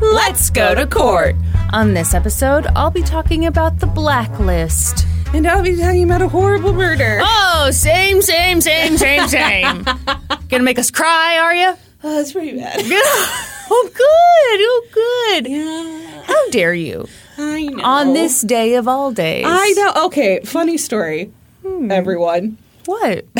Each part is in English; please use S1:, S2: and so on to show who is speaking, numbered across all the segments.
S1: Let's go to court. On this episode, I'll be talking about the blacklist.
S2: And I'll be talking about a horrible murder.
S1: Oh, same, same, same, same, same. Gonna make us cry, are you?
S2: Oh, that's pretty bad.
S1: oh, good. Oh, good.
S2: Yeah.
S1: How dare you?
S2: I know.
S1: On this day of all days.
S2: I know. Okay, funny story, hmm. everyone.
S1: What?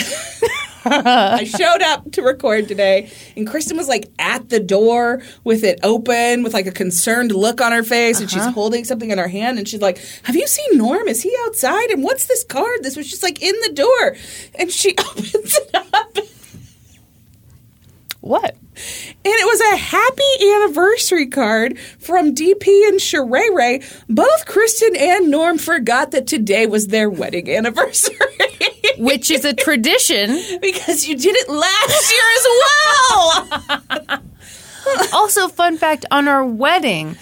S2: I showed up to record today, and Kristin was like at the door with it open, with like a concerned look on her face, and she's uh-huh. holding something in her hand, and she's like, "Have you seen Norm? Is he outside? And what's this card? This was just like in the door." And she opens it up, and it was a happy anniversary card from DP and Sherere. Both Kristin and Norm forgot that today was their wedding anniversary.
S1: Which is a tradition.
S2: because you did it last year as well.
S1: Also, fun fact on our wedding,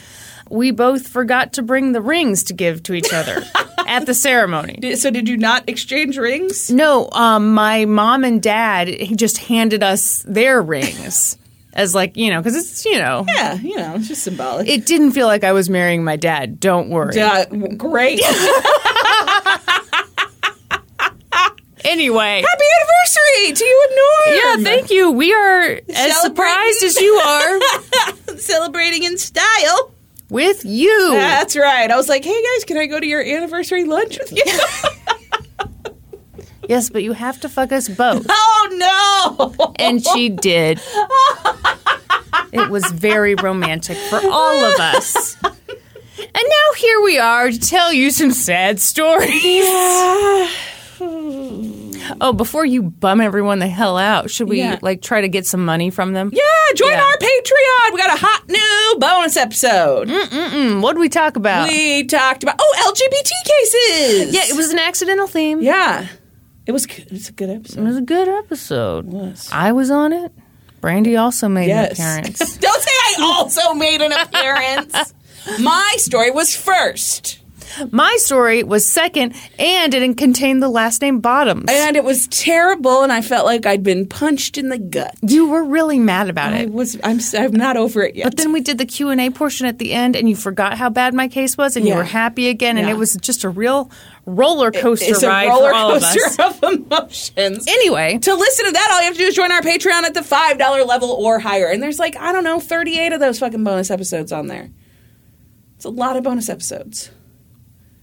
S1: we both forgot to bring the rings to give to each other at the ceremony.
S2: So did you not exchange rings?
S1: No, um, my mom and dad just handed us their rings as like you know because it's you know
S2: Yeah, you know, it's just symbolic.
S1: it didn't feel like I was marrying my dad. Don't worry.
S2: Great.
S1: Anyway.
S2: Happy anniversary to you and Norm.
S1: Yeah, thank you. We are as surprised as you are
S2: Celebrating in style.
S1: with you.
S2: That's right. I was like, hey guys, can I go to your anniversary lunch with you?
S1: Yes, but you have to fuck us both.
S2: oh no.
S1: And she did. It was very romantic for all of us. And now here we are to tell you some sad stories. Oh, before you bum everyone the hell out, should we
S2: Yeah.
S1: like try to get some money from them?
S2: Yeah, join
S1: Yeah.
S2: our Patreon. We got a hot new bonus episode.
S1: Mm, what did we talk about?
S2: We talked about oh LGBT cases.
S1: yeah, it was an accidental theme.
S2: Yeah, it was. good. It's a good episode.
S1: It was a good episode.
S2: was.
S1: I was on it. Brandy also made
S2: Yes.
S1: an appearance.
S2: Don't say I also made an appearance. My story was first,
S1: My story was second, and it contained the last name Bottoms.
S2: and it was terrible, and I felt like I'd been punched in the gut.
S1: you were really mad about it.
S2: I
S1: it.
S2: was. I'm. I'm not over it yet.
S1: But then we did the Q and A portion at the end, and you forgot how bad my case was, and you were happy again, and
S2: Yeah.
S1: it was just a real roller coaster
S2: it's a
S1: ride
S2: roller
S1: for all of us.
S2: coaster of emotions.
S1: Anyway,
S2: To listen to that, all you have to do is join our Patreon at the five dollar level or higher. And there's like I don't know, thirty eight of those fucking bonus episodes on there. It's a lot of bonus episodes.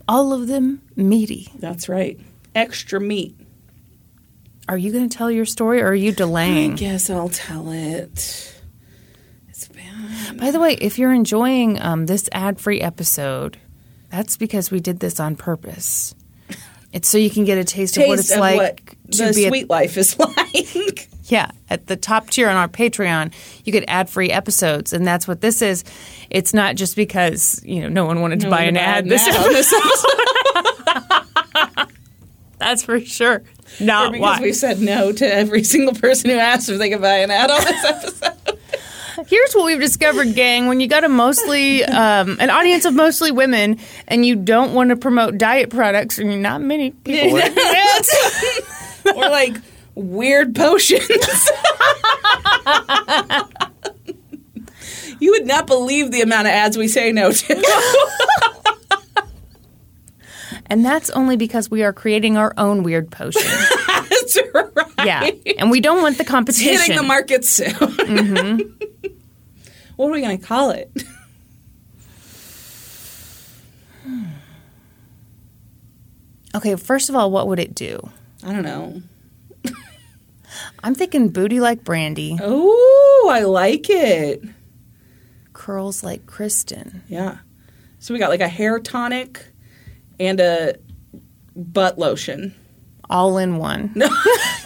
S1: all of them meaty.
S2: That's right. Extra meat.
S1: Are you going to tell your story, or are you delaying?
S2: I guess I'll tell it. It's bad.
S1: By the way, if you're enjoying um, this ad-free episode, that's because we did this on purpose. It's so you can get a taste, of what it's
S2: of
S1: like
S2: what
S1: to
S2: the
S1: be at-
S2: sweet life is like.
S1: Yeah, at the top tier on our Patreon, you get ad-free episodes, and that's what this is. It's not just because you know no one wanted to buy an ad. This,
S2: this
S1: that's for sure not
S2: because
S1: why.
S2: we said no to every single person who asked if they could buy an ad on this episode.
S1: Here's what we've discovered, gang: when you got a mostly um, an audience of mostly women, and you don't want to promote diet products, and not many people.
S2: or like weird potions. you would not believe the amount of ads we say no to.
S1: and that's only because we are creating our own weird potion.
S2: That's right.
S1: Yeah, and we don't want the competition.
S2: Hitting the market soon. Mm-hmm. what are we going to call it?
S1: Okay, first of all, what would it do?
S2: I don't know.
S1: I'm thinking booty like Brandi,
S2: Oh, I like it.
S1: curls like Kristin.
S2: Yeah. So we got like a hair tonic and a butt lotion.
S3: All in one.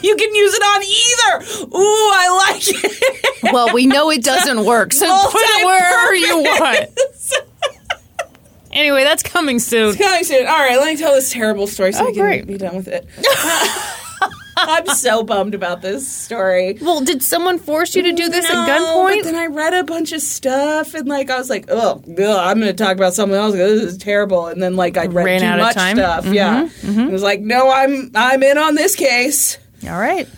S2: You can use it on either. Ooh, I like it.
S3: Well, we know it doesn't work, so put it wherever you want. Anyway, that's coming soon.
S2: Coming soon. All right, let me tell this terrible story so
S3: Oh,
S2: we can
S3: great.
S2: be done with it. I'm so bummed about this story.
S3: Well, did someone force you to do this
S2: No,
S3: at gunpoint?
S2: But then I read a bunch of stuff and like I was like, oh, I'm going to talk about something else. This is terrible. And then like I read
S3: Ran
S2: too
S3: out of
S2: much
S3: time? Mm-hmm,
S2: stuff. Yeah, I was like, no, I'm I'm in on this case.
S3: All right.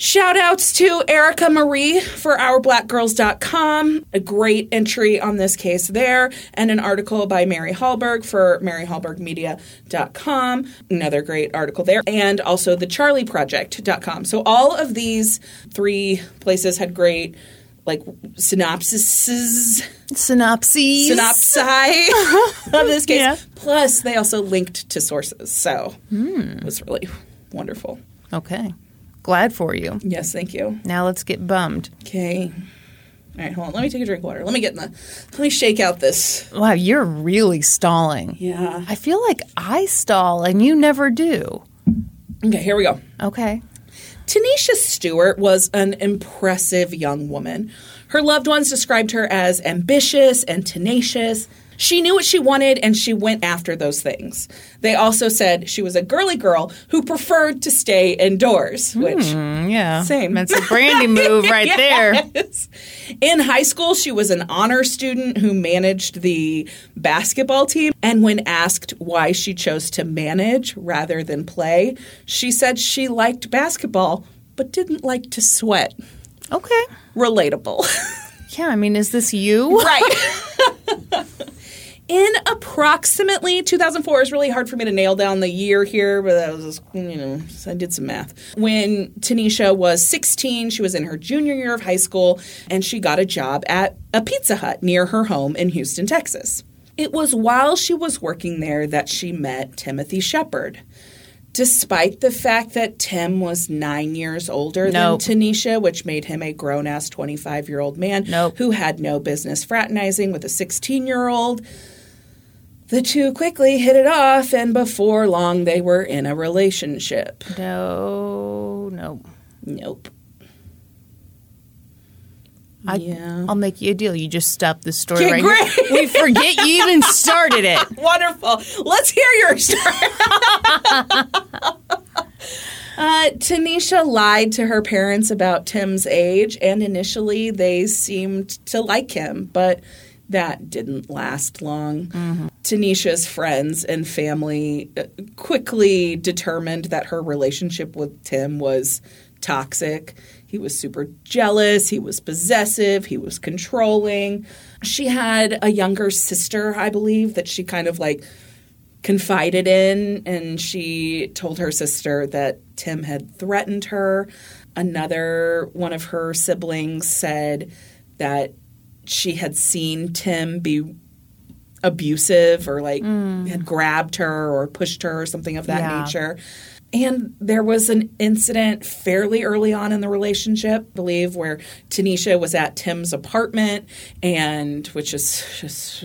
S2: Shout outs to Erica Marie for ourblackgirls.com. A great entry on this case there, and an article by Mary Hallberg for maryhallbergmedia.com. Another great article there, and also the charlieproject.com. So all of these three places had great like synopsises
S3: Synopses.
S2: synopsi of this case.
S3: Yeah.
S2: Plus, they also linked to sources, so hmm. it was really wonderful.
S3: Okay. Glad for you.
S2: Yes, thank you.
S3: Now let's get bummed.
S2: Okay. All right, hold on. Let me take a drink of water. Let me get in the. Let me shake out this.
S3: Wow, you're really stalling.
S2: Yeah.
S3: I feel like I stall and you never do.
S2: Okay, here we go.
S3: Okay.
S2: Tynesha Stewart was an impressive young woman. Her loved ones described her as ambitious and tenacious. She knew what she wanted and she went after those things. They also said she was a girly girl who preferred to stay indoors, which
S3: Mm, yeah.
S2: Same.
S3: That's a Brandi move right there.
S2: In high school, she was an honor student who managed the basketball team. And when asked why she chose to manage rather than play, she said she liked basketball but didn't like to sweat.
S3: Okay.
S2: Relatable.
S3: Yeah, I mean, is this you?
S2: right. In approximately 2004, it's really hard for me to nail down the year here, but that was, just, you know, I did some math. When Tynesha was 16, she was in her junior year of high school, and she got a job at a Pizza Hut near her home in Houston, Texas. It was while she was working there that she met Timothy Shepherd. Despite the fact that Tim was nine years older
S3: Nope.
S2: than Tynesha, which made him a grown ass 25 year old man
S3: Nope.
S2: who had no business fraternizing with a 16 year old, the two quickly hit it off, and before long they were in a relationship.
S3: No, no.
S2: Nope.
S3: I,
S2: Yeah.
S3: I'll make you a deal. You just stop the story
S2: Okay,
S3: right
S2: great.
S3: We forget you even started it.
S2: Wonderful. Let's hear your story. Uh, Tynesha lied to her parents about Tim's age, and initially they seemed to like him, but that didn't last long. Tynesha's friends and family uh, quickly determined that her relationship with Tim was toxic. He was super jealous, he was possessive, he was controlling. She had a younger sister, I believe, that she kind of like confided in, and she told her sister that Tim had threatened her. Another one of her siblings said that she had seen Tim be abusive or like mm. had grabbed her or pushed her or something of that
S3: Yeah.
S2: nature. And there was an incident fairly early on in the relationship, I believe, where Tynesha was at Tim's apartment and which is just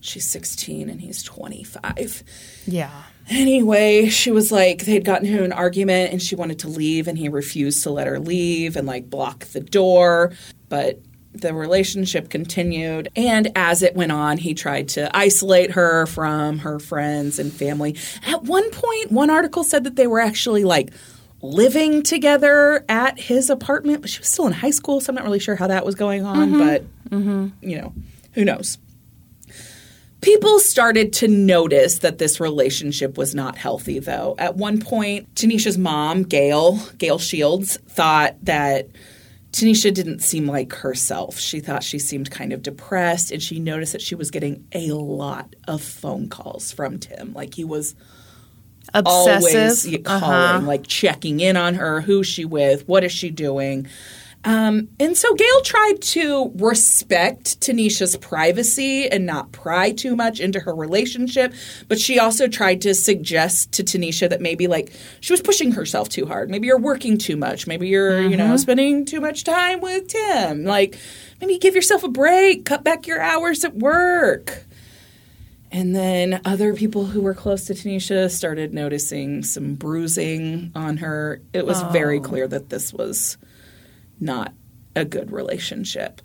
S2: she's 16 and he's 25.
S3: Yeah.
S2: Anyway, she was like, they'd gotten into an argument and she wanted to leave, and he refused to let her leave and like block the door. But the relationship continued. And as it went on, he tried to isolate her from her friends and family. At one point, one article said that they were actually like living together at his apartment, but she was still in high school, so I'm not really sure how that was going on. Mm-hmm. But, mm-hmm. you know, who knows? People started to notice that this relationship was not healthy, though. At one point, Tynesha's mom, Gail, Gail Shields, thought that Tynesha didn't seem like herself. She thought she seemed kind of depressed, and she noticed that she was getting a lot of phone calls from Tim. Like he was always calling,
S3: Uh-huh.
S2: like checking in on her. Who's she with? What is she doing? Um, and so Gail tried to respect Tynesha's privacy and not pry too much into her relationship, but she also tried to suggest to Tynesha that maybe like she was pushing herself too hard. Maybe you're working too much. Maybe you're, you know, spending too much time with Tim. Like maybe give yourself a break, cut back your hours at work. And then other people who were close to Tynesha started noticing some bruising on her. It was very clear that this was not a good relationship.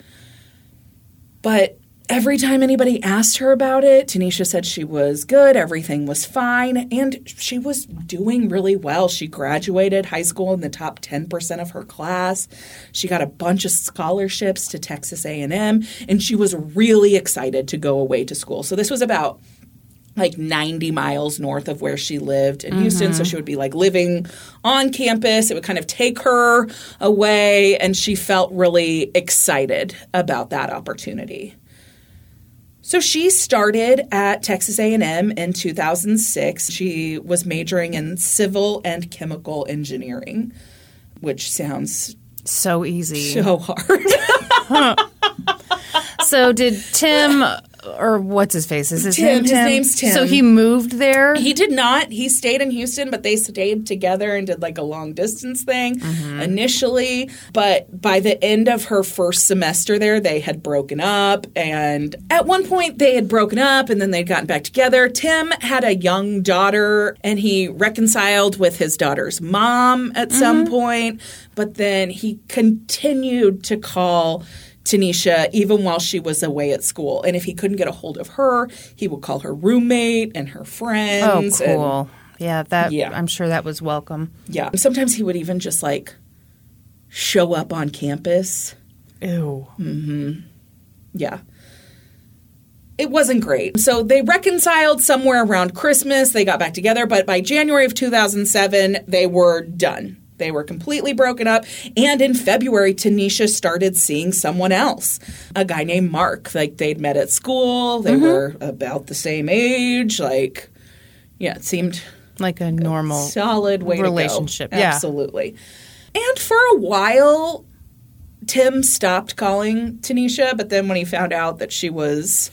S2: But every time anybody asked her about it, Tynesha said she was good, everything was fine, and she was doing really well. She graduated high school in the top 10% of her class. She got a bunch of scholarships to Texas A&M, and she was really excited to go away to school. So this was about like 90 miles north of where she lived in Houston. So mm-hmm. she would be like living on campus. It would kind of take her away, and she felt really excited about that opportunity. So she started at Texas A&M in 2006. She was majoring in civil and chemical engineering, which sounds
S3: So easy.
S2: so hard.
S3: So did Tim or what's his face? Is his
S2: Tim.
S3: name
S2: His name's Tim.
S3: So he moved there.
S2: He did not. He stayed in Houston, but they stayed together and did like a long distance thing mm-hmm. initially. But by the end of her first semester there, they had broken up. And at one point, they had broken up and then they'd gotten back together. Tim had a young daughter and he reconciled with his daughter's mom at some mm-hmm. point, But then he continued to call. Tynesha, even while she was away at school. And if he couldn't get a hold of her, he would call her roommate and her
S3: oh,
S2: friends. and-
S3: cool. Yeah, that.
S2: Yeah.
S3: I'm sure that was welcome.
S2: yeah. Sometimes he would even just like show up on campus.
S3: Ew. Mm-hmm.
S2: Yeah. It wasn't great. So they reconciled somewhere around Christmas. They got back together, but by January of 2007, they were done. They were completely broken up. And in February, Tynesha started seeing someone else, a guy named Mark. Like they'd met at school, they mm-hmm. were about the same age. Like, yeah, it seemed
S3: Like a normal.
S2: solid way
S3: relationship, yeah.
S2: Absolutely. And for a while, Tim stopped calling Tynesha, but then when he found out that she was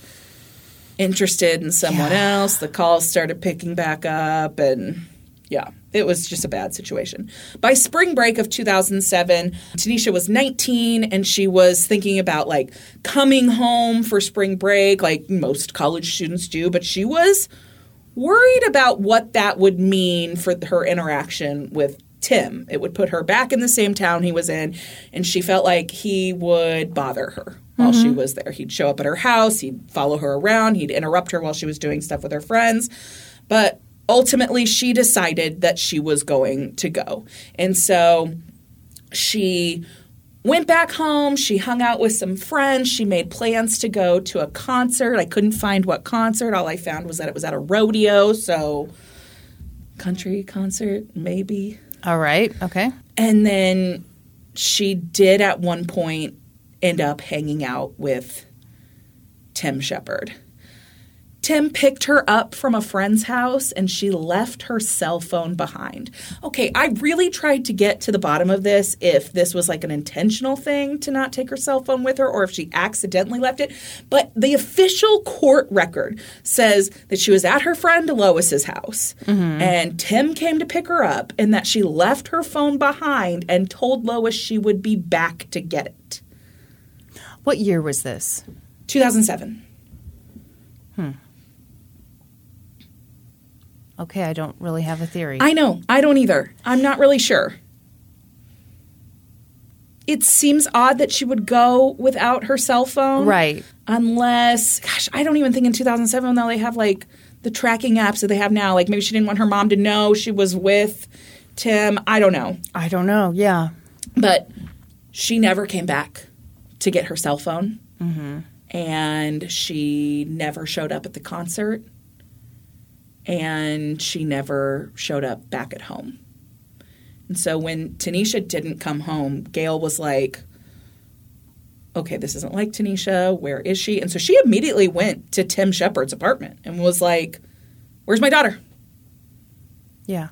S2: interested in someone else, the calls started picking back up and yeah, it was just a bad situation. By spring break of 2007, Tynesha was 19 and she was thinking about like coming home for spring break like most college students do, but she was worried about what that would mean for her interaction with Tim. It would put her back in the same town he was in, and she felt like he would bother her while she mm-hmm. was there. He'd show up at her house, he'd follow her around, he'd interrupt her while she was doing stuff with her friends. But ultimately, she decided that she was going to go. And so she went back home. She hung out with some friends. She made plans to go to a concert. I couldn't find what concert. All I found was that it was at a rodeo. So, country concert, maybe.
S3: All right. Okay.
S2: And then she did at one point end up hanging out with Tim Shepherd. Tim picked her up from a friend's house and she left her cell phone behind. Okay, I really tried to get to the bottom of this if this was like an intentional thing to not take her cell phone with her or if she accidentally left it. But the official court record says that she was at her friend Lois's house mm-hmm. and Tim came to pick her up and that she left her phone behind and told Lois she would be back to get it.
S3: What year was this?
S2: 2007. Hmm.
S3: Okay, I don't really have a theory.
S2: I know. I don't either. I'm not really sure. It seems odd that she would go without her cell phone.
S3: right.
S2: Unless, gosh, I don't even think in 2007, though, they have like the tracking apps that they have now. Like maybe she didn't want her mom to know she was with Tim. I don't know.
S3: I don't know. Yeah.
S2: But she never came back to get her cell phone. Mm-hmm. And she never showed up at the concert. And she never showed up back at home. And so when Tynesha didn't come home, Gail was like, okay, this isn't like Tynesha. Where is she? And so she immediately went to Tim Shepherd's apartment and was like, where's my daughter?
S3: Yeah.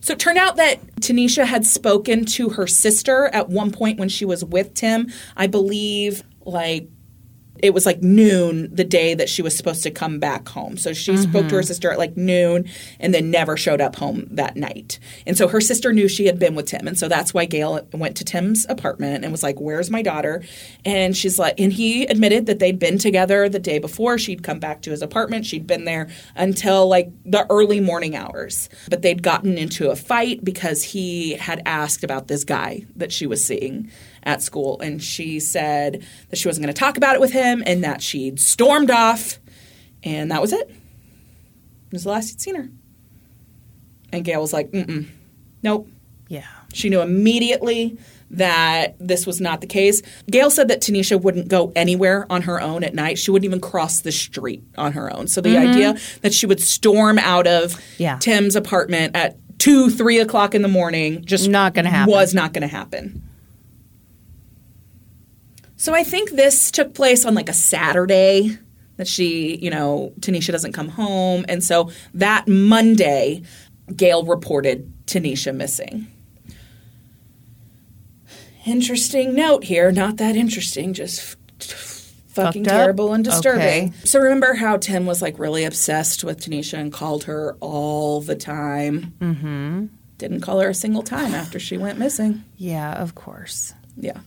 S2: So it turned out that Tynesha had spoken to her sister at one point when she was with Tim. I believe like it was like noon the day that she was supposed to come back home. So she mm-hmm. spoke to her sister at like noon and then never showed up home that night. And so her sister knew she had been with Tim. And so that's why Gail went to Tim's apartment and was like, Where's my daughter? And she's like, and he admitted that they'd been together the day before. She'd come back to his apartment. She'd been there until like the early morning hours. But they'd gotten into a fight because he had asked about this guy that she was seeing at school. And she said that she wasn't going to talk about it with him and that she'd stormed off. And that was it. It was the last he'd seen her. And Gail was like, mm-mm, nope.
S3: Yeah.
S2: She knew immediately that this was not the case. Gail said that Tynesha wouldn't go anywhere on her own at night. She wouldn't even cross the street on her own. So the idea that she would storm out of
S3: Mm-hmm. Yeah.
S2: Tim's apartment at two, three o'clock in the morning just
S3: Not gonna happen.
S2: Was not going to happen. So I think this took place on like a Saturday that she, you know, Tynesha doesn't come home. And so that Monday, Gail reported Tynesha missing. Interesting note here. Not that interesting, just fucking terrible and disturbing.
S3: Okay.
S2: So remember how Tim was like really obsessed with Tynesha and called her all the time? Mm-hmm. Didn't call her a single time after she went missing.
S3: Yeah, of course.
S2: Yeah.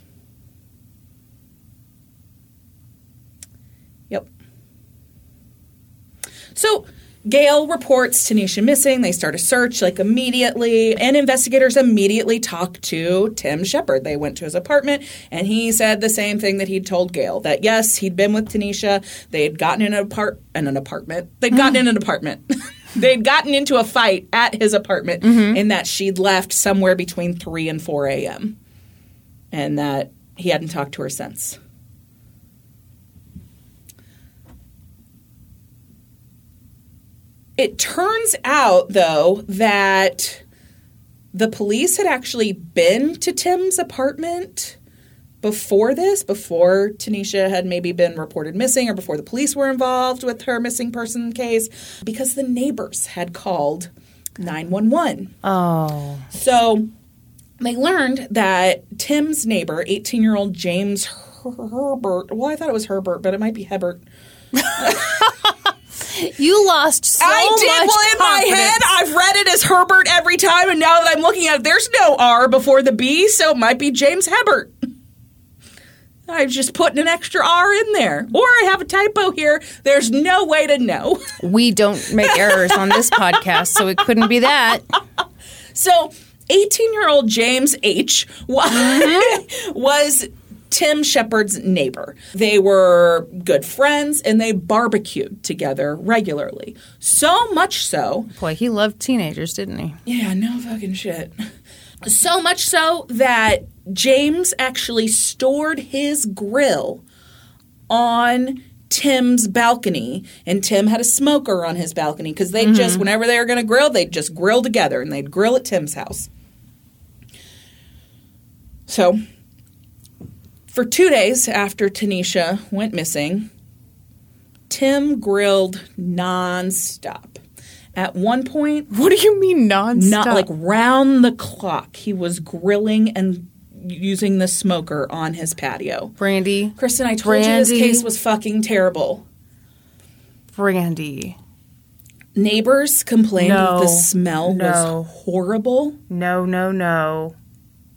S2: Yep. So Gail reports Tynesha missing. They start a search like immediately, and investigators immediately talk to Tim Shepherd. They went to his apartment, and he said the same thing that he'd told Gail that yes, he'd been with Tynesha. They had gotten in an apart in an apartment. They'd gotten in an apartment. They'd gotten into a fight at his apartment, mm-hmm. and that she'd left somewhere between three and four a.m and that he hadn't talked to her since. It turns out, though, that the police had actually been to Tim's apartment before this, before Tynesha had maybe been reported missing or before the police were involved with her missing person case, because the neighbors had called 911.
S3: Oh.
S2: So they learned that Tim's neighbor, 18 year old James Herbert, well, I thought it was Herbert, but it might be Hebert.
S3: You lost so
S2: I did. Well, in my head, I've read it as Herbert every time, and now that I'm looking at it, there's no R before the B, so it might be James Hebert. I was just putting an extra R in there. Or I have a typo here. There's no way to know.
S3: We don't make errors on this podcast, so it couldn't be that.
S2: So, 18 year old James H. Mm-hmm. was, was Tim Shepherd's neighbor. They were good friends and they barbecued together regularly. So much so
S3: Boy, he loved teenagers, didn't he?
S2: yeah, no fucking shit. So much so that James actually stored his grill on Tim's balcony, and Tim had a smoker on his balcony because they would just, mm-hmm. whenever they were going to grill, they'd just grill together and they'd grill at Tim's house. So, for two days after Tynesha went missing, Tim grilled nonstop. At one point,
S3: What do you mean nonstop?
S2: not like round the clock. He was grilling and using the smoker on his patio.
S3: Brandi.
S2: Kristin, I told you this case was fucking terrible.
S3: Brandi.
S2: Neighbors complained
S3: No.
S2: that the smell
S3: No.
S2: was horrible
S3: No, no, no.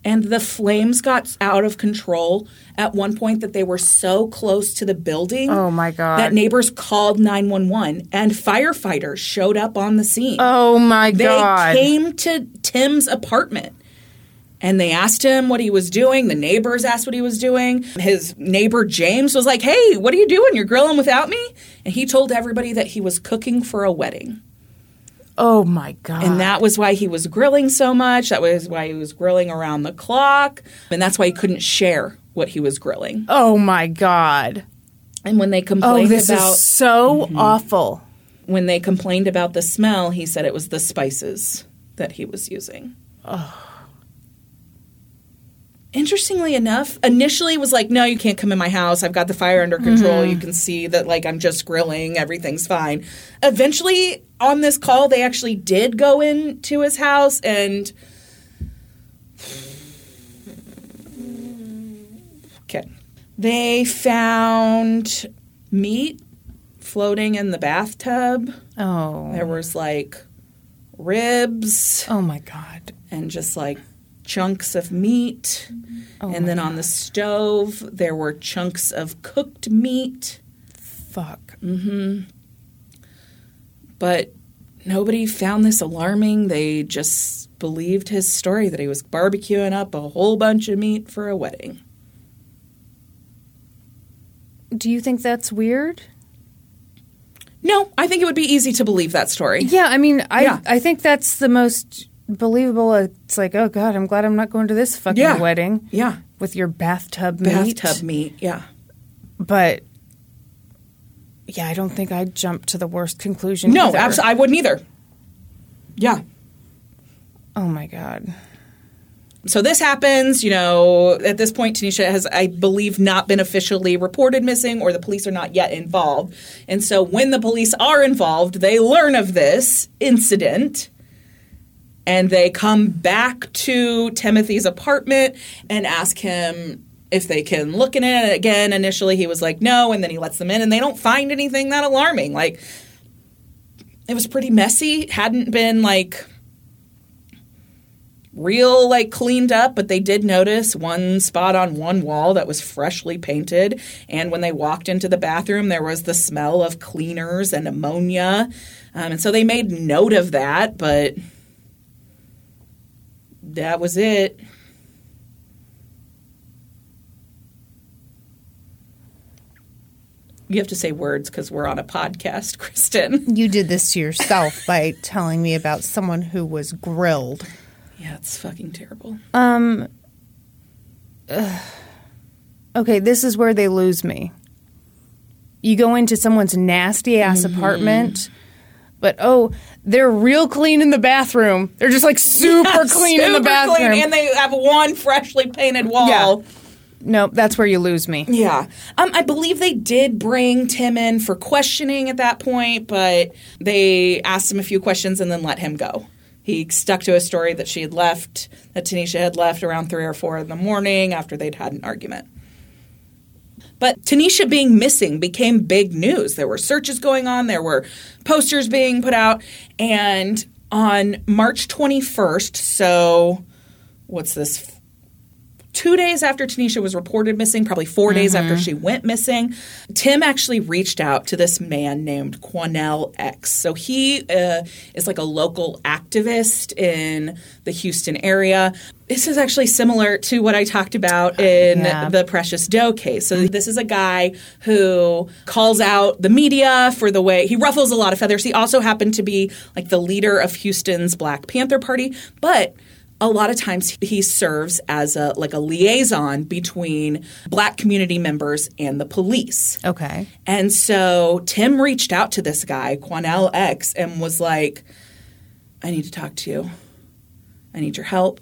S2: And the flames got out of control at one point that they were so close to the building.
S3: Oh, my God.
S2: That neighbors called 911 and firefighters showed up on the scene.
S3: Oh my
S2: They
S3: god.
S2: They came to Tim's apartment and they asked him what he was doing. The neighbors asked what he was doing. His neighbor James was like, Hey, what are you doing? You're grilling without me? And he told everybody that he was cooking for a wedding.
S3: Oh my god.
S2: And that was why he was grilling so much. That was why he was grilling around the clock. And that's why he couldn't share what he was grilling.
S3: Oh my god.
S2: And when they
S3: oh,
S2: complained Oh,
S3: this
S2: about
S3: is so mm-hmm. awful.
S2: when they complained about the smell, he said it was the spices that he was using. Interestingly enough, initially it was like, no, you can't come in my house. I've got the fire under control. You can see that like I'm just grilling, everything's fine. Eventually, on this call, they actually did go into his house and Okay. They found meat floating in the bathtub.
S3: Oh.
S2: There was like ribs
S3: Oh my god.
S2: and just like chunks of meat.
S3: Oh
S2: and then on the stove, there were chunks of cooked meat.
S3: Fuck. Mm-hmm.
S2: But nobody found this alarming. They just believed his story that he was barbecuing up a whole bunch of meat for a wedding.
S3: Do you think that's weird?
S2: No, I think it would be easy to believe that story.
S3: Yeah, I mean, I
S2: Yeah.
S3: I think that's the most believable. It's like, oh god, I'm glad I'm not going to this fucking
S2: Yeah.
S3: wedding
S2: Yeah.
S3: with your bathtub meat.
S2: Bathtub meat. Yeah.
S3: But yeah, I don't think I'd jump to the worst conclusion.
S2: No,
S3: either.
S2: abs- I wouldn't either. Yeah.
S3: Oh my god.
S2: So this happens, you know, at this point, Tynesha has, I believe, not been officially reported missing or the police are not yet involved. And so when the police are involved, they learn of this incident and they come back to Timothy's apartment and ask him if they can look in it. Again, initially he was like, no, and then he lets them in and they don't find anything that alarming. Like, it was pretty messy, hadn't been like real like cleaned up, but they did notice one spot on one wall that was freshly painted. And when they walked into the bathroom, there was the smell of cleaners and ammonia. Um, and so they made note of that, but that was it. You have to say words because we're on a podcast, Kristin.
S1: You did this to yourself by telling me about someone who was grilled.
S2: Yeah, it's fucking terrible. Um.
S3: Okay, this is where they lose me. You go into someone's nasty ass
S2: Mm-hmm.
S3: apartment, but oh, they're real clean in the bathroom. They're just like super clean in the bathroom.
S2: clean, and they have one freshly painted wall.
S3: Yeah. nope, that's where you lose me.
S2: Yeah. Um, I believe they did bring Tim in for questioning at that point, but they asked him a few questions and then let him go. He stuck to a story that she had left, that Tynesha had left around three or four in the morning after they'd had an argument. But Tynesha being missing became big news. There were searches going on, there were posters being put out, and on March 21st, so what's this? Two days after Tynesha was reported missing, probably 4 days after she went missing, Tim actually reached out to this man named Quanell X. So he uh, is like a local activist in the Houston area. This is actually similar to what I talked about in
S1: Yeah.
S2: the Precious Doe case. So this is a guy who calls out the media for the way he ruffles a lot of feathers. He also happened to be like the leader of Houston's Black Panther Party, but a lot of times he serves as a like a liaison between black community members and the police.
S1: Okay.
S2: And so Tim reached out to this guy, Quanell X, and was like, I need to talk to you. I need your help.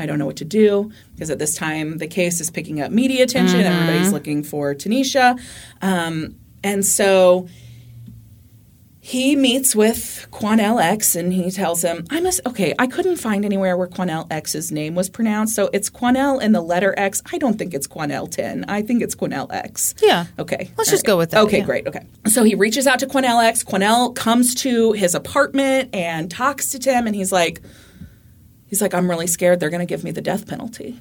S2: I don't know what to do because at this time the case is picking up media attention. Everybody's looking for Tynesha. Um, and so he meets with Quanell X and he tells him, I must, okay, I couldn't find anywhere where Quanell X's name was pronounced. So it's Quanell and the letter X. I don't think it's Quanell 10. I think it's Quanell X.
S1: Yeah.
S2: Okay.
S1: Let's
S2: All
S1: just go with that,
S2: Okay,
S1: yeah.
S2: great. Okay. So he reaches out to Quanell X. Quanell comes to his apartment and talks to Tim, and he's like, he's like, I'm really scared they're going to give me the death penalty.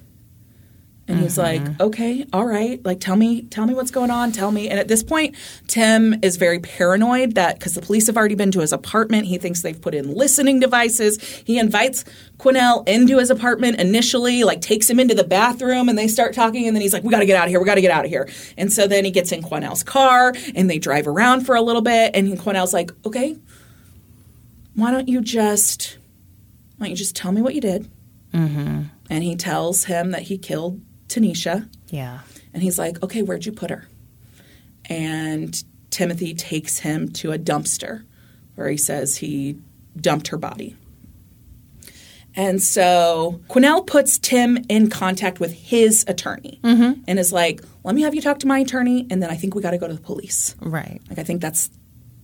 S2: And he's like, okay, all right, like tell me, tell me what's going on, tell me. And at this point, Tim is very paranoid that because the police have already been to his apartment, he thinks they've put in listening devices. He invites Quanell into his apartment initially, like takes him into the bathroom, and they start talking. And then he's like, we got to get out of here, we got to get out of here. And so then he gets in Quanell's car, and they drive around for a little bit. And Quanell's like, okay, why don't you just, why don't you just tell me what you did? Mm-hmm. And he tells him that he killed Tynesha.
S1: Yeah.
S2: And he's like, okay, where'd you put her? And Timothy takes him to a dumpster where he says he dumped her body. And so Quanell puts Tim in contact with his attorney mm-hmm. and is like, let me have you talk to my attorney, and then I think we got to go to the police.
S1: Right.
S2: Like, I think that's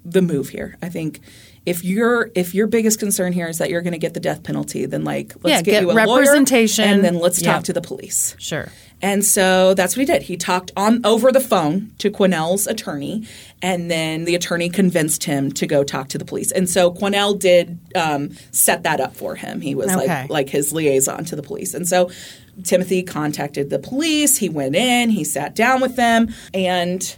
S2: the move here. I think if your if your biggest concern here is that you're going to get the death penalty, then like let's
S3: Yeah,
S2: get,
S3: get
S2: you a lawyer,
S3: representation.
S2: and then let's talk
S3: Yep.
S2: to the police.
S3: Sure.
S2: And so that's what he did. He talked on over the phone to Quanell's attorney, and then the attorney convinced him to go talk to the police. And so Quanell did um, set that up for him. He was
S3: Okay.
S2: like like his liaison to the police. And so Timothy contacted the police. He went in. He sat down with them, and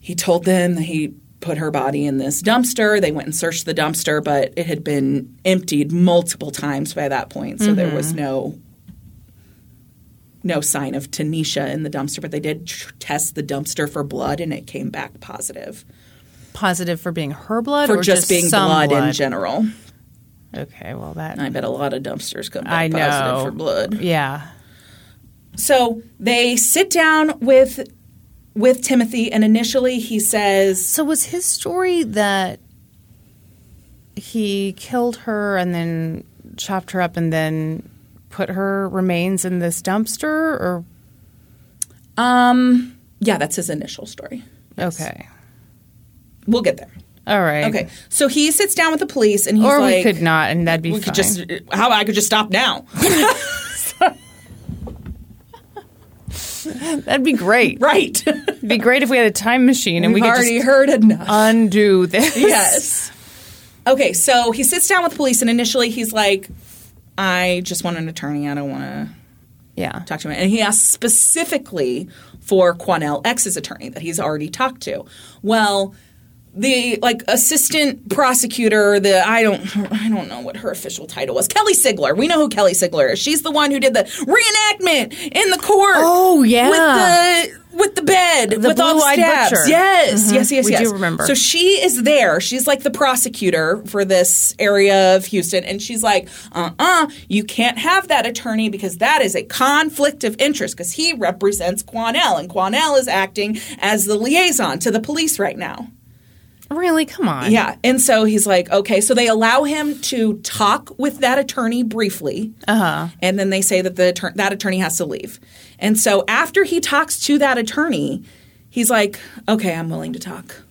S2: he told them that he put her body in this dumpster. They went and searched the dumpster, but it had been emptied multiple times by that point, so there was mm-hmm. no no sign of Tynesha in the dumpster. But they did tr- test the dumpster for blood, and it came back positive
S3: Positive for being her blood
S2: for
S3: or
S2: just, being
S3: some
S2: blood, in general.
S3: Okay, well that
S2: I bet a lot of dumpsters come back
S3: I know
S2: positive for blood.
S3: Yeah.
S2: So they sit down with with Timothy, and initially he says,
S3: So was his story that he killed her and then chopped her up and then put her remains in this dumpster or
S2: um, "Yeah, that's his initial story."
S3: okay.
S2: We'll get there.
S3: All right.
S2: Okay, so he sits down with the police, and he's
S3: Or
S2: like,
S3: we could not and that'd be
S2: we
S3: fine.
S2: could just how I could just stop now,
S3: that'd be great.
S2: right?
S3: It'd be great if we had a time machine and
S2: We've
S3: we could
S2: already
S3: just
S2: heard enough.
S3: undo this.
S2: yes. Okay, so he sits down with police, and initially he's like, "I just want an attorney. I don't want to
S3: Yeah.
S2: talk to him." And he asks specifically for Quanell X's attorney that he's already talked to. Well, the like assistant prosecutor, the I don't I don't know what her official title was. Kelly Siegler. We know who Kelly Siegler is. She's the one who did the reenactment in the court.
S3: Oh, yeah.
S2: with the with the bed
S3: The
S2: with all the stabs.
S3: butcher.
S2: Yes, yes, yes,
S3: We
S2: yes.
S3: do remember.
S2: So she is there. She's like the prosecutor for this area of Houston, and she's like, "Uh, uh you can't have that attorney because that is a conflict of interest because he represents Quanell, and Quanell is acting as the liaison to the police right now."
S3: Really? Come on.
S2: Yeah. And so he's like, okay. So they allow him to talk with that attorney briefly. Uh-huh. And then they say that the attor- that attorney has to leave. And so after he talks to that attorney, he's like, okay, I'm willing to talk.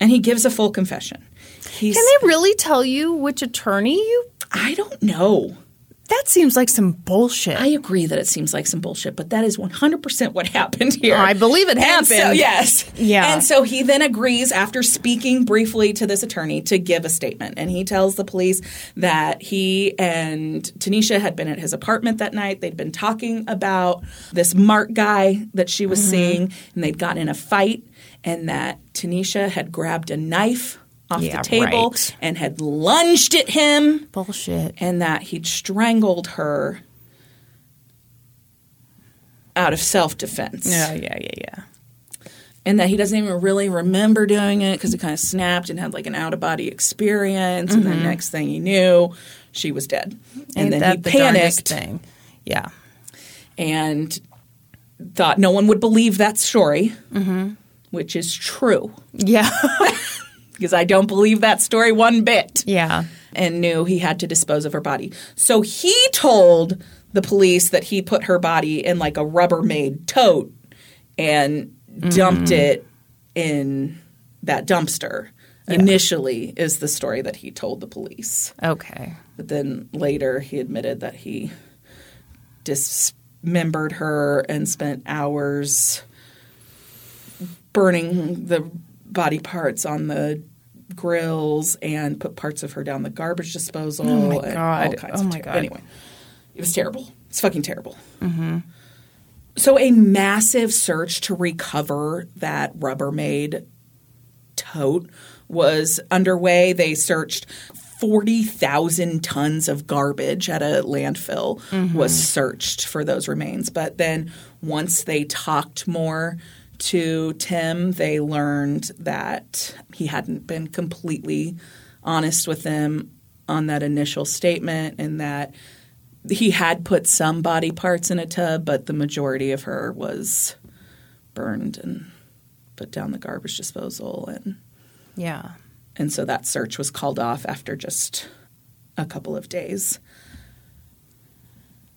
S2: And he gives a full confession. He's,
S3: Can they really tell you which attorney you
S2: I don't know.
S3: That seems like some bullshit.
S2: I agree that it seems like some bullshit, but that is 100% what happened here.
S3: Oh, I believe it
S2: And so-
S3: happened.
S2: yes.
S3: Yeah.
S2: And so he then agrees, after speaking briefly to this attorney, to give a statement. And he tells the police that he and Tynesha had been at his apartment that night. They'd been talking about this Mark guy that she was mm-hmm. seeing, and they'd gotten in a fight, and that Tynesha had grabbed a knife off
S3: Yeah,
S2: the table
S3: right.
S2: and had lunged at him
S3: bullshit.
S2: and that he'd strangled her out of self defense.
S3: Yeah, yeah, yeah, yeah.
S2: And that he doesn't even really remember doing it because he kind of snapped and had like an out of body experience. And then mm-hmm. next thing he knew, she was dead.
S3: Ain't
S2: And then
S3: that
S2: he
S3: the
S2: panicked?
S3: Yeah.
S2: and thought no one would believe that story, mm-hmm. which is true
S3: Yeah.
S2: because I don't believe that story one bit.
S3: yeah.
S2: and knew he had to dispose of her body. So he told the police that he put her body in like a Rubbermaid tote and mm-hmm. dumped it in that dumpster. Initially, is the story that he told the police.
S3: Okay.
S2: But then later, he admitted that he dismembered her and spent hours burning the body parts on the grills and put parts of her down the garbage disposal.
S3: Oh my
S2: and
S3: God.
S2: All kinds
S3: Oh
S2: of
S3: my
S2: ter-
S3: God.
S2: Anyway, it was terrible. It's fucking terrible. Mm-hmm. So a massive search to recover that Rubbermaid tote was underway. They searched 40,000 tons of garbage at a landfill mm-hmm. was searched for those remains. But then once they talked more to Tim, they learned that he hadn't been completely honest with them on that initial statement and that he had put some body parts in a tub, but the majority of her was burned and put down the garbage disposal and
S3: Yeah.
S2: and so that search was called off after just a couple of days.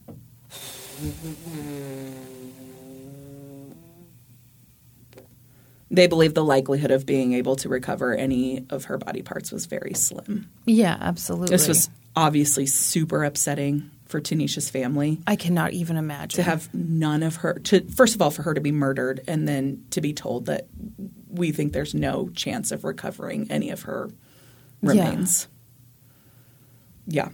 S2: they believe the likelihood of being able to recover any of her body parts was very slim.
S3: Yeah, absolutely.
S2: This was obviously super upsetting for Tynesha's family
S3: I cannot even imagine.
S2: to have none of her to first of all for her to be murdered and then to be told that we think there's no chance of recovering any of her remains. Yeah.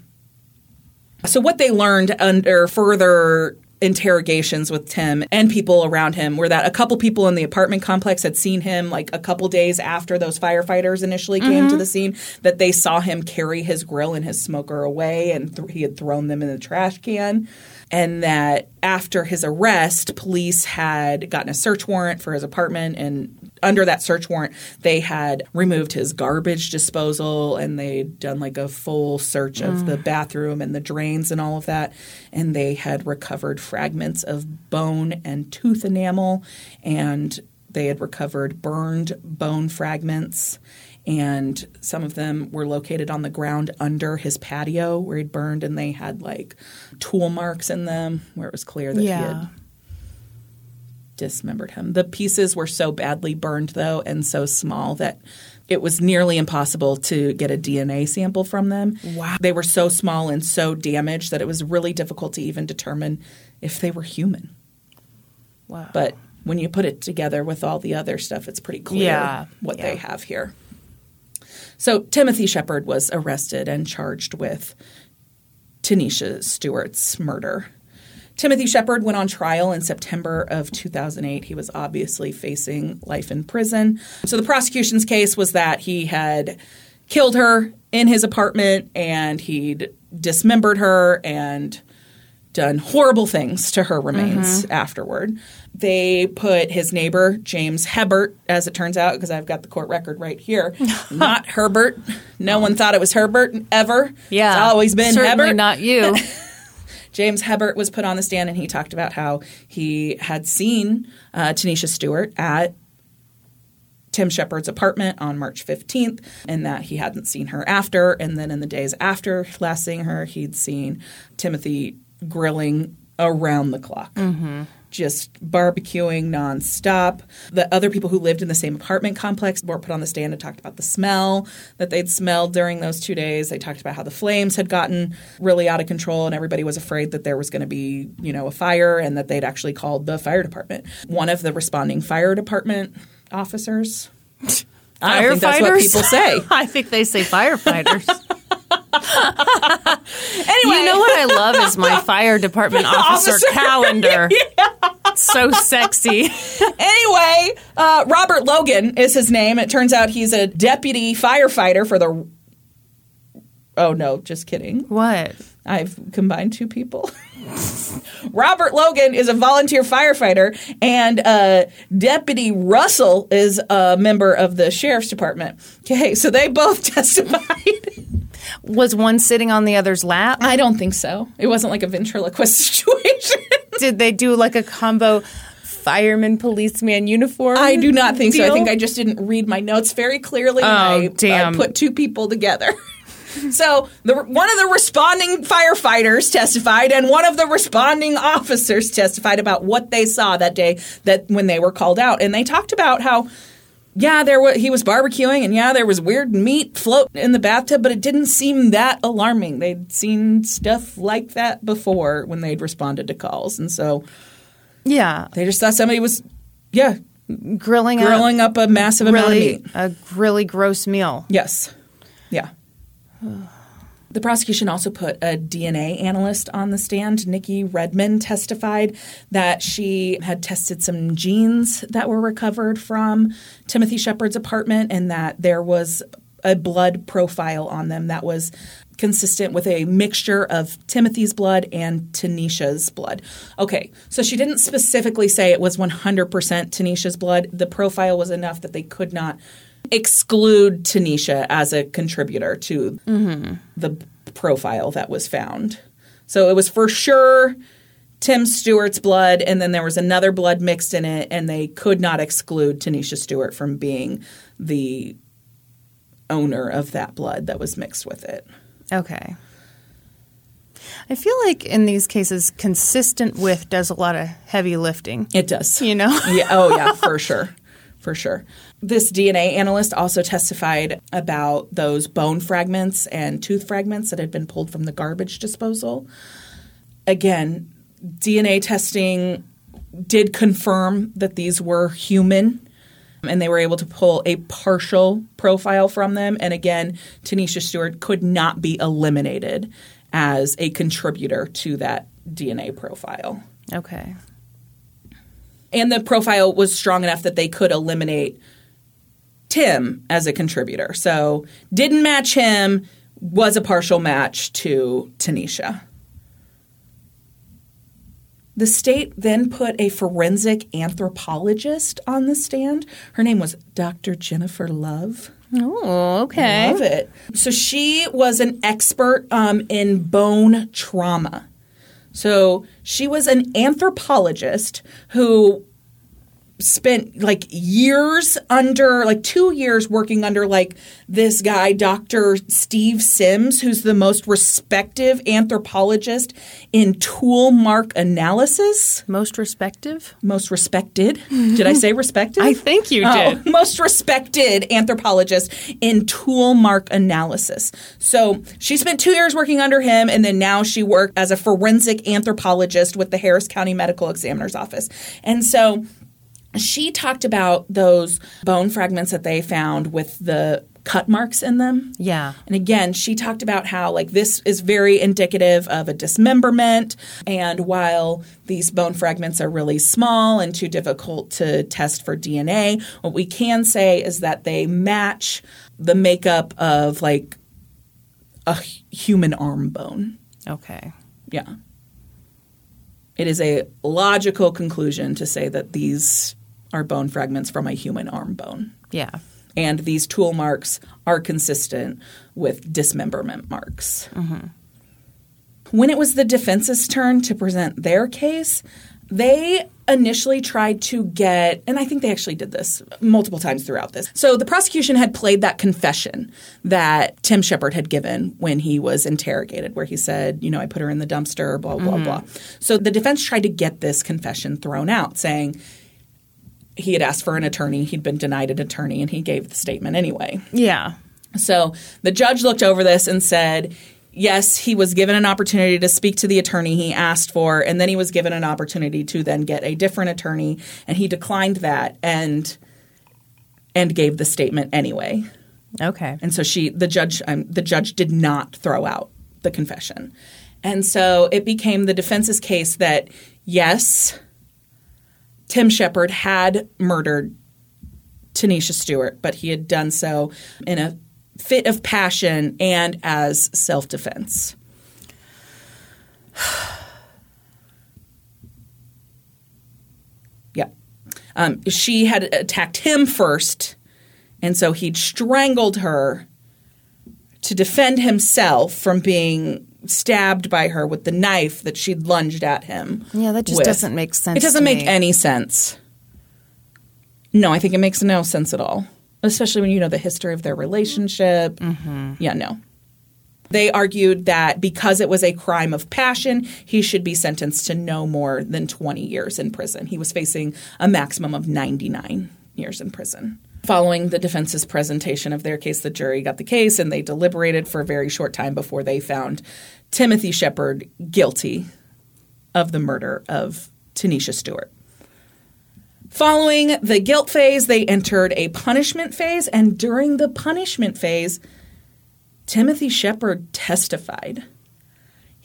S2: So what they learned under further interrogations with Tim and people around him were that a couple people in the apartment complex had seen him like a couple days after those firefighters initially came to mm-hmm. the scene that they saw him carry his grill and his smoker away and th- he had thrown them in the trash can. And that after his arrest police had gotten a search warrant for his apartment and under that search warrant they had removed his garbage disposal and they'd done like a full search of the mm. bathroom and the drains and all of that and they had recovered fragments of bone and tooth enamel and they had recovered burned bone fragments and some of them were located on the ground under his patio where he'd burned and they had like tool marks in them where it was clear that he had dismembered him. The pieces were so badly burned, though, and so small that it was nearly impossible to get a DNA sample from them.
S3: Wow.
S2: They were so small and so damaged that it was really difficult to even determine if they were human.
S3: wow.
S2: But when you put it together with all the other stuff, it's pretty clear
S3: Yeah.
S2: what
S3: Yeah.
S2: they have here. So Timothy Shepherd was arrested and charged with Tynesha Stewart's murder. Timothy Shepherd went on trial in September of 2008. He was obviously facing life in prison. So the prosecution's case was that he had killed her in his apartment and he'd dismembered her and done horrible things to her remains mm-hmm. afterward. They put his neighbor, James Hebert, as it turns out, because I've got the court record right here, not Herbert. No one thought it was Herbert ever.
S3: yeah.
S2: It's always been
S3: Certainly
S2: Hebert.
S3: not you.
S2: James Hebert was put on the stand and he talked about how he had seen uh, Tynesha Stewart at Tim Shepherd's apartment on March 15th and that he hadn't seen her after. And then in the days after last seeing her, he'd seen Timothy grilling around the clock. Just barbecuing nonstop. The other people who lived in the same apartment complex were put on the stand and talked about the smell that they'd smelled during those two days. They talked about how the flames had gotten really out of control and everybody was afraid that there was going to be, you know, a fire and that they'd actually called the fire department. One of the responding fire department officers. I don't think that's what
S3: Firefighters?
S2: people say.
S3: I think they say firefighters.
S2: Anyway,
S3: You know what I love is my fire department officer,
S2: Officer.
S3: calendar. So sexy.
S2: anyway, uh, Robert Logan is his name. It turns out he's a deputy firefighter for the. Oh no, just kidding.
S3: What?
S2: I've combined two people. Robert Logan is a volunteer firefighter, and uh, Deputy Russell is a member of the sheriff's department. Okay, so they both testified.
S3: Was one sitting on the other's lap?
S2: I don't think so. It wasn't like a ventriloquist situation.
S3: Did they do like a combo fireman policeman uniform?
S2: I do not think so. I think I just didn't read my notes very clearly. and I, I
S3: damn.
S2: put two people together. So the, one of the responding firefighters testified, and one of the responding officers testified about what they saw that day that when they were called out, and they talked about how. Yeah, there was he was barbecuing, and yeah, there was weird meat float in the bathtub, but it didn't seem that alarming. They'd seen stuff like that before when they'd responded to calls, and so
S3: Yeah,
S2: they just thought somebody was, yeah,
S3: grilling,
S2: grilling up a massive
S3: a
S2: amount of
S3: really
S2: meat.
S3: a really gross meal.
S2: Yes. Yeah. The prosecution also put a DNA analyst on the stand. Nikki Redmond testified that she had tested some genes that were recovered from Timothy Shepherd's apartment and that there was a blood profile on them that was consistent with a mixture of Timothy's blood and Tynesha's blood. Okay, so she didn't specifically say it was 100% Tynesha's blood. The profile was enough that they could not exclude Tynesha as a contributor to mm-hmm. the profile that was found. So it was for sure Tim Stewart's blood, and then there was another blood mixed in it, and they could not exclude Tynesha Stewart from being the owner of that blood that was mixed with it.
S3: Okay. I feel like in these cases, consistent with does a lot of heavy lifting.
S2: It does.
S3: You know?
S2: yeah. Oh, yeah, for sure. For sure. This DNA analyst also testified about those bone fragments and tooth fragments that had been pulled from the garbage disposal. Again, DNA testing did confirm that these were human and they were able to pull a partial profile from them. And again, Tynesha Stewart could not be eliminated as a contributor to that DNA profile.
S3: Okay.
S2: And the profile was strong enough that they could eliminate Tim as a contributor. So didn't match him, was a partial match to Tynesha. The state then put a forensic anthropologist on the stand. Her name was Dr. Jennifer Love.
S3: Oh, okay.
S2: Love it. So she was an expert um, in bone trauma. So she was an anthropologist who spent like years under like two years working under like this guy dr steve Symes who's the most respected anthropologist in tool mark analysis
S3: Most respective?
S2: most respected did i say respected
S3: I think you
S2: Oh,
S3: did.
S2: most respected anthropologist in tool mark analysis. So she spent two years working under him, and then now she worked as a forensic anthropologist with the Harris County Medical Examiner's Office. And so she talked about those bone fragments that they found with the cut marks in them.
S3: Yeah.
S2: And again, she talked about how like this is very indicative of a dismemberment and while these bone fragments are really small and too difficult to test for DNA, what we can say is that they match the makeup of like a human arm bone.
S3: Okay.
S2: Yeah. It is a logical conclusion to say that these are bone fragments from a human arm bone
S3: Yeah.
S2: and these tool marks are consistent with dismemberment marks. Mm-hmm. When it was the defense's turn to present their case, they initially tried to get, and I think they actually did this multiple times throughout this. So the prosecution had played that confession that Tim Shepherd had given when he was interrogated, where he said, you know, I put her in the dumpster, blah, blah, mm-hmm. blah. So the defense tried to get this confession thrown out, saying, he had asked for an attorney, he'd been denied an attorney, and he gave the statement anyway.
S3: Yeah.
S2: So the judge looked over this and said, yes, he was given an opportunity to speak to the attorney he asked for, and then he was given an opportunity to then get a different attorney, and he declined that and and gave the statement anyway.
S3: Okay.
S2: And so she, the judge, um, the judge did not throw out the confession, and so it became the defense's case that yes, Tim Shepherd had murdered Tynesha Stewart, but he had done so in a fit of passion and as self defense. yeah. Um, she had attacked him first, and so he'd strangled her to defend himself from being stabbed by her with the knife that she'd lunged at him.
S3: Yeah, that just
S2: with.
S3: doesn't make sense
S2: It doesn't make
S3: me.
S2: any sense. No, I think it makes no sense at all, especially when you know the history of their relationship.
S3: Mm-hmm.
S2: Yeah, no. They argued that because it was a crime of passion, he should be sentenced to no more than 20 years in prison. He was facing a maximum of 99 years in prison. Following the defense's presentation of their case, the jury got the case and they deliberated for a very short time before they found Timothy Shepherd guilty of the murder of Tynesha Stewart. Following the guilt phase, they entered a punishment phase, and during the punishment phase, Timothy Shepherd testified.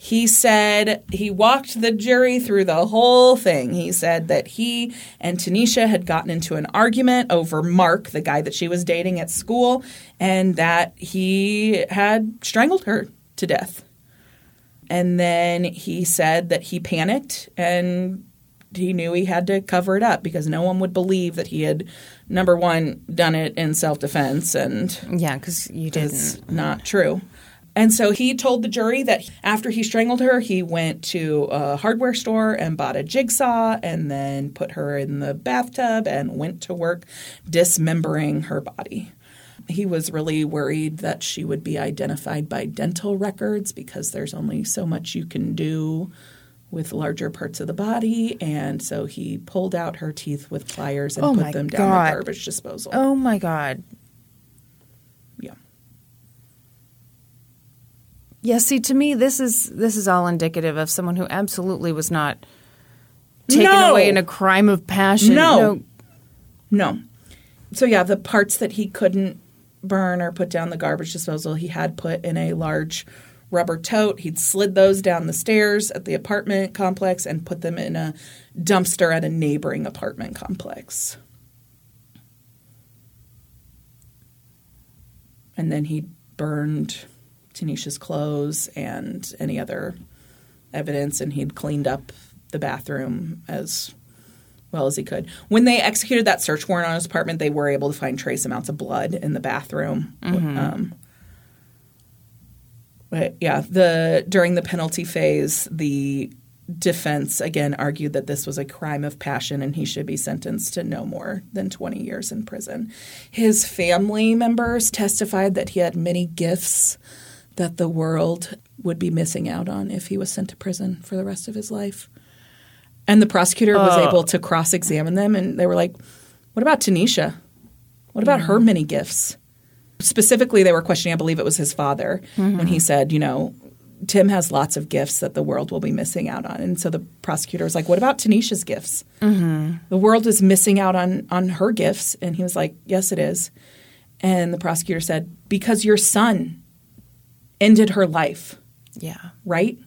S2: He said he walked the jury through the whole thing. He said that he and Tynesha had gotten into an argument over Mark, the guy that she was dating at school, and that he had strangled her to death. And then he said that he panicked and he knew he had to cover it up because no one would believe that he had, number one, done it in self defense and
S3: Yeah, because you didn't.
S2: not true. And so he told the jury that after he strangled her, he went to a hardware store and bought a jigsaw and then put her in the bathtub and went to work dismembering her body. He was really worried that she would be identified by dental records because there's only so much you can do with larger parts of the body, and so he pulled out her teeth with pliers and
S1: Oh
S2: put them down
S1: God.
S2: the garbage disposal.
S1: Oh my god.
S2: Yeah.
S1: Yeah, see to me this is this is all indicative of someone who absolutely was not taken
S2: No.
S1: away in a crime of passion.
S2: No. No. So yeah, the parts that he couldn't burn or put down the garbage disposal, he had put in a large rubber tote. He'd slid those down the stairs at the apartment complex and put them in a dumpster at a neighboring apartment complex. And then he burned Tynesha's clothes and any other evidence, and he'd cleaned up the bathroom as well as he could. When they executed that search warrant on his apartment, they were able to find trace amounts of blood in the bathroom. Um, but yeah, the during the penalty phase, the defense again argued that this was a crime of passion and he should be sentenced to no more than 20 years in prison. His family members testified that he had many gifts that the world would be missing out on if he was sent to prison for the rest of his life. And the prosecutor was oh. able to cross examine them, and they were like, What about Tynesha? What about her mm. many gifts? Specifically, they were questioning, I believe it was his father, when he mm-hmm. said, You know, Tim has lots of gifts that the world will be missing out on. And so the prosecutor was like, What about Tynesha's gifts? Mm-hmm. The world is missing out on, on her gifts. And he was like, Yes, it is. And the prosecutor said, Because your son ended her life,
S1: Yeah.
S2: right?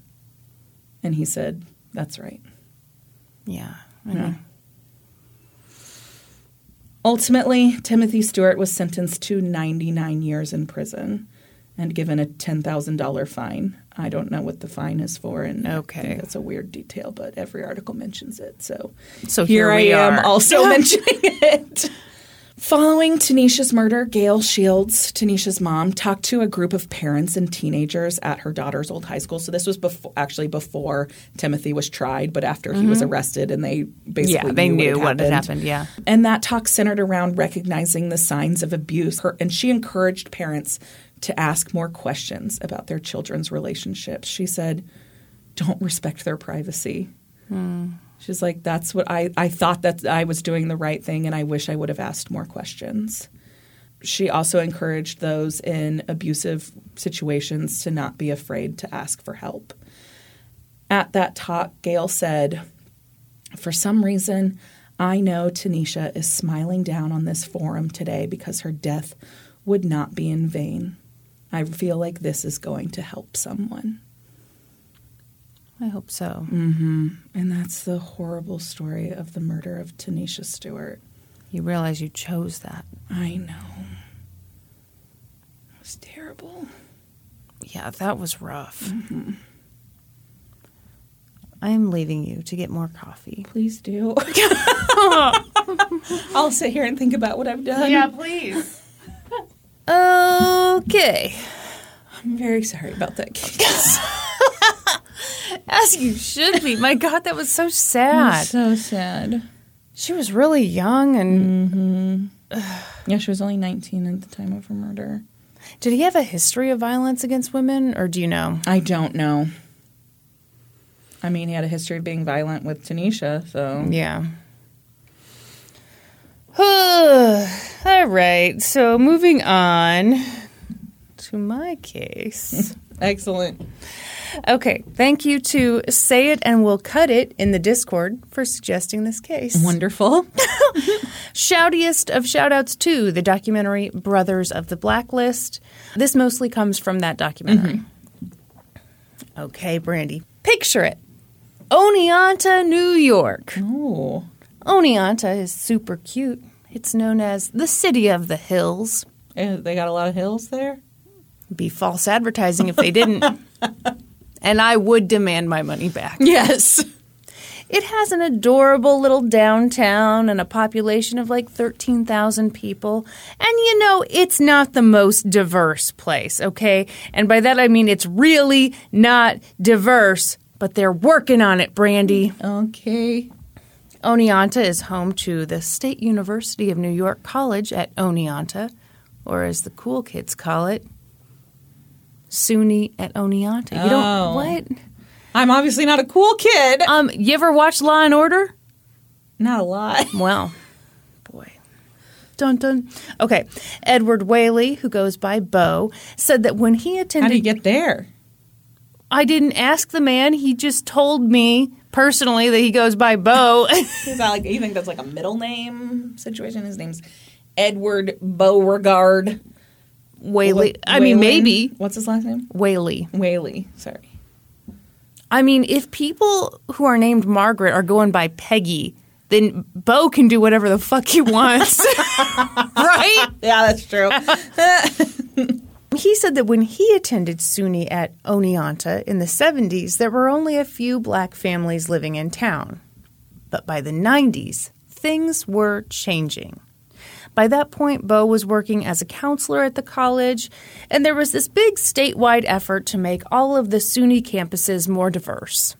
S2: And he said, That's right.
S1: Yeah. I know.
S2: Ultimately, Timothy Stewart was sentenced to 99 years in prison and given a $10,000 fine. I don't know what the fine is for, and
S1: Okay.
S2: that's a weird detail, but every article mentions it. So,
S1: So
S2: here,
S1: here
S2: I am
S1: are.
S2: also mentioning it. Following Tynesha's murder, Gail Shields, Tynesha's mom, talked to a group of parents and teenagers at her daughter's old high school. So this was before, actually before Timothy was tried, but after he was arrested, and they basically
S1: Mm-hmm. Yeah, they
S2: knew
S1: knew what had happened, yeah.
S2: and that talk centered around recognizing the signs of abuse. Her, and she encouraged parents to ask more questions about their children's relationships. She said, don't respect their privacy. She's like, that's what I, I thought that I was doing the right thing, and I wish I would have asked more questions. She also encouraged those in abusive situations to not be afraid to ask for help. At that talk, Gail said, for some reason, I know Tynesha is smiling down on this forum today because her death would not be in vain. I feel like this is going to help someone.
S1: I hope so. Mm-hmm.
S2: And that's the horrible story of the murder of Tynesha Stewart.
S1: You realize you chose that.
S2: I know. It was terrible.
S1: Yeah, that was rough. Mm-hmm. I am leaving you to get more coffee.
S2: Please do. I'll sit here and think about what I've done.
S1: Yeah, please. okay.
S2: I'm very sorry about that case.
S1: As you should be. My God, that was so sad.
S2: so sad.
S1: She was really young and mm-hmm.
S2: Yeah, she was only 19 at the time of her murder.
S1: did he have a history of violence against women or do you know?
S2: I don't know. I mean, he had a history of being violent with Tynesha, so.
S1: Yeah. All right. So moving on to my case.
S2: Excellent.
S1: Okay. Thank you to Say It and We'll Cut It in the Discord for suggesting this case.
S2: Wonderful.
S1: Shoutiest of shoutouts to the documentary Brothers of the Blacklist. This mostly comes from that documentary. Okay, Brandi. Picture it. Oneonta, New York.
S2: Oh.
S1: Oneonta is super cute. It's known as the City of the Hills.
S2: Eh, They got a lot of hills there?
S1: Be false advertising if they didn't. and I would demand my money back.
S2: Yes.
S1: It has an adorable little downtown and a population of like 13,000 people. And you know, it's not the most diverse place, okay? And by that I mean it's really not diverse, but they're working on it, Brandi.
S2: Okay.
S1: Oneonta is home to the State University of New York College at Oneonta, or as the cool kids call it, SUNY at Oneonta. You
S2: Oh.
S1: don't what?
S2: I'm obviously not a cool kid.
S1: Um, you ever watch Law and Order?
S2: not a lot.
S1: Well, boy. Dun dun. Okay. Edward Whaley, who goes by Bo, said that when he attended, How
S2: do you get there?
S1: I didn't ask the man, he just told me personally that he goes by Bo.
S2: Is that like you think that's like a middle name situation? His name's Edward Beauregard.
S1: Whaley.
S2: Wh-
S1: I mean
S2: Whalen?
S1: maybe
S2: What's his last name?
S1: Whaley.
S2: Whaley. Sorry.
S1: I mean, if people who are named Margaret are going by Peggy, then Bo can do whatever the fuck he wants. right?
S2: Yeah, that's true.
S1: He said that when he attended SUNY at Oneonta in the 70s, there were only a few black families living in town. But by the 90s, things were changing. By that point, Bo was working as a counselor at the college, and there was this big statewide effort to make all of the SUNY campuses more diverse.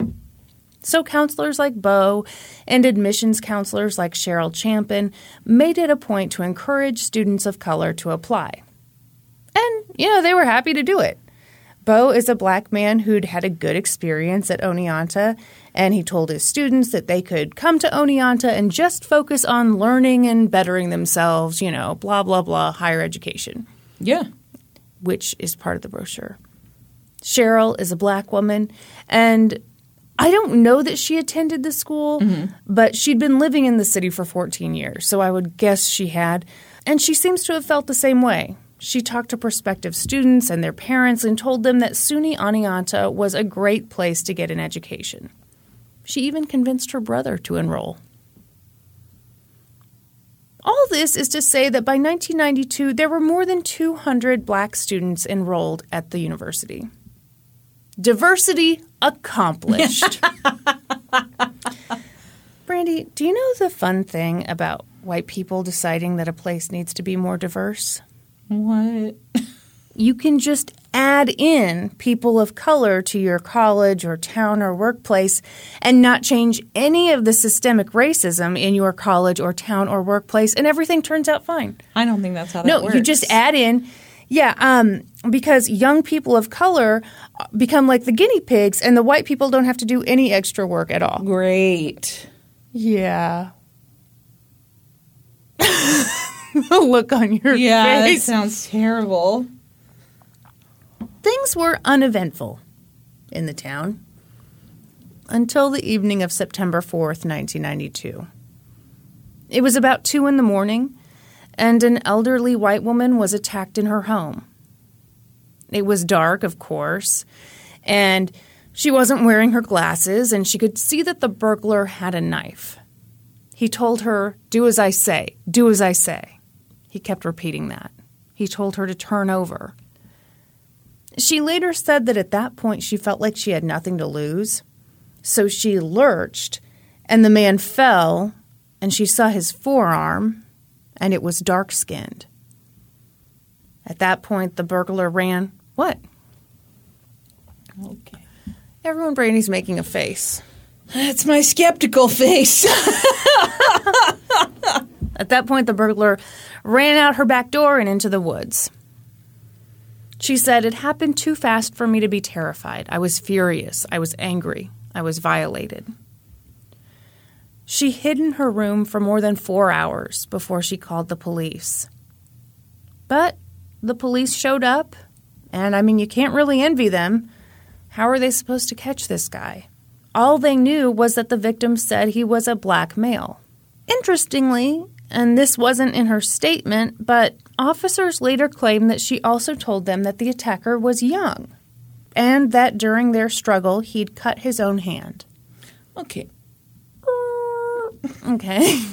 S1: So, counselors like Bo and admissions counselors like Cheryl Champin made it a point to encourage students of color to apply. And, you know, they were happy to do it. Bo is a black man who'd had a good experience at Oneonta, and he told his students that they could come to Oneonta and just focus on learning and bettering themselves, you know, blah, blah, blah, higher education,
S2: yeah.
S1: which is part of the brochure. Cheryl is a black woman, and I don't know that she attended the school, mm-hmm. but she'd been living in the city for 14 years, so I would guess she had. And she seems to have felt the same way. She talked to prospective students and their parents and told them that SUNY Oneonta was a great place to get an education. She even convinced her brother to enroll. All this is to say that by 1992, there were more than 200 black students enrolled at the university. Diversity accomplished. Brandi, do you know the fun thing about white people deciding that a place needs to be more diverse?
S2: What?
S1: You can just add in people of color to your college or town or workplace and not change any of the systemic racism in your college or town or workplace, and everything turns out fine.
S2: I don't think that's how that
S1: No,
S2: works.
S1: No, you just add in. Yeah, um, because young people of color become like the guinea pigs, and the white people don't have to do any extra work at all.
S2: Great.
S1: Yeah. the look on your
S2: Yeah, that
S1: face.
S2: sounds terrible.
S1: Things were uneventful in the town until the evening of September 4th, 1992. It was about 2 in the morning, and an elderly white woman was attacked in her home. It was dark, of course, and she wasn't wearing her glasses, and she could see that the burglar had a knife. He told her, Do as I say, do as I say. He kept repeating that. He told her to turn over. She later said that at that point she felt like she had nothing to lose. So she lurched, and the man fell, and she saw his forearm, and it was dark skinned. At that point, the burglar ran. What?
S2: Okay.
S1: Everyone, Brandi's making a face.
S2: That's my skeptical face.
S1: At that point, the burglar ran out her back door and into the woods. She said, It happened too fast for me to be terrified. I was furious. I was angry. I was violated. She hid in her room for more than four hours before she called the police. But the police showed up, and I mean, you can't really envy them. How are they supposed to catch this guy? All they knew was that the victim said he was a black male. Interestingly, and this wasn't in her statement, but officers later claimed that she also told them that the attacker was young and that during their struggle he'd cut his own hand.
S2: okay.
S1: Okay.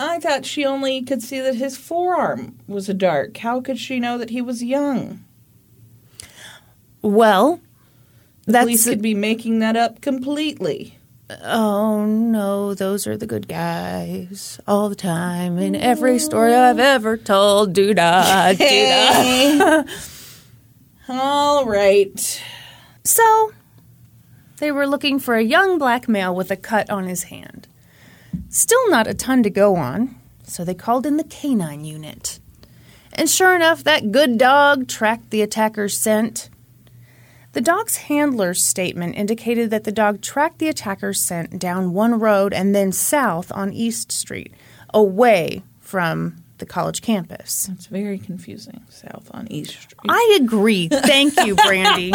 S2: I thought she only could see that his forearm was a dark. How could she know that he was young?
S1: Well,
S2: The police could be making that up completely.
S1: Oh no, those are the good guys all the time in every story I've ever told. Do da, do da.
S2: All right.
S1: So, they were looking for a young black male with a cut on his hand. Still not a ton to go on, so they called in the canine unit. And sure enough, that good dog tracked the attacker's scent. The dog's handler's statement indicated that the dog tracked the attacker's scent down one road and then south on East Street, away from the college campus.
S2: It's very confusing. South on East Street.
S1: I agree. Thank you, Brandi.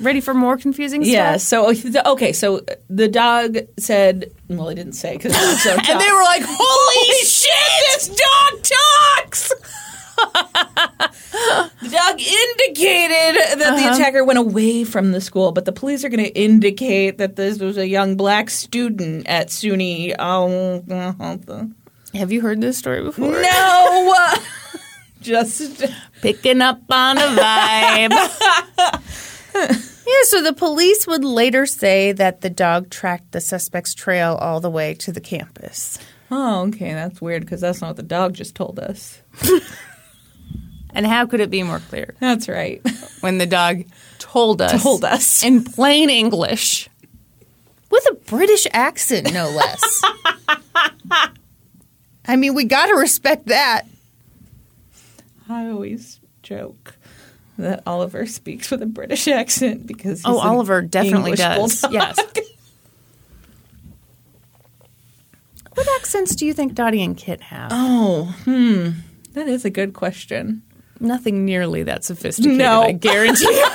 S1: Ready for more confusing stuff? Yeah.
S2: So okay. So uh, the dog said, "Well, he didn't say because so
S1: And they were like,
S2: Holy shit! This dog talks." The dog indicated that the uh-huh. attacker went away from the school, but the police are going to indicate that this was a young black student at SUNY. Oh, uh-huh.
S1: Have you heard this story before?
S2: no! Just
S1: Picking up on a vibe. yeah, so the police would later say that the dog tracked the suspect's trail all the way to the campus.
S2: oh, okay. That's weird because that's not what the dog just told us.
S1: And how could it be more clear
S2: That's right.
S1: when the dog told us,
S2: Told us.
S1: in plain English with a British accent, no less? I mean, we got to respect that.
S2: I always joke that Oliver speaks with a British accent because he's
S1: Oh,
S2: an
S1: Oliver definitely
S2: English
S1: does.
S2: bulldog.
S1: Yes. What accents do you think Dottie and Kit have?
S2: Oh, hmm. That is a good question.
S1: Nothing nearly that sophisticated,
S2: No.
S1: I guarantee you.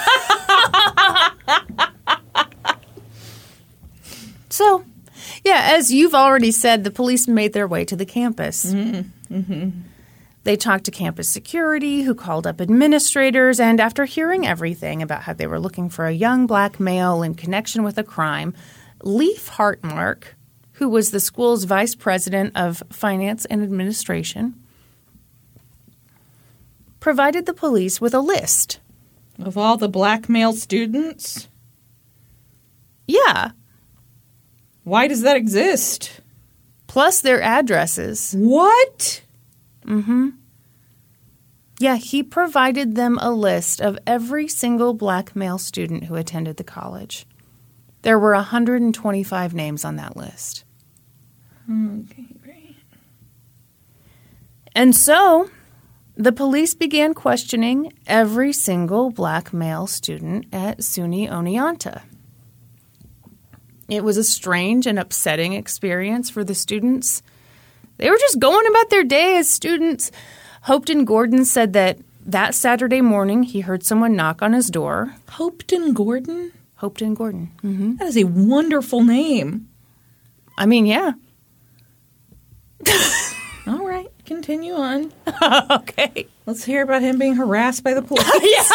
S1: so, yeah, as you've already said, the police made their way to the campus. Mm-hmm. Mm-hmm. They talked to campus security, who called up administrators, and after hearing everything about how they were looking for a young black male in connection with a crime, Leif Hartmark, who was the school's vice president of finance and administration, provided the police with a list.
S2: Of all the black male students,
S1: Yeah,
S2: why does that exist?
S1: plus their addresses.
S2: What? Mm hmm.
S1: Yeah, he provided them a list of every single black male student who attended the college. There were 125 names on that list.
S2: Okay, great.
S1: And so the police began questioning every single black male student at SUNY Oneonta. It was a strange and upsetting experience for the students. They were just going about their day as students. Hopeton Gordon said that that Saturday morning he heard someone knock on his door.
S2: Hopeton Gordon?
S1: Hopeton Gordon. hmm
S2: That is a wonderful name.
S1: I mean, yeah.
S2: All right, continue on.
S1: okay.
S2: Let's hear about him being harassed by the police.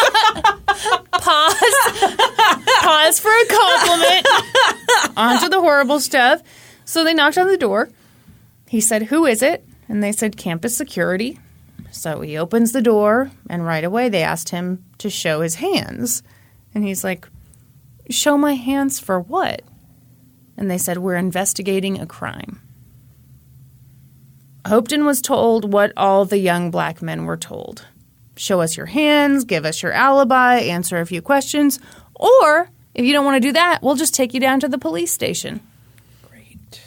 S1: Pause. Pause for a compliment. Onto the horrible stuff. So they knocked on the door. He said, Who is it? And they said, Campus security. So he opens the door, and right away they asked him to show his hands. And he's like, Show my hands for what? And they said, We're investigating a crime. Hopeton was told what all the young black men were told show us your hands, give us your alibi, answer a few questions, or if you don't want to do that, we'll just take you down to the police station.
S2: Great.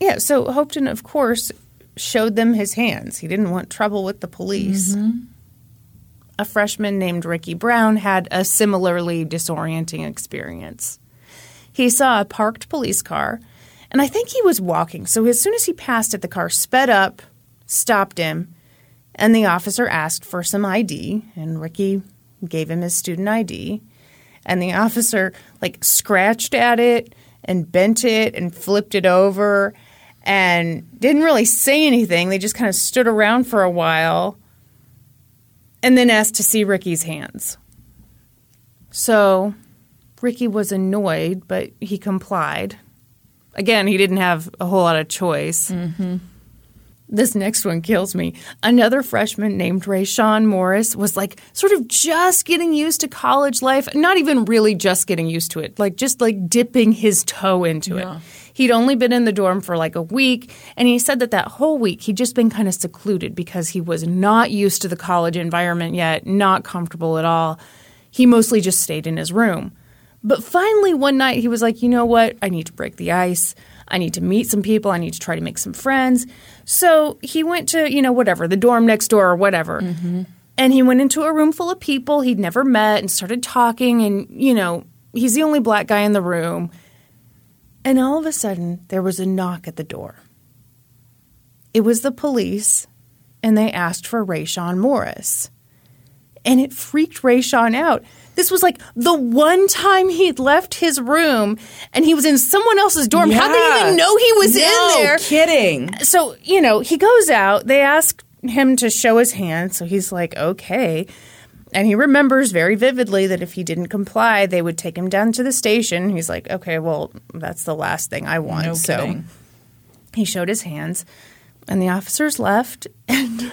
S1: Yeah, so Hopeton, of course, showed them his hands. He didn't want trouble with the police. Mm-hmm. A freshman named Ricky Brown had a similarly disorienting experience. He saw a parked police car, and I think he was walking. So as soon as he passed it, the car sped up, stopped him, and the officer asked for some ID, and Ricky gave him his student ID. And the officer like scratched at it and bent it and flipped it over and didn't really say anything. They just kind of stood around for a while and then asked to see Ricky's hands. So Ricky was annoyed, but he complied. Again, he didn't have a whole lot of choice. This next one kills me. Another freshman named Ray Rayshawn Morris was like sort of just getting used to college life, not even really just getting used to it, like just like dipping his toe into it. He'd only been in the dorm for like a week, and he said that that whole week he'd just been kind of secluded because he was not used to the college environment yet, not comfortable at all. He mostly just stayed in his room. But finally, one night, he was like, you know what? I need to break the ice. I need to meet some people. I need to try to make some friends. So he went to, you know, whatever, the dorm next door or whatever. Mm-hmm. And he went into a room full of people he'd never met and started talking. And, you know, he's the only black guy in the room. And all of a sudden, there was a knock at the door. It was the police, and they asked for Rayshawn Morris. And it freaked Rayshawn out. This was like the one time he'd left his room and he was in someone else's dorm. How did he even know he was
S2: no
S1: in there?
S2: kidding.
S1: So, you know, he goes out. They ask him to show his hand. So he's like, okay. And he remembers very vividly that if he didn't comply, they would take him down to the station. He's like, okay, well, that's the last thing I want.
S2: No
S1: so
S2: kidding.
S1: he showed his hands, and the officers left. And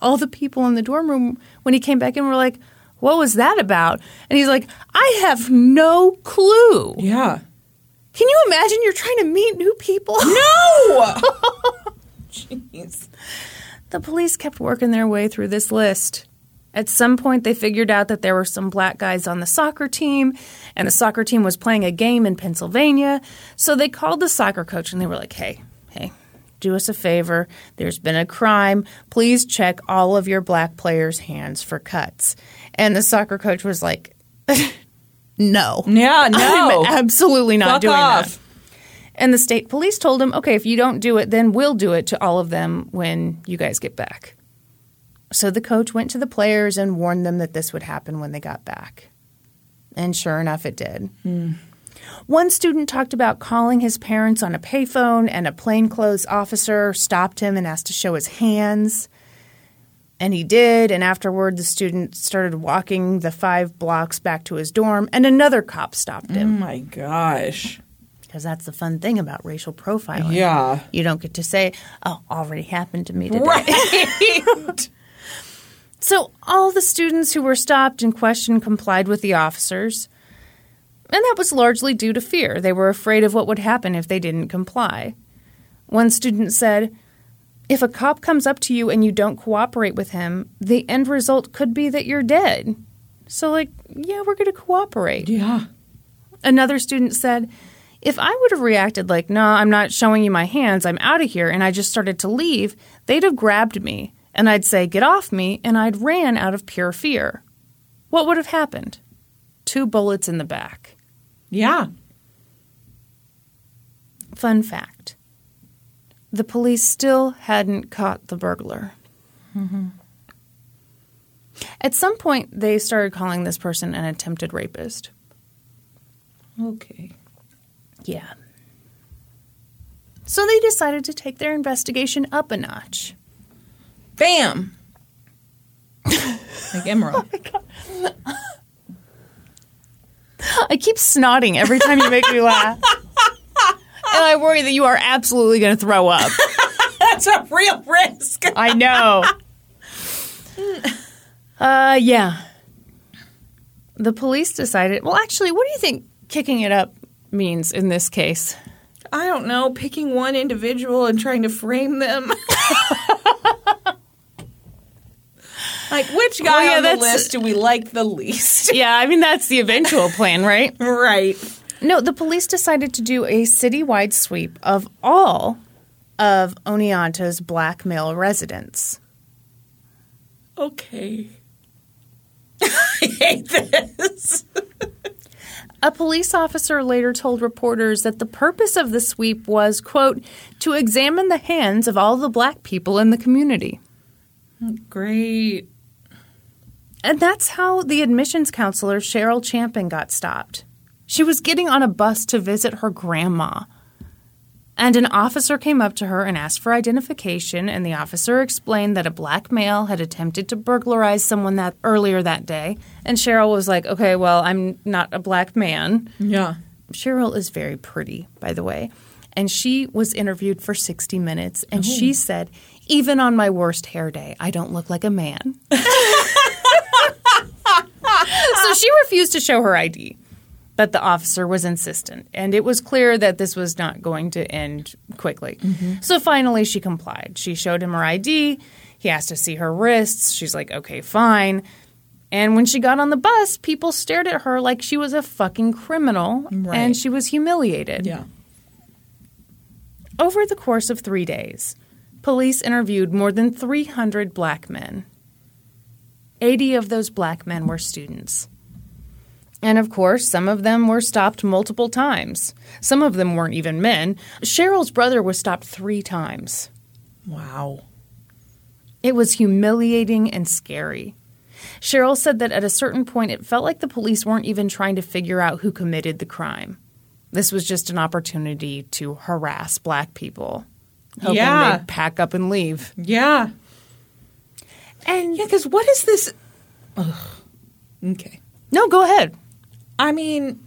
S1: all the people in the dorm room, when he came back in, were like, what was that about? And he's like, I have no clue.
S2: Yeah.
S1: Can you imagine you're trying to meet new people?
S2: No. Jeez.
S1: The police kept working their way through this list. At some point, they figured out that there were some black guys on the soccer team, and the soccer team was playing a game in Pennsylvania. So they called the soccer coach and they were like, hey, hey, do us a favor. There's been a crime. Please check all of your black players' hands for cuts. And the soccer coach was like, no.
S2: Yeah, no.
S1: I'm absolutely not
S2: Fuck
S1: doing
S2: off.
S1: that. And the state police told him, okay, if you don't do it, then we'll do it to all of them when you guys get back. So the coach went to the players and warned them that this would happen when they got back. And sure enough, it did. Hmm. One student talked about calling his parents on a payphone, and a plainclothes officer stopped him and asked to show his hands. And he did. And afterward, the student started walking the five blocks back to his dorm, and another cop stopped him.
S2: Oh my gosh.
S1: Because that's the fun thing about racial profiling.
S2: Yeah.
S1: You don't get to say, oh, already happened to me today.
S2: Right.
S1: So all the students who were stopped and questioned complied with the officers. And that was largely due to fear. They were afraid of what would happen if they didn't comply. One student said, If a cop comes up to you and you don't cooperate with him, the end result could be that you're dead. So, like, yeah, we're going to cooperate.
S2: yeah.
S1: Another student said, If I would have reacted like, no, I'm not showing you my hands, I'm out of here, and I just started to leave, they'd have grabbed me, and I'd say, Get off me, and I'd ran out of pure fear. What would have happened? Two bullets in the back.
S2: Yeah.
S1: Fun fact the police still hadn't caught the burglar. Mm-hmm. At some point, they started calling this person an attempted rapist.
S2: Okay.
S1: Yeah. So they decided to take their investigation up a notch.
S2: Bam. like Emerald.
S1: Oh I keep snotting every time you make me laugh. And I worry that you are absolutely going to throw up.
S2: That's a real risk.
S1: I know. Uh, yeah. The police decided. Well, actually, what do you think kicking it up means in this case?
S2: I don't know, picking one individual and trying to frame them. like, which guy
S1: yeah,
S2: on the list do we like the least?
S1: Yeah, I mean that's the eventual plan, right?
S2: right.
S1: No, the police decided to do a citywide sweep of all of Oneonta's black male residents.
S2: Okay. I hate this.
S1: A police officer later told reporters that the purpose of the sweep was, quote, to examine the hands of all the black people in the community.
S2: Great.
S1: And that's how the admissions counselor Cheryl Champing got stopped. She was getting on a bus to visit her grandma. And an officer came up to her and asked for identification, and the officer explained that a black male had attempted to burglarize someone that earlier that day. And Cheryl was like, "Okay, well, I'm not a black man."
S2: Yeah.
S1: Cheryl is very pretty, by the way. And she was interviewed for 60 minutes, and she oh. said, Even on my worst hair day, I don't look like a man. so she refused to show her ID, but the officer was insistent. And it was clear that this was not going to end quickly. Mm-hmm. So finally, she complied. She showed him her ID. He asked to see her wrists. She's like, Okay, fine. And when she got on the bus, people stared at her like she was a fucking criminal
S2: Right.
S1: and she was humiliated.
S2: Yeah.
S1: Over the course of three days, police interviewed more than 300 black men. 80 of those black men were students. And of course, some of them were stopped multiple times. Some of them weren't even men. Cheryl's brother was stopped three times.
S2: Wow.
S1: It was humiliating and scary. Cheryl said that at a certain point, it felt like the police weren't even trying to figure out who committed the crime. This was just an opportunity to harass black people, hoping
S2: Yeah.
S1: they'd pack up and leave.
S2: Yeah.
S1: And
S2: Yeah, because what is this? Ugh. Okay.
S1: no, go ahead.
S2: I mean,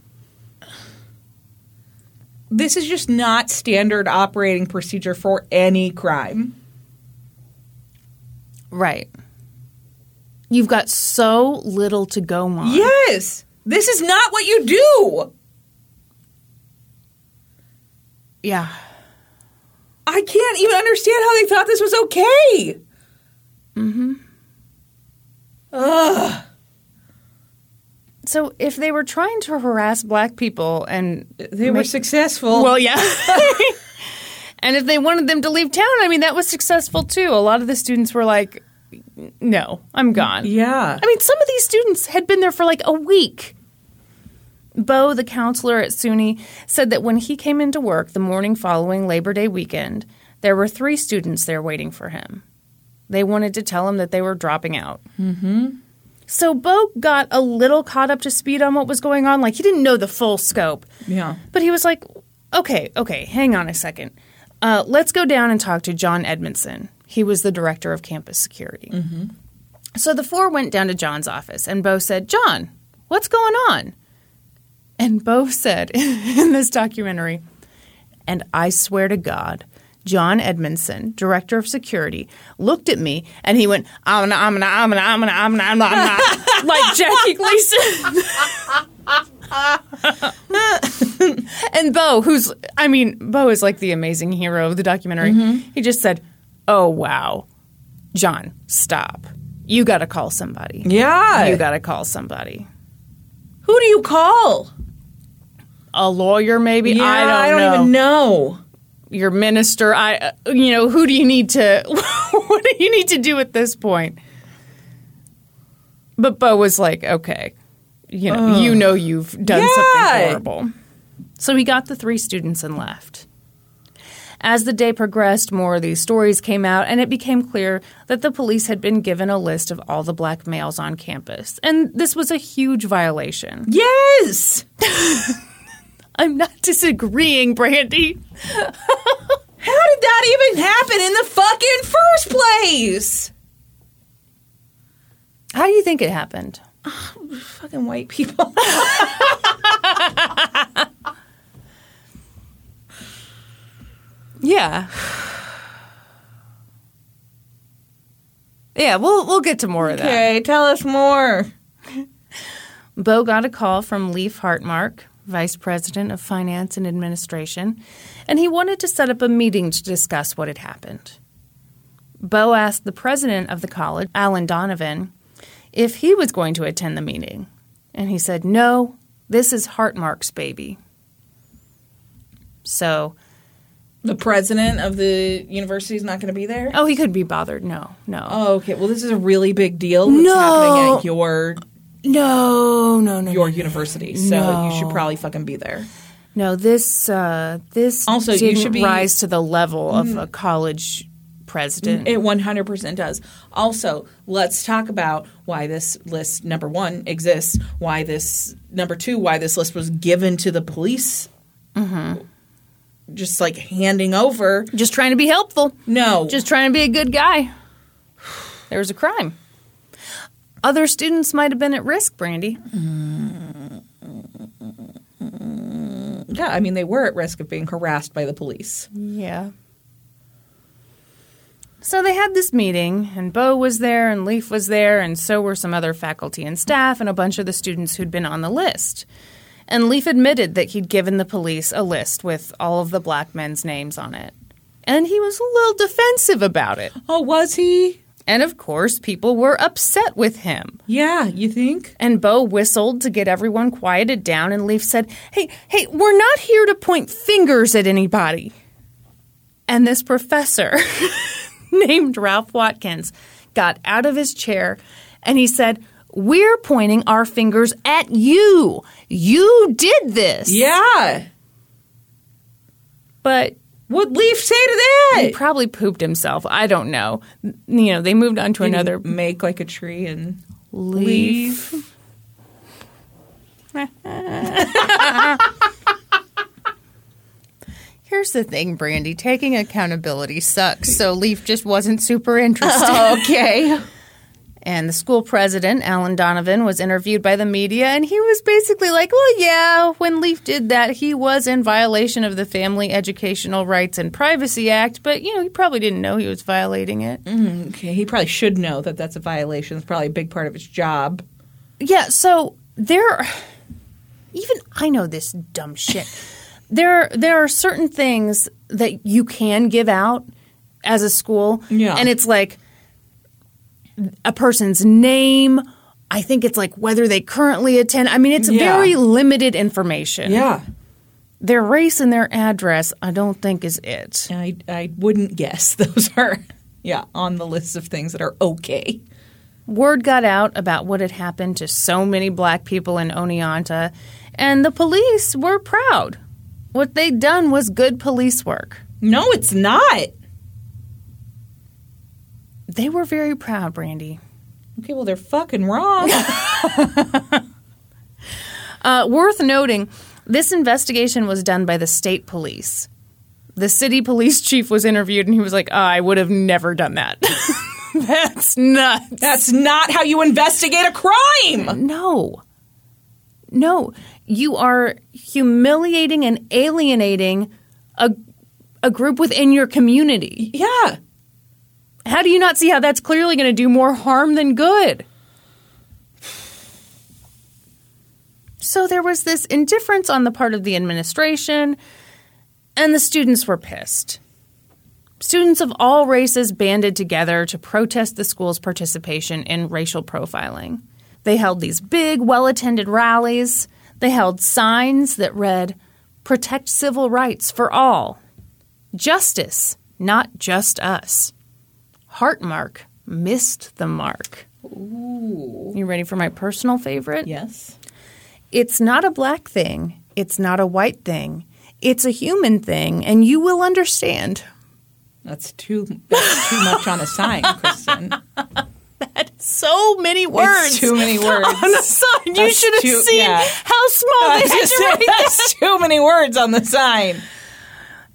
S2: this is just not standard operating procedure for any crime.
S1: Right. You've got so little to go on.
S2: Yes. This is not what you do.
S1: Yeah.
S2: I can't even understand how they thought this was okay. Mm-hmm. Ugh.
S1: So if they were trying to harass black people and
S2: They were successful.
S1: Well, yeah. and if they wanted them to leave town, I mean, that was successful too. A lot of the students were like, no, I'm gone.
S2: yeah.
S1: I mean, some of these students had been there for like a week. Bo, the counselor at SUNY, said that when he came into work the morning following Labor Day weekend, there were three students there waiting for him. They wanted to tell him that they were dropping out. Mm-hmm. So Bo got a little caught up to speed on what was going on. Like, he didn't know the full scope.
S2: Yeah.
S1: But he was like, okay, okay, hang on a second. Uh, let's go down and talk to John Edmondson. He was the director of campus security. So the four went down to John's office, and Bo said, John, what's going on? And Bo said in this documentary, and I swear to God, John Edmondson, director of security, looked at me and he went, I'm gonna, I'm gonna, I'm gonna, I'm gonna, I'm gonna, I'm gonna, like Jackie Gleason. and Bo, who's, I mean, Bo is like the amazing hero of the documentary. Mm-hmm. He just said, Oh, wow. John, stop. You got to call somebody.
S2: Yeah.
S1: You got to call somebody.
S2: Who do you call?
S1: A lawyer, maybe?
S2: Yeah,
S1: I don't, know.
S2: even know.
S1: Your minister. I, uh, you know, who do you need to, what do you need to do at this point? But Bo was like, okay, you know, you know you've done
S2: Yeah.
S1: something horrible. So he got the three students and left. As the day progressed, more of these stories came out, and it became clear that the police had been given a list of all the black males on campus. And this was a huge violation.
S2: Yes.
S1: I'm not disagreeing, Brandi.
S2: How did that even happen in the fucking first place?
S1: How do you think it happened?
S2: Fucking white people.
S1: Yeah. Yeah, we'll we'll get to more of that.
S2: okay, tell us more.
S1: Bo got a call from Leif Hartmark, Vice President of Finance and Administration, and he wanted to set up a meeting to discuss what had happened. Bo asked the president of the college, Alan Donovan, if he was going to attend the meeting. And he said, No, this is Hartmark's baby. So,
S2: The president of the university is not going to be there.
S1: oh, he could be bothered. No, no.
S2: Oh, okay. Well, this is a really big deal. That's
S1: No.
S2: happening at your
S1: No, no, no.
S2: your university, so
S1: No.
S2: you should probably fucking be there.
S1: No, this uh, this
S2: Also, you
S1: didn't
S2: should be- Mm.
S1: rise to the level of a college president.
S2: It 100% does. Also, let's talk about why this list, number one, exists, why this, number two, why this list was given to the police.
S1: Mm-hmm.
S2: Just like handing over.
S1: Just trying to be helpful.
S2: No.
S1: Just trying to be a good guy. There was a crime. Other students might have been at risk, Brandi.
S2: yeah, I mean, they were at risk of being harassed by the police.
S1: Yeah. So they had this meeting, and Bo was there, and Leif was there, and so were some other faculty and staff, and a bunch of the students who'd been on the list. And Leif admitted that he'd given the police a list with all of the black men's names on it. And he was a little defensive about it.
S2: Oh, was he?
S1: And of course, people were upset with him.
S2: Yeah, you think?
S1: And Bo whistled to get everyone quieted down, and Leif said, Hey, hey, we're not here to point fingers at anybody. And this professor, named Ralph Watkins, got out of his chair And he said, We're pointing our fingers at you. You did this.
S2: Yeah.
S1: But
S2: What'd Leif say to that?
S1: he probably pooped himself. I don't know. You know, they moved on to another
S2: make like a tree and
S1: leaf. Here's the thing, Brandi. Taking accountability sucks, so Leif just wasn't super interested.
S2: okay.
S1: And the school president, Alan Donovan, was interviewed by the media, and he was basically like, Well, yeah, when Leif did that, he was in violation of the Family Educational Rights and Privacy Act, but, you know, he probably didn't know he was violating it. Mm-hmm.
S2: Okay, he probably should know that that's a violation. It's probably a big part of his job.
S1: Yeah, so there even I know this dumb shit. there there are certain things that you can give out as a school.
S2: Yeah.
S1: And it's like a person's name. I think it's like whether they currently attend. I mean, it's
S2: Yeah.
S1: very limited information.
S2: Yeah.
S1: Their race and their address, I don't think is it.
S2: I, I wouldn't guess those are, yeah, on the list of things that are okay.
S1: Word got out about what had happened to so many black people in Oneonta, and the police were proud. What they'd done was good police work.
S2: No, it's not.
S1: They were very proud, Brandi.
S2: Okay, well, they're fucking wrong.
S1: Uh, worth noting, this investigation was done by the state police. The city police chief was interviewed, and he was like, oh, "I would have never done that. That's nuts."
S2: That's not how you investigate a crime.
S1: No. No. You are humiliating and alienating a, a group within your community.
S2: Yeah.
S1: How do you not see how that's clearly going to do more harm than good? So there was this indifference on the part of the administration, and the students were pissed. Students of all races banded together to protest the school's participation in racial profiling. They held these big, well attended rallies. They held signs that read, Protect civil rights for all. Justice, not just us. Hartmark missed the mark. Ooh. You ready for my personal favorite?
S2: Yes.
S1: It's not a black thing. It's not a white thing. It's a human thing, and you will understand.
S2: That's too that's too much on a sign, Kristin.
S1: That's so many words.
S2: too many words.
S1: on a sign. You should have seen
S2: yeah.
S1: how small
S2: I
S1: they had to write
S2: that's too many words on the sign.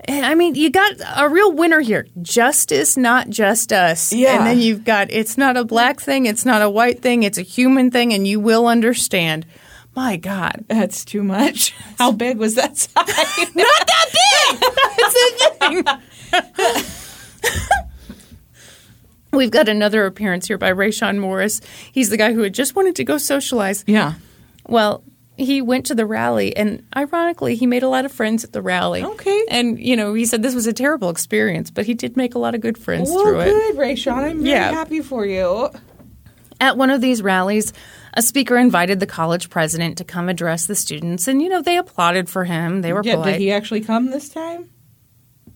S1: And I mean, you got a real winner here. Justice, not just us.
S2: Yeah.
S1: And then you've got it's not a black thing, it's not a white thing, it's a human thing, and you will understand. My God.
S2: That's too much. How big was that sign?
S1: Not that big! That's the thing. We've got another appearance here by Rayshawn Morris. He's the guy who had just wanted to go socialize.
S2: yeah.
S1: Well, he went to the rally, and ironically, he made a lot of friends at the rally.
S2: Okay.
S1: And, you know, he said this was a terrible experience, but he did make a lot of good friends
S2: Well,
S1: through it.
S2: good, Rayshawn. I'm very
S1: Yeah.
S2: happy for you.
S1: At one of these rallies, a speaker invited the college president to come address the students, and, you know, they applauded for him. They were
S2: Yeah,
S1: polite.
S2: did he actually come this time?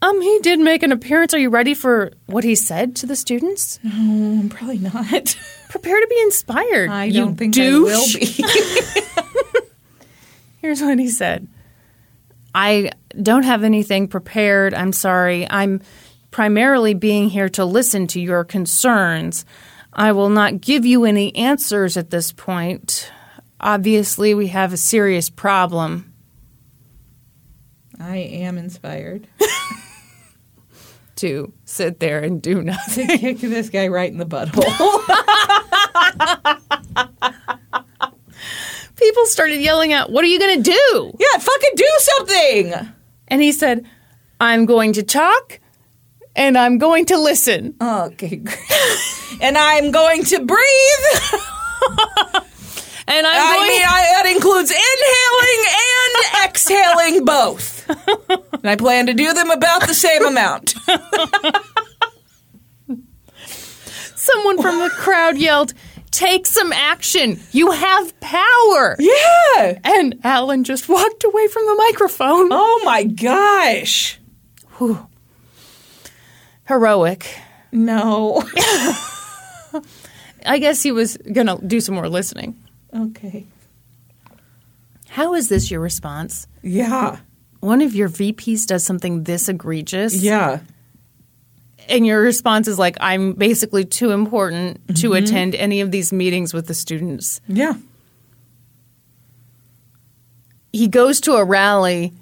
S1: um, he did make an appearance. Are you ready for what he said to the students?
S2: Um, probably not.
S1: Prepare to be inspired.
S2: I
S1: you
S2: don't think
S1: douche.
S2: I will be.
S1: Here's what he said I don't have anything prepared. I'm sorry. I'm primarily being here to listen to your concerns. I will not give you any answers at this point. Obviously, we have a serious problem.
S2: I am inspired.
S1: To sit there and do nothing.
S2: to kick this guy right in the butthole.
S1: People started yelling out, What are you going to do?
S2: yeah, fucking do something.
S1: And he said, I'm going to talk and I'm going to listen.
S2: Oh, okay, and I'm going to breathe.
S1: And I'm
S2: I
S1: going
S2: mean, I, that includes inhaling and exhaling both. and I plan to do them about the same amount.
S1: Someone from the crowd yelled, Take some action. You have power.
S2: Yeah.
S1: And Alan just walked away from the microphone.
S2: Oh my gosh.
S1: Heroic.
S2: No.
S1: I guess he was going to do some more listening.
S2: Okay.
S1: How is this your response?
S2: Yeah.
S1: One of your VPs does something this egregious.
S2: Yeah.
S1: And your response is like, I'm basically too important to
S2: Mm-hmm.
S1: attend any of these meetings with the students.
S2: Yeah.
S1: He goes to a rally.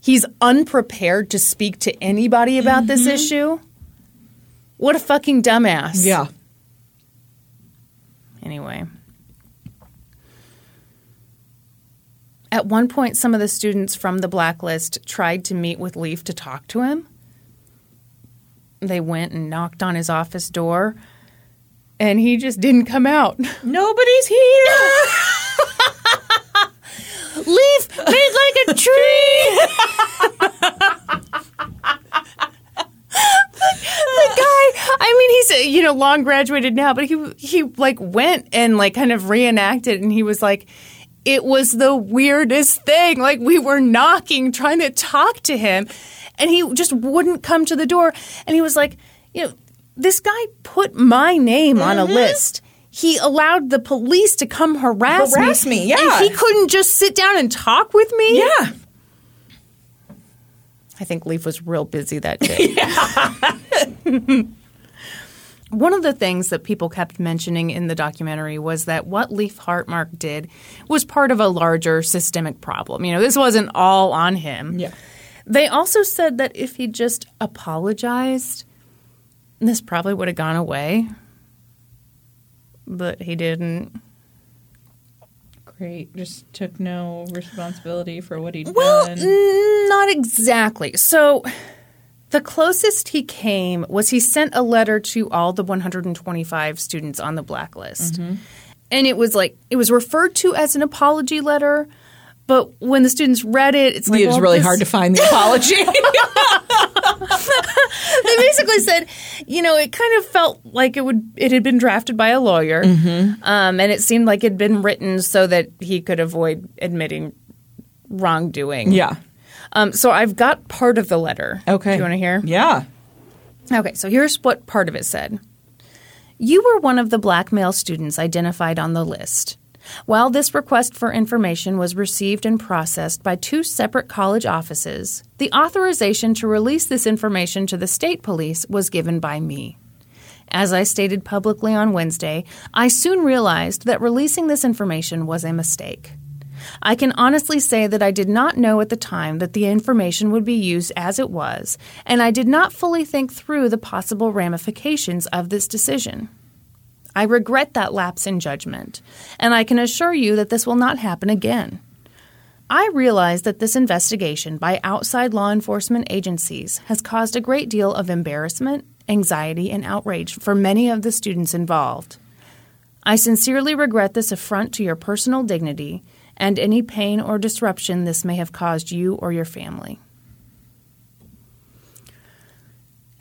S1: He's unprepared to speak to anybody about this issue. What a fucking dumbass.
S2: Mm-hmm. Yeah.
S1: Anyway. At one point, some of the students from the blacklist tried to meet with Leif to talk to him. They went and knocked on his office door, and he just didn't come out.
S2: Nobody's here.
S1: Leif, make like a tree. the guy, I mean, he's you know long graduated now, but he he like went and like kind of reenacted, and he was like, it was the weirdest thing. Like we were knocking, trying to talk to him, and he just wouldn't come to the door. And he was like, you know, this guy put my name on a mm-hmm. list. He allowed the police to come harass,
S2: Harass me, yeah.
S1: And he couldn't just sit down and talk with me.
S2: yeah.
S1: I think Leif was real busy that day. One of the things that people kept mentioning in the documentary was that what Leif Hartmark did was part of a larger systemic problem. You know, this wasn't all on him.
S2: Yeah.
S1: They also said that if he just apologized, this probably would have gone away. But he didn't.
S3: Great. Just took no responsibility for what he'd
S1: Well,
S3: done.
S1: mm, not exactly. So the closest he came was he sent a letter to all the 125 students on the blacklist.
S3: Mm-hmm.
S1: And it was like it was referred to as an apology letter, but when the students read it, it's like
S2: it was
S1: well,
S2: really
S1: this-
S2: hard to find the apology.
S1: they basically said, you know, it kind of felt like it would it had been drafted by a lawyer,
S2: Mm-hmm.
S1: um, and it seemed like it had been written so that he could avoid admitting wrongdoing.
S2: yeah.
S1: Um, so I've got part of the letter.
S2: Okay.
S1: Do you want to hear?
S2: Yeah.
S1: Okay, so here's what part of it said. You were one of the black male students identified on the list. While this request for information was received and processed by two separate college offices, the authorization to release this information to the state police was given by me. As I stated publicly on Wednesday, I soon realized that releasing this information was a mistake. I can honestly say that I did not know at the time that the information would be used as it was, and I did not fully think through the possible ramifications of this decision. I regret that lapse in judgment, and I can assure you that this will not happen again. I realize that this investigation by outside law enforcement agencies has caused a great deal of embarrassment, anxiety, and outrage for many of the students involved. I sincerely regret this affront to your personal dignity and any pain or disruption this may have caused you or your family.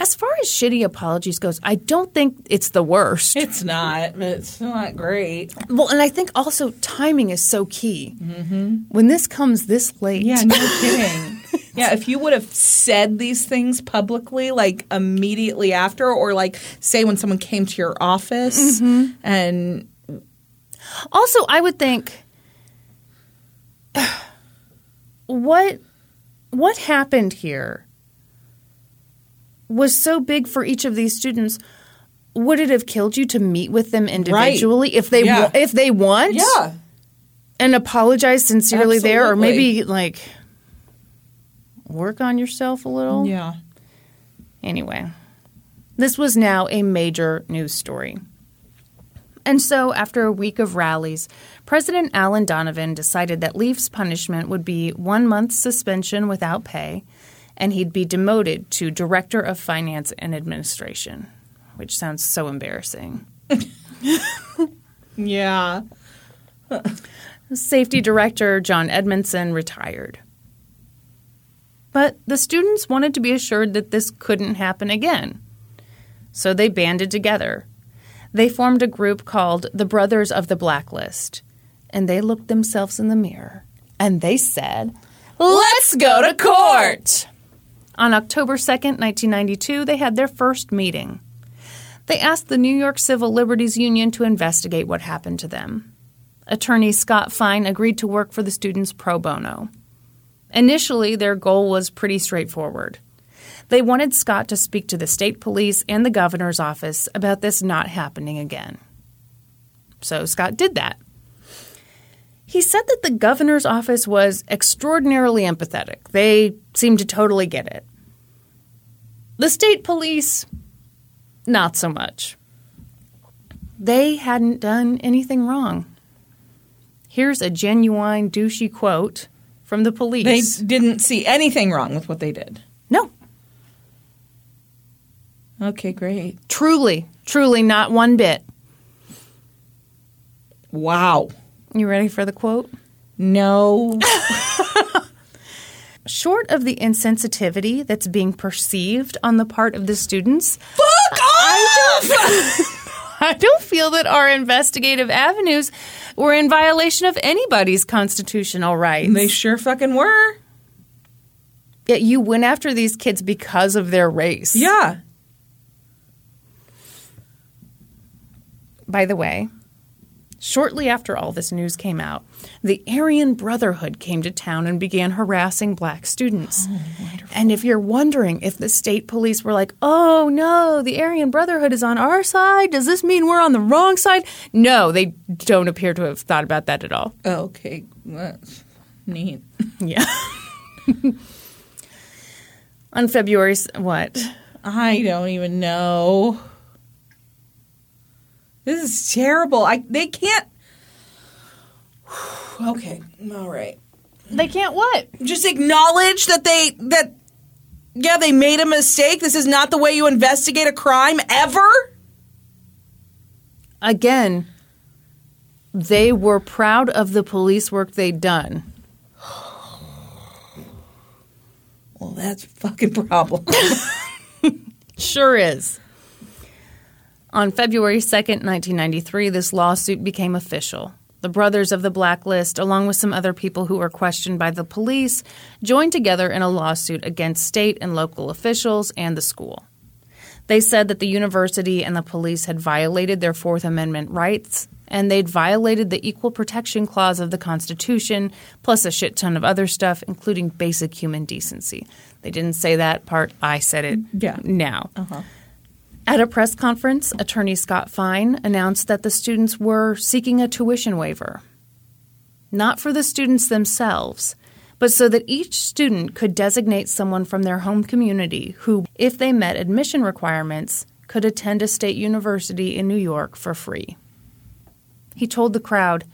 S1: As far as shitty apologies goes, I don't think it's the worst.
S2: It's not, it's not great.
S1: well, and I think also timing is so key. Mm-hmm. When this comes this late,
S2: Yeah, no kidding. Yeah, if you would have said these things publicly, like immediately after, or like say when someone came to your office mm-hmm. and
S1: Also, I would think what what happened here was so big for each of these students. Would it have killed you to meet with them individually if they
S2: Yeah.
S1: if they want Yeah. and apologize sincerely there, or maybe like work on yourself a little?
S2: yeah,
S1: Anyway, this was now a major news story. And so, after a week of rallies, President Alan Donovan decided that Leif's punishment would be one month suspension without pay, and he'd be demoted to Director of Finance and Administration, which sounds so embarrassing.
S2: yeah,
S1: Safety Director John Edmondson retired. But the students wanted to be assured that this couldn't happen again. So they banded together. They formed a group called the Brothers of the Blacklist. And they looked themselves in the mirror and they said, Let's go to court! On October 2, 1992, they had their first meeting. They asked the New York Civil Liberties Union to investigate what happened to them. Attorney Scott Fine agreed to work for the students pro bono. Initially, their goal was pretty straightforward. They wanted Scott to speak to the state police and the governor's office about this not happening again. So Scott did that. He said that the governor's office was extraordinarily empathetic. They seemed to totally get it. The state police, not so much. They hadn't done anything wrong. Here's a genuine douchey quote from the police.
S2: They didn't see anything wrong with what they did.
S1: no,
S2: Okay, great.
S1: truly, truly not one bit.
S2: Wow.
S1: You ready for the quote?
S2: No.
S1: Short of the insensitivity that's being perceived on the part of the students,
S2: Fuck off!
S1: I don't feel that our investigative avenues were in violation of anybody's constitutional rights.
S2: they sure fucking were.
S1: Yet you went after these kids because of their race.
S2: Yeah.
S1: By the way, shortly after all this news came out, the Aryan Brotherhood came to town and began harassing black students. Oh, and if you're wondering if the state police were like, oh no, the Aryan Brotherhood is on our side, does this mean we're on the wrong side? No, they don't appear to have thought about that at all.
S2: Okay. That's neat.
S1: Yeah. on February, what?
S2: I don't even know. This is terrible. I they can't. Okay. All right.
S1: They can't what?
S2: Just acknowledge that they that yeah, they made a mistake. This is not the way you investigate a crime ever.
S1: Again, they were proud of the police work they'd done.
S2: Well, that's a fucking problem.
S1: Sure is. On February 2nd, 1993, this lawsuit became official. The brothers of the blacklist, along with some other people who were questioned by the police, joined together in a lawsuit against state and local officials and the school. They said that the university and the police had violated their Fourth Amendment rights and they'd violated the Equal Protection Clause of the Constitution, plus a shit ton of other stuff, including basic human decency. They didn't say that part, I said it
S2: Yeah.
S1: now. Uh-huh. At a press conference, attorney Scott Fine announced that the students were seeking a tuition waiver. Not for the students themselves, but so that each student could designate someone from their home community who, if they met admission requirements, could attend a state university in New York for free. He told the crowd,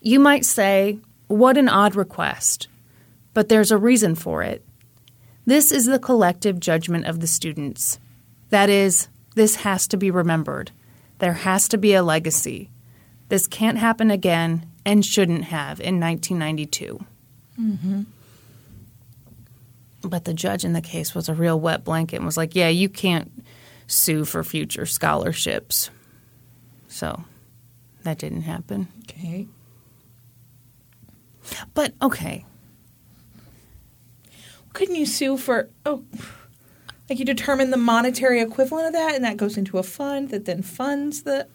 S1: You might say, What an odd request, but there's a reason for it. This is the collective judgment of the students. That is, this has to be remembered. There has to be a legacy. This can't happen again and shouldn't have in 1992. Mm-hmm. But the judge in the case was a real wet blanket and was like, yeah, you can't sue for future scholarships. So that didn't happen.
S2: okay.
S1: But okay,
S2: Couldn't you sue for oh like you determine the monetary equivalent of that and that goes into a fund that then funds the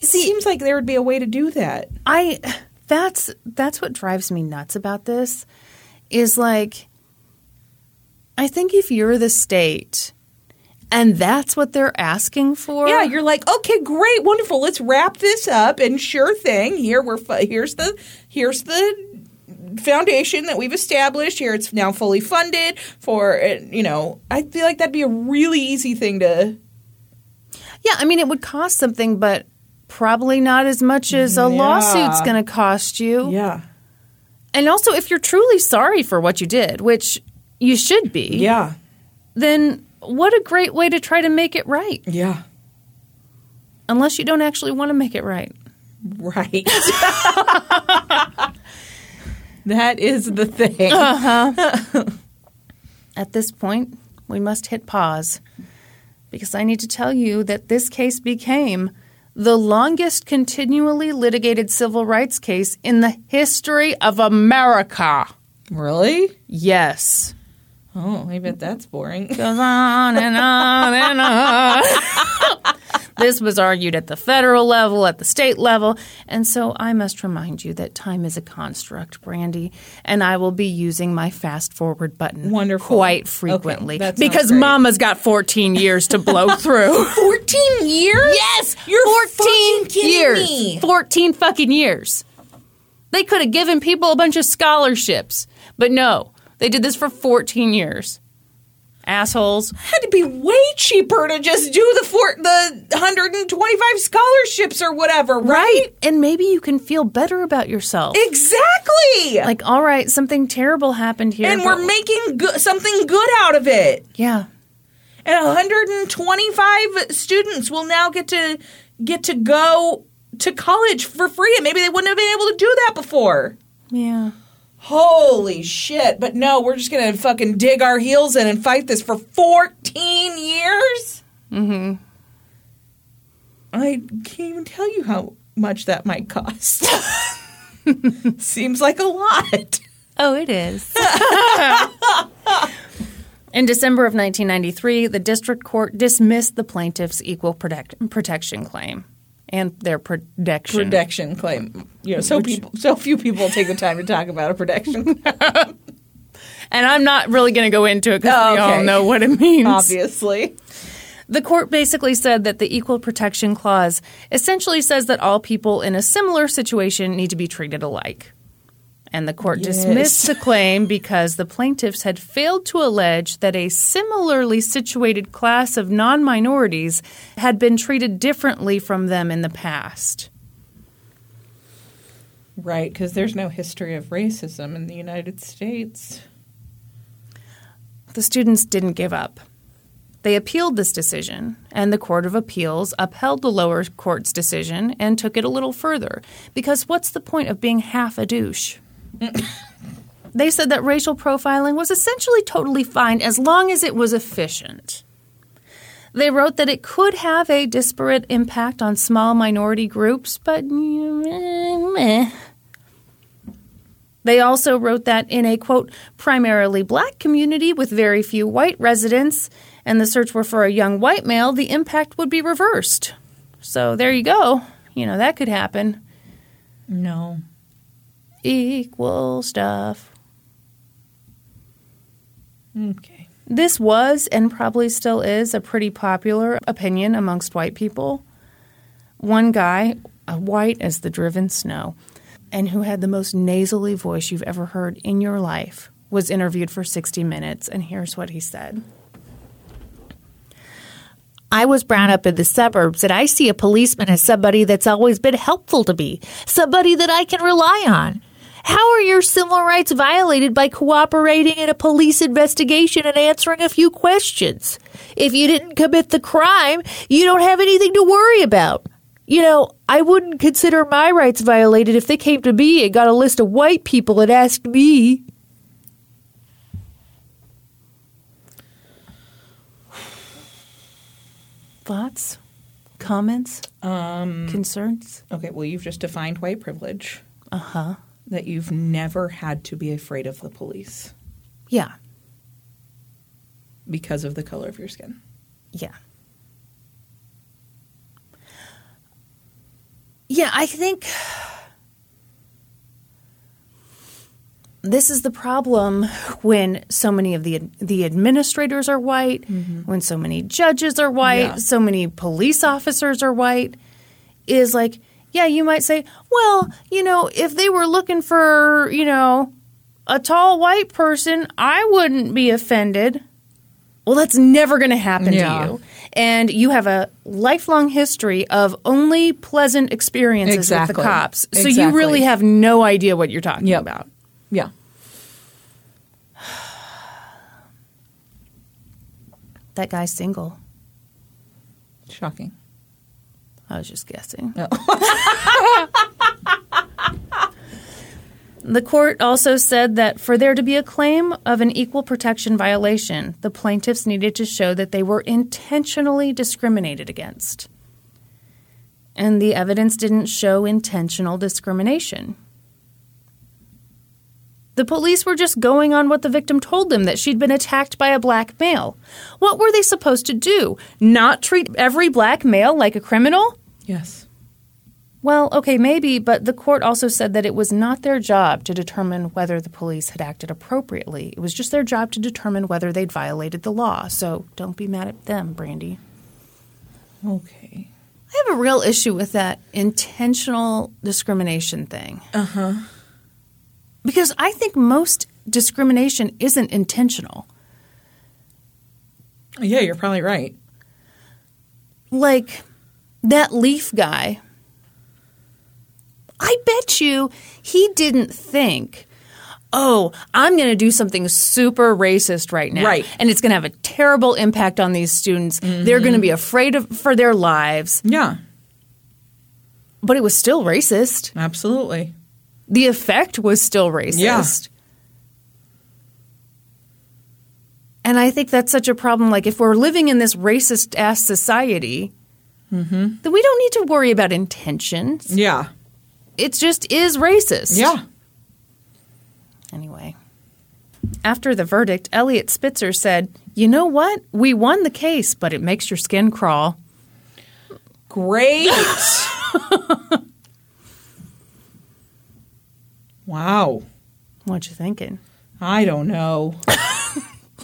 S2: It seems like there would be a way to do that.
S1: I that's that's what drives me nuts about this is like I think if you're the state and that's what they're asking for
S2: Yeah, you're like, okay, great, wonderful. Let's wrap this up, and sure thing. Here we're here's the here's the foundation that we've established. Here it's now fully funded for you know. I feel like that'd be a really easy thing to.
S1: Yeah, I mean it would cost something but probably not as much as a lawsuit's going to cost you.
S2: Yeah,
S1: And also if you're truly sorry for what you did, which you should be,
S2: yeah,
S1: then what a great way to try to make it right.
S2: yeah.
S1: Unless you don't actually want to make it right.
S2: Right. that is the thing. Uh-huh.
S1: At this point, we must hit pause because I need to tell you that this case became the longest continually litigated civil rights case in the history of America.
S2: Really?
S1: Yes.
S2: Oh, I bet that's boring.
S1: Goes on and on and on. this was argued at the federal level, at the state level. And so I must remind you that time is a construct, Brandi, and I will be using my fast forward button
S2: Wonderful.
S1: quite frequently
S2: sounds
S1: because. Mama's got 14 years to blow through.
S2: 14 years?
S1: yes,
S2: You're
S1: 14
S2: fucking
S1: years.
S2: me.
S1: 14 fucking years. They could have given people a bunch of scholarships, but no, they did this for 14 years. Assholes.
S2: had to be way cheaper to just do the four, the 125 scholarships or whatever, right?
S1: And maybe you can feel better about yourself.
S2: Exactly.
S1: like, all right, something terrible happened here.
S2: and
S1: but-
S2: we're making go- something good out of it.
S1: yeah.
S2: And 125 students will now get to get to go to college for free, and maybe they wouldn't have been able to do that before.
S1: Yeah.
S2: Holy shit! But no, we're just gonna fucking dig our heels in and fight this for 14 years. Mm-hmm. I can't even tell you how much that might cost. Seems like a lot.
S1: Oh, it is. In December of 1993, the district court dismissed the plaintiff's equal protect- protection claim and their protection.
S2: Protection claim. You know, so people, so few people take the time to talk about a protection.
S1: and I'm not really going to go into it because
S2: Oh,
S1: we all know what it means.
S2: Obviously.
S1: The court basically said that the Equal Protection Clause essentially says that all people in a similar situation need to be treated alike. And the court dismissed the claim because the plaintiffs had failed to allege that a similarly situated class of non minorities had been treated differently from them in the past.
S2: Right, because there's no history of racism in the United States.
S1: The students didn't give up. They appealed this decision, and the Court of Appeals upheld the lower court's decision and took it a little further. Because what's the point of being half a douche? they said that racial profiling was essentially totally fine as long as it was efficient. They wrote that it could have a disparate impact on small minority groups, but mm, meh. They also wrote that in a quote, primarily black community with very few white residents, and the search were for a young white male, the impact would be reversed. So there you go. You know, that could happen.
S2: No.
S1: Equal stuff.
S2: Okay.
S1: This was, and probably still is, a pretty popular opinion amongst white people. One guy, uh, white as the driven snow, and who had the most nasally voice you've ever heard in your life, was interviewed for 60 minutes, and here's what he said.
S4: I was brought up in the suburbs and I see a policeman as somebody that's always been helpful to me, somebody that I can rely on. How are your civil rights violated by cooperating in a police investigation and answering a few questions? If you didn't commit the crime, you don't have anything to worry about. You know, I wouldn't consider my rights violated if they came to me and got a list of white people and asked me.
S1: Thoughts? Comments? Um, concerns?
S2: Okay, well, you've just defined white privilege.
S1: Uh huh.
S2: That you've never had to be afraid of the police
S1: Yeah.
S2: because of the color of your skin.
S1: Yeah. Yeah, I think this is the problem when so many of the the administrators are white, mm-hmm. when so many judges are white,
S2: Yeah.
S1: so many police officers are white is like yeah, you might say, well, you know, if they were looking for, you know, a tall white person, I wouldn't be offended. Well, that's never going to happen
S2: Yeah.
S1: to you. And you have a lifelong history of only pleasant experiences with the cops. So you really have no idea what you're talking
S2: Yep.
S1: about.
S2: Yeah.
S1: That guy's single.
S2: Shocking.
S1: I was just guessing.
S2: Oh.
S1: the court also said that for there to be a claim of an equal protection violation, the plaintiffs needed to show that they were intentionally discriminated against. And the evidence didn't show intentional discrimination. The police were just going on what the victim told them that she'd been attacked by a black male. What were they supposed to do? Not treat every black male like a criminal?
S2: Yes.
S1: Well, okay, maybe, but the court also said that it was not their job to determine whether the police had acted appropriately. It was just their job to determine whether they'd violated the law. So don't be mad at them, Brandi.
S2: Okay.
S1: I have a real issue with that intentional discrimination thing. Uh huh. Because I think most discrimination isn't intentional.
S2: Yeah, you're probably right.
S1: Like that Leif guy. I bet you he didn't think, oh, I'm going to do something super racist right now.
S2: Right.
S1: And it's going to have a terrible impact on these students. They're going to be mm-hmm. afraid of, for their lives.
S2: Yeah,
S1: But it was still racist.
S2: absolutely.
S1: The effect was still racist.
S2: Yeah.
S1: And I think that's such a problem. Like, if we're living in this racist ass society, Mm-hmm. then we don't need to worry about intentions.
S2: Yeah.
S1: It just is racist.
S2: Yeah.
S1: Anyway, after the verdict, Eliot Spitzer said, You know what? We won the case, but it makes your skin crawl.
S2: Great. wow.
S1: What you thinking?
S2: I don't know.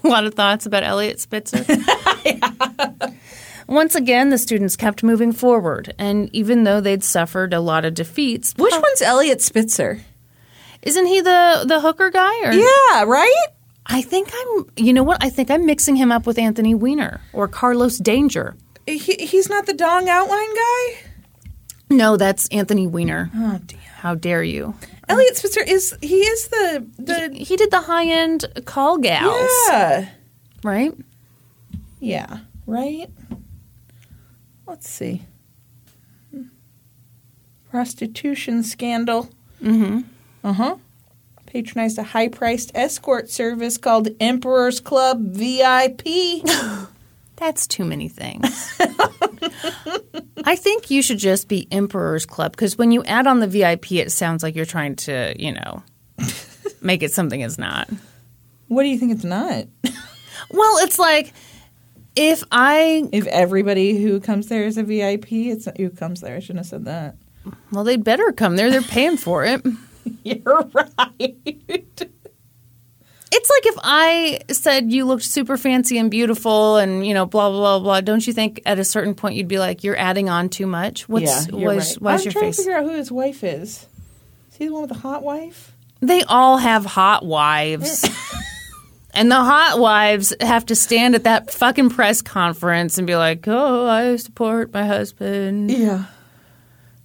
S1: A lot of thoughts about Eliot Spitzer. Once again, the students kept moving forward, and even though they'd suffered a lot of defeats,
S2: Which one's Eliot Spitzer?
S1: isn't he the the hooker guy? Or
S2: Yeah, right?
S1: I think I'm. You know what? I think I'm mixing him up with Anthony Weiner or Carlos Danger.
S2: He, he's not the dong outline guy?
S1: No, that's Anthony Weiner.
S2: Oh, damn.
S1: How dare you?
S2: Eliot Spitzer is, he is the, the,
S1: He did the high end call gals,
S2: yeah.
S1: right?
S2: Yeah, right? Let's see. Prostitution scandal. Mm-hmm. Uh-huh. Patronized a high-priced escort service called Emperor's Club VIP.
S1: That's too many things. I think you should just be Emperor's Club because when you add on the VIP, it sounds like you're trying to, you know, make it something it's not.
S2: what do you think it's not?
S1: Well, it's like if I,
S2: If everybody who comes there is a VIP, it's not who comes there. I shouldn't have said that.
S1: well, they'd better come there. They're paying for it.
S2: You're right.
S1: It's like if I said you looked super fancy and beautiful and, you know, blah, blah, blah, blah. Don't you think at a certain point you'd be like, you're adding on too much? What's,
S2: yeah, you're
S1: why's,
S2: right.
S1: why's
S2: I'm
S1: your
S2: trying
S1: face?
S2: to figure out who his wife is. Is he the one with the hot wife?
S1: They all have hot wives. And the hot wives have to stand at that fucking press conference and be like, oh, I support my husband.
S2: Yeah.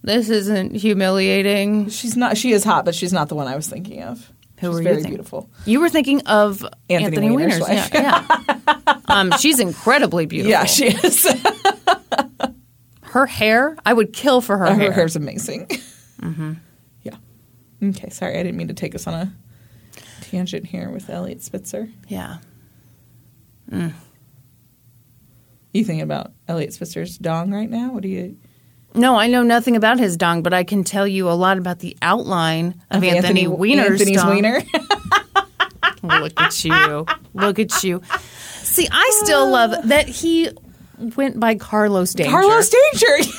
S1: This isn't humiliating.
S2: She's not. She is hot, but she's not the one I was thinking of.
S1: Who
S2: she's
S1: were you
S2: very
S1: thinking?
S2: beautiful.
S1: You were thinking of
S2: Anthony
S1: Anthony,
S2: Weiner's.
S1: Yeah. yeah. um, she's incredibly beautiful.
S2: Yeah, she is.
S1: Her hair, I would kill for her,
S2: Her
S1: hair.
S2: hair's amazing. Mm-hmm. Yeah. Okay. Sorry, I didn't mean to take us on a tangent here with Eliot Spitzer.
S1: Yeah. Mm.
S2: You thinking about Eliot Spitzer's dong right now? What do you?
S1: No, I know nothing about his dong, but I can tell you a lot about the outline of, Anthony, Weiner's
S2: Anthony's
S1: dong.
S2: wiener.
S1: Look at you. Look at you. See, I still love that he went by Carlos Danger.
S2: Carlos Danger.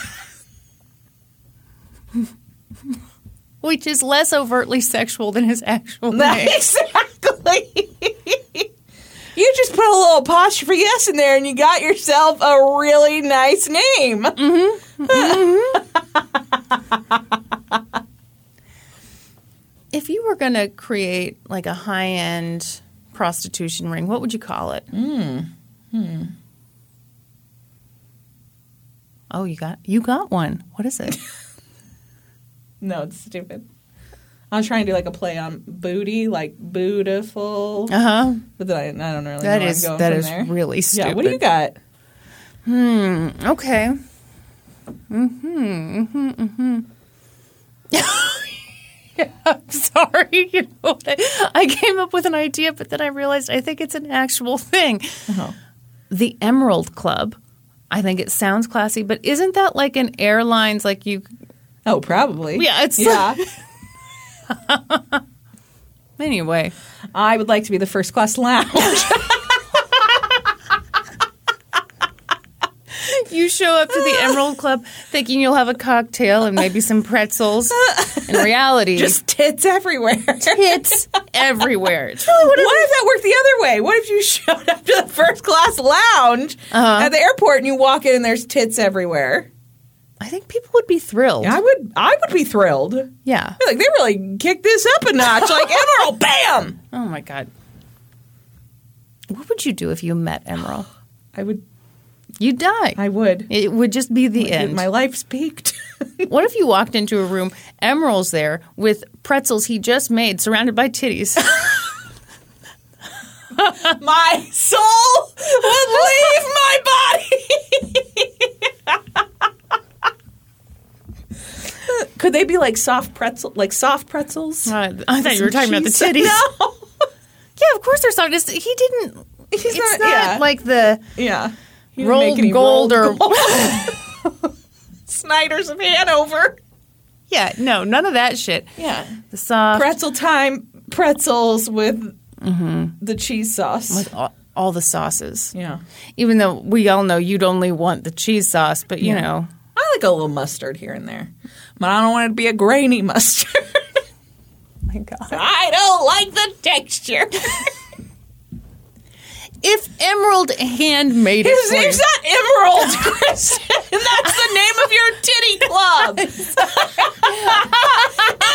S1: which is less overtly sexual than his actual name.
S2: exactly. you just put a little apostrophe s in there, and you got yourself a really nice name.
S1: If you were going to create like a high end prostitution ring, what would you call it? Mm. Hmm. Oh, you got you got one. What is it?
S2: No, it's stupid. I was trying to do like a play on booty, like beautiful.
S1: Uh huh.
S2: But then I, I don't really
S1: That
S2: know
S1: is that
S2: from
S1: is
S2: there.
S1: really stupid.
S2: Yeah, what do you got? Hmm.
S1: Okay. Mm-hmm. Mm-hmm. Mm-hmm. yeah, I'm sorry. You know, I, I came up with an idea, but then I realized I think it's an actual thing.
S2: Uh-huh.
S1: The Emerald Club. I think it sounds classy, but isn't that like an airlines like you?
S2: Oh, probably.
S1: Yeah, it's
S2: yeah.
S1: Anyway,
S2: I would like to be the first class lounge.
S1: you show up to the Emerald Club thinking you'll have a cocktail and maybe some pretzels. In reality,
S2: Just tits everywhere.
S1: tits everywhere. It's really
S2: What if that worked the other way? What if you showed up to the first class lounge
S1: Uh-huh.
S2: at the airport and you walk in and there's tits everywhere?
S1: I think people would be thrilled.
S2: I would I would be thrilled.
S1: Yeah.
S2: Like they really kicked this up a notch. Like Emerald, bam!
S1: Oh my god. What would you do if you met Emerald?
S2: I would
S1: You'd die.
S2: I would.
S1: It would just be the end.
S2: My life's peaked.
S1: what if you walked into a room, Emerald's there with pretzels he just made, surrounded by titties?
S2: my soul would leave my body. Could they be like soft pretzel, like soft pretzels?
S1: Uh, I thought you were talking about the titties.
S2: No.
S1: Yeah, of course they're soft. It's- He didn't.
S2: He's
S1: it's
S2: not-
S1: not,
S2: yeah.
S1: like the
S2: Yeah. Rold
S1: Gold or
S2: gold. Snyder's of Hanover.
S1: yeah, no, none of that shit.
S2: Yeah.
S1: The soft
S2: Pretzel time pretzels with the cheese sauce.
S1: with all, all the sauces.
S2: yeah.
S1: Even though we all know you'd only want the cheese sauce, but you
S2: Yeah.
S1: know,
S2: I like a little mustard here and there. But I don't want it to be a grainy mustard.
S1: my God.
S2: I don't like the texture.
S1: If Emerald handmade it
S2: His name's not Emerald, Kristin. That's the name of your titty club.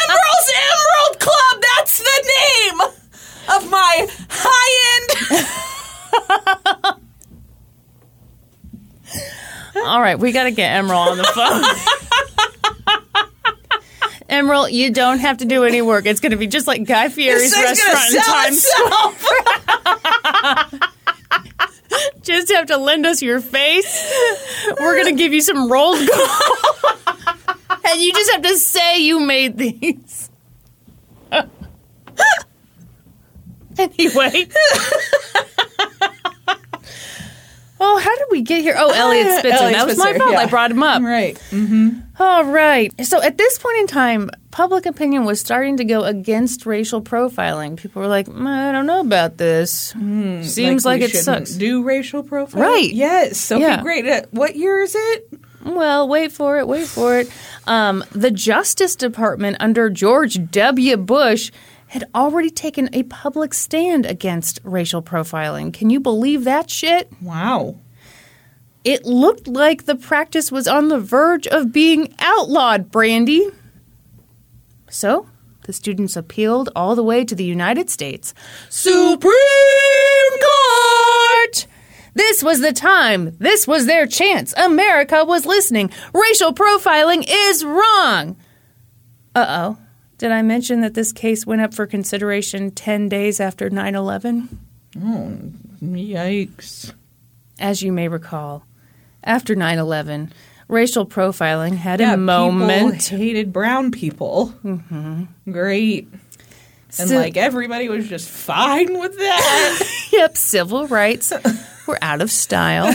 S2: Emerald's Emerald Club. That's the name of my high end.
S1: All right, we got to get Emerald on the phone. Emerald, you don't have to do any work. It's going to be just like Guy Fieri's restaurant in Times
S2: itself.
S1: Just have to lend us your face. We're going to give you some Rold Gold. and you just have to say you made these. anyway. Oh, how did we get here? Oh, Eliot Spitzer.
S2: Eliot
S1: that was my fault.
S2: yeah.
S1: I brought him up.
S2: Right.
S1: All right. So at this point in time, public opinion was starting to go against racial profiling. People were like, "Mm, I don't know about this. Seems like,
S2: we
S1: it sucks.
S2: Do racial profiling?
S1: Right.
S2: Yes. Okay.
S1: Yeah.
S2: Great. Uh, What year is it?
S1: Well, wait for it, wait for it. Um, the Justice Department under George W. Bush had already taken a public stand against racial profiling. Can you believe that shit?
S2: Wow.
S1: It looked like the practice was on the verge of being outlawed, Brandi. So, the students appealed all the way to the United States Supreme Court. This was the time. This was their chance. America was listening. Racial profiling is wrong. Uh oh. Did I mention that this case went up for consideration 10 days after 9 11?
S2: Yikes.
S1: As you may recall, after 9 11, racial profiling had
S2: Yeah,
S1: a moment.
S2: People hated brown people. Mm-hmm. Great. And
S1: So-
S2: like everybody was just fine with that.
S1: Yep, civil rights were out of style.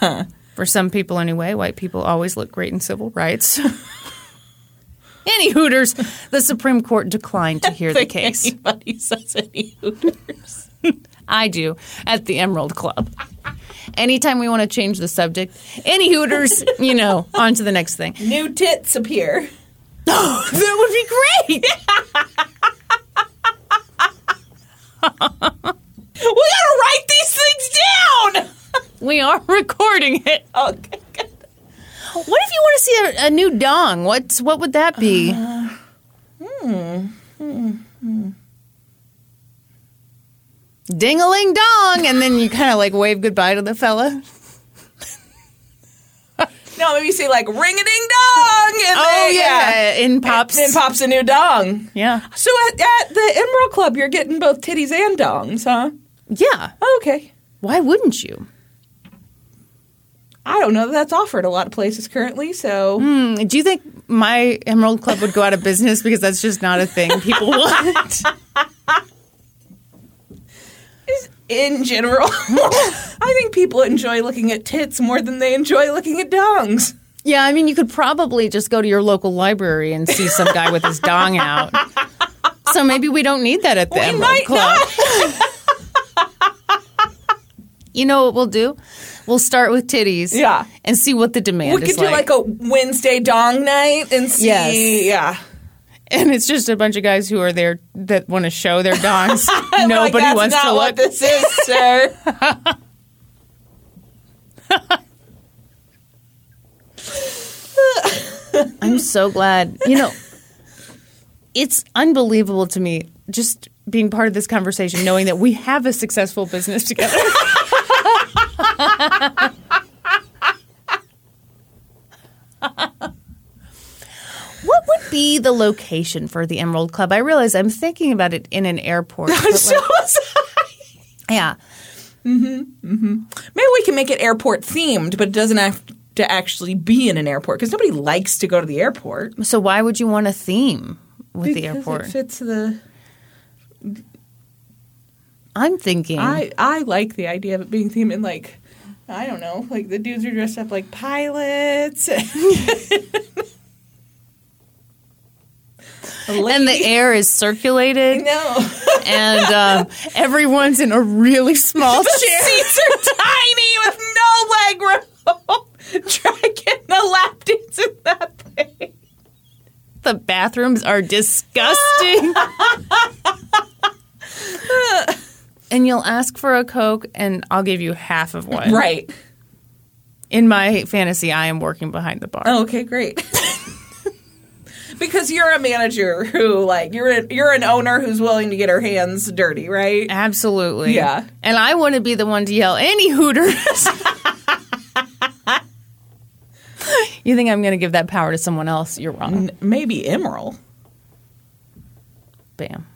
S1: For some people, anyway. White people always look great in civil rights. Any Hooters, the Supreme Court declined to hear the case.
S2: Anybody says any Hooters.
S1: I do at the Emerald Club. Anytime we want to change the subject, any Hooters, you know, on to the next thing.
S2: New tits appear.
S1: That would be great.
S2: We gotta write these things down.
S1: We are recording it.
S2: Okay.
S1: What if you want to see a, a new dong? What's what would that be? Uh, ding a ling dong, and then you kind of like wave goodbye to the fella.
S2: No, maybe you say like ring a ding dong. And
S1: Oh
S2: then,
S1: yeah, in pops.
S2: Then pops a new dong.
S1: yeah,
S2: So at, at the Emerald Club, you're getting both titties and dongs, huh?
S1: yeah.
S2: Oh, okay.
S1: Why wouldn't you?
S2: I don't know that that's offered a lot of places currently, so hmm,
S1: Do you think my Emerald Club would go out of business because that's just not a thing people want?
S2: in general, I think people enjoy looking at tits more than they enjoy looking at dongs.
S1: yeah, I mean, you could probably just go to your local library and see some guy with his dong out. so maybe we don't need that at the
S2: We
S1: Emerald
S2: might
S1: Club. You know what we'll do? We'll start with titties.
S2: Yeah.
S1: And see what the demand
S2: We
S1: is We
S2: could do like a Wednesday dong night and see.
S1: Yes.
S2: Yeah.
S1: and it's just a bunch of guys who are there that want to show their dongs.
S2: Like,
S1: Nobody
S2: that's
S1: wants to
S2: what
S1: look.
S2: this is, sir.
S1: I'm so glad. You know, it's unbelievable to me just being part of this conversation, knowing that we have a successful business together. what would be the location for the Emerald Club? I realize I'm thinking about it in an airport. like,
S2: so
S1: yeah. Mm-hmm, mm-hmm.
S2: Maybe we can make it airport themed, but it doesn't have to actually be in an airport because nobody likes to go to the airport.
S1: So why would you want a theme with the airport?
S2: It fits the.
S1: I'm thinking.
S2: I I like the idea of it being themed in like. I don't know, like the dudes are dressed up like pilots.
S1: and the air is circulated.
S2: no,
S1: and um, everyone's in a really small
S2: the
S1: chair.
S2: seats are tiny with no leg room. Try getting a lap dance in that thing.
S1: The bathrooms are disgusting. And you'll ask for a Coke, and I'll give you half of one.
S2: Right.
S1: In my fantasy, I am working behind the bar.
S2: Oh, okay, great. because you're a manager who, like, you're a, you're an owner who's willing to get her hands dirty, right?
S1: Absolutely.
S2: Yeah.
S1: And I want to be the one to yell, any Hooters. you think I'm going to give that power to someone else? You're wrong.
S2: N- maybe Emerald.
S1: Bam.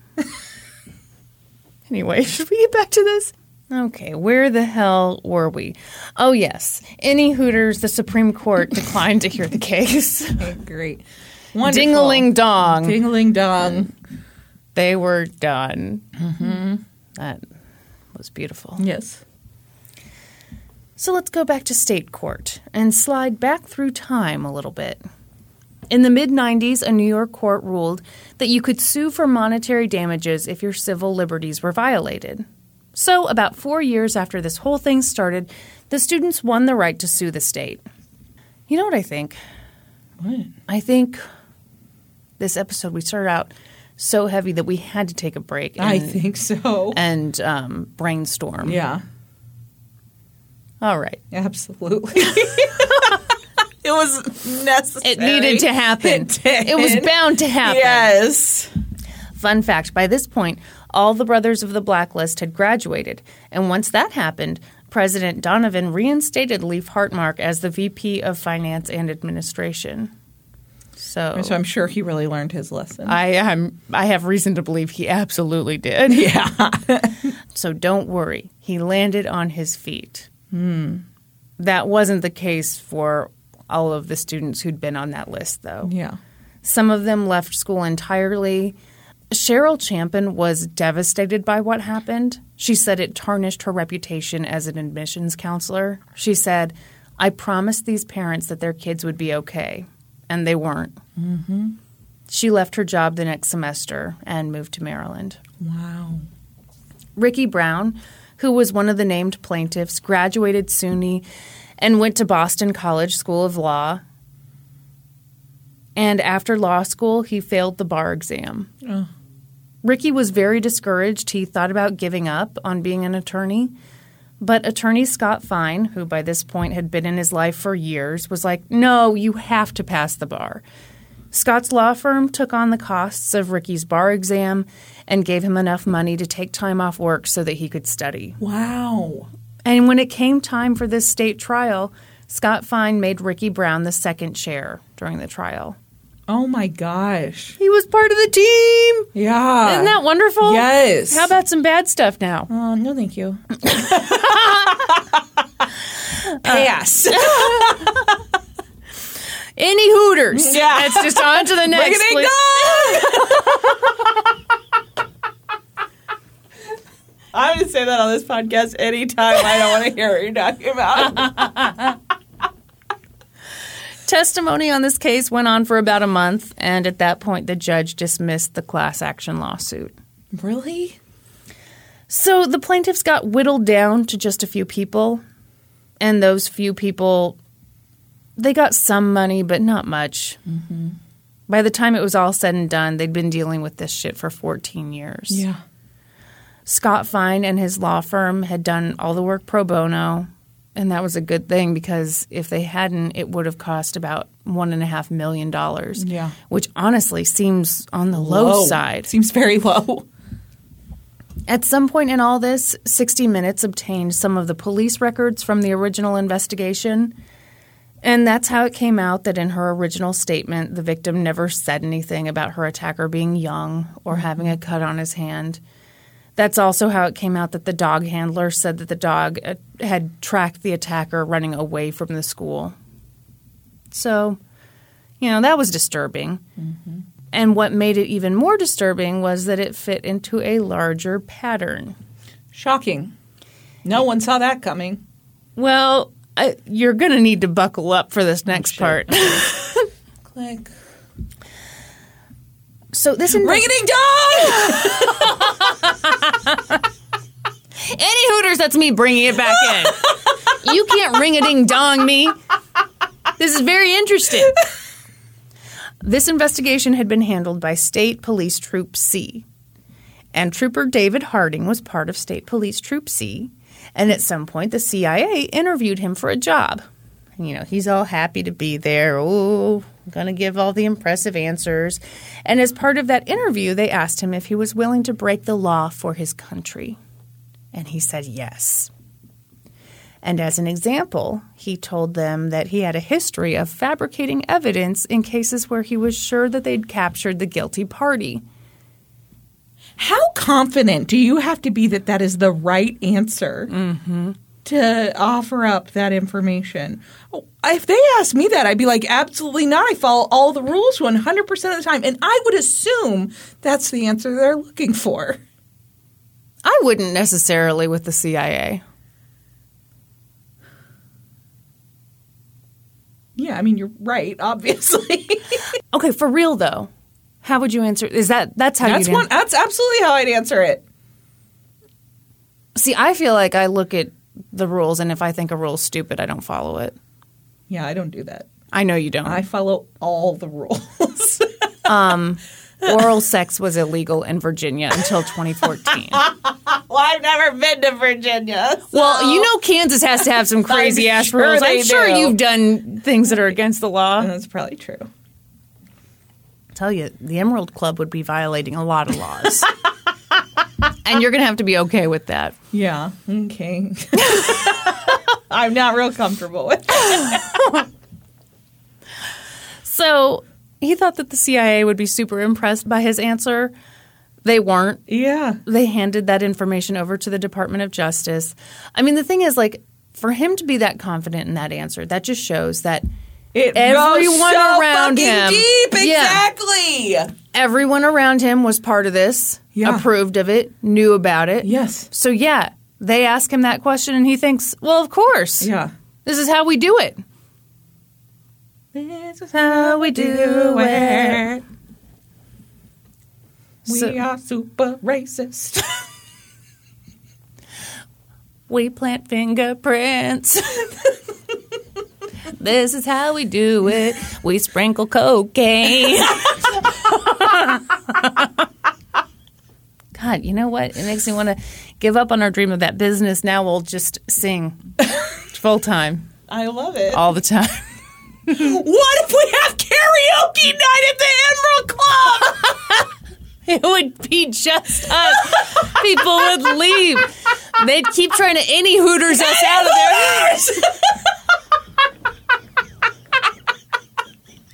S1: Anyway, should we get back to this? Okay, where the hell were we? Oh, yes. Any Hooters, the Supreme Court declined to hear the case.
S2: Okay, great. Wonderful.
S1: Dingling dong.
S2: Dingling dong.
S1: They were done. Mm-hmm. That was beautiful.
S2: Yes.
S1: So let's go back to state court and slide back through time a little bit. In the mid 90s, a New York court ruled that you could sue for monetary damages if your civil liberties were violated. So, about four years after this whole thing started, the students won the right to sue the state. You know what I think?
S2: What?
S1: I think this episode we started out so heavy that we had to take a break and,
S2: I think so.
S1: and um, brainstorm.
S2: Yeah,
S1: All right.
S2: absolutely. it was necessary.
S1: It needed to happen.
S2: It did.
S1: It was bound to happen.
S2: Yes.
S1: Fun fact by this point, all the brothers of the blacklist had graduated. And once that happened, President Donovan reinstated Leif Hartmark as the VP of Finance and Administration. So,
S2: So I'm sure he really learned his lesson.
S1: I am I have reason to believe he absolutely did.
S2: yeah.
S1: So don't worry. He landed on his feet. Hmm. That wasn't the case for all of the students who'd been on that list though.
S2: yeah.
S1: Some of them left school entirely. Cheryl Champin was devastated by what happened. She said it tarnished her reputation as an admissions counselor. She said, I promised these parents that their kids would be okay, and they weren't. Mm-hmm. She left her job the next semester and moved to Maryland.
S2: Wow.
S1: Ricky Brown, who was one of the named plaintiffs, graduated SUNY and went to Boston College School of Law. And after law school, he failed the bar exam. Oh. Ricky was very discouraged. He thought about giving up on being an attorney. But attorney Scott Fein, who by this point had been in his life for years, was like, no, you have to pass the bar. Scott's law firm took on the costs of Ricky's bar exam and gave him enough money to take time off work so that he could study.
S2: Wow.
S1: And when it came time for this state trial, Scott Fein made Ricky Brown the second chair during the trial.
S2: Oh my gosh.
S1: He was part of the team.
S2: Yeah.
S1: Isn't that wonderful?
S2: Yes.
S1: How about some bad stuff now?
S2: Oh, no, thank you. Pass.
S1: Any Hooters?
S2: Yeah.
S1: It's just on to the next.
S2: Bring
S1: please.
S2: I'm going to say that on this podcast anytime I don't want to hear what you're talking about.
S1: Testimony on this case went on for about a month, and at that point, the judge dismissed the class action lawsuit.
S2: Really?
S1: So the plaintiffs got whittled down to just a few people, and those few people, they got some money, but not much. Mm-hmm. By the time it was all said and done, they'd been dealing with this shit for 14 years.
S2: Yeah.
S1: Scott Fein and his law firm had done all the work pro bono, and that was a good thing because if they hadn't, it would have cost about one and a half million dollars.
S2: Yeah.
S1: which honestly seems on the low, side.
S2: Seems very low.
S1: At some point in all this, 60 Minutes obtained some of the police records from the original investigation. And that's how it came out that in her original statement, the victim never said anything about her attacker being young or having a cut on his hand. That's also how it came out that the dog handler said that the dog uh, had tracked the attacker running away from the school. So, you know, that was disturbing. And what made it even more disturbing was that it fit into a larger pattern.
S2: Shocking. No one saw that coming.
S1: Well, I, you're going to need to buckle up for this next part.
S2: Click.
S1: so this
S2: Ring a ding dong!
S1: any Hooters, that's me bringing it back in. you can't ring a ding dong me. This is very interesting. This investigation had been handled by State Police Troop C. And Trooper David Harding was part of State Police Troop C. And at some point, the CIA interviewed him for a job. You know, he's all happy to be there. Oh, going to give all the impressive answers. And as part of that interview, they asked him if he was willing to break the law for his country. And he said yes. And as an example, he told them that he had a history of fabricating evidence in cases where he was sure that they'd captured the guilty party.
S2: How confident do you have to be that that is the right answer mm-hmm. To offer up that information? Oh, If they asked me that, I'd be like, absolutely not. I follow all the rules 100% of the time. And I would assume that's the answer they're looking for.
S1: I wouldn't necessarily with the CIA.
S2: Yeah, I mean, you're right, obviously.
S1: Okay, for real though, how would you answer? Is that that's how
S2: that's
S1: you
S2: one. That's absolutely how I'd answer it.
S1: see? I feel like I look at the rules, and if I think a rule's stupid, I don't follow it.
S2: Yeah, I don't do that.
S1: I know you don't.
S2: I follow all the rules.
S1: um, Oral sex was illegal in Virginia until 2014.
S2: well, I've never been to Virginia.
S1: Well, you know Kansas has to have some crazy ass
S2: sure
S1: rules. I'm sure
S2: do.
S1: you've done things that are against the law.
S2: That's probably true.
S1: tell you, the Emerald Club would be violating a lot of laws. And you're going to have to be okay with that.
S2: Yeah. Okay. I'm not real comfortable with it.
S1: So he thought that the CIA would be super impressed by his answer. They weren't.
S2: Yeah.
S1: They handed that information over to the Department of Justice. I mean, the thing is, like, for him to be that confident in that answer, that just shows that
S2: It
S1: Everyone
S2: so
S1: around
S2: fucking
S1: him.
S2: deep.
S1: Yeah.
S2: Exactly.
S1: everyone around him was part of this,
S2: Yeah.
S1: approved of it, knew about it.
S2: Yes.
S1: So, yeah, they ask him that question, and he thinks, well, of course.
S2: Yeah.
S1: This is how we do it.
S2: This is how we do it. We
S1: So-
S2: are super racist.
S1: We plant fingerprints. this is how we do it. We sprinkle cocaine. God, you know what? It makes me want to give up on our dream of that business. Now we'll just sing full time,
S2: I love it.
S1: all the time.
S2: What if we have karaoke night at the Emerald Club?
S1: It would be just us. People would leave. They'd keep trying to any Hooters us out of there.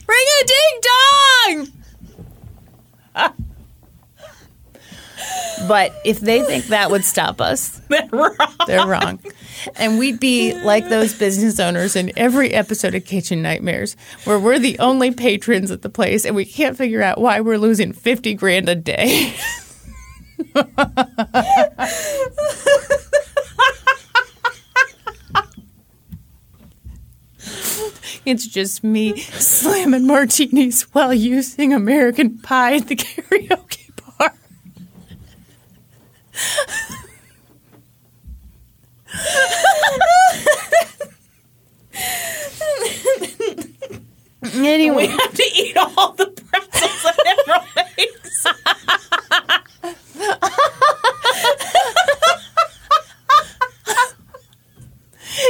S1: Ring a ding dong. But if they think that would stop us,
S2: They're wrong.
S1: they're wrong. And we'd be like those business owners in every episode of Kitchen Nightmares, where we're the only patrons at the place and we can't figure out why we're losing 50 grand a day. It's just me slamming martinis while using American Pie at the karaoke bar.
S2: We have to eat all the pretzels that Emerald makes.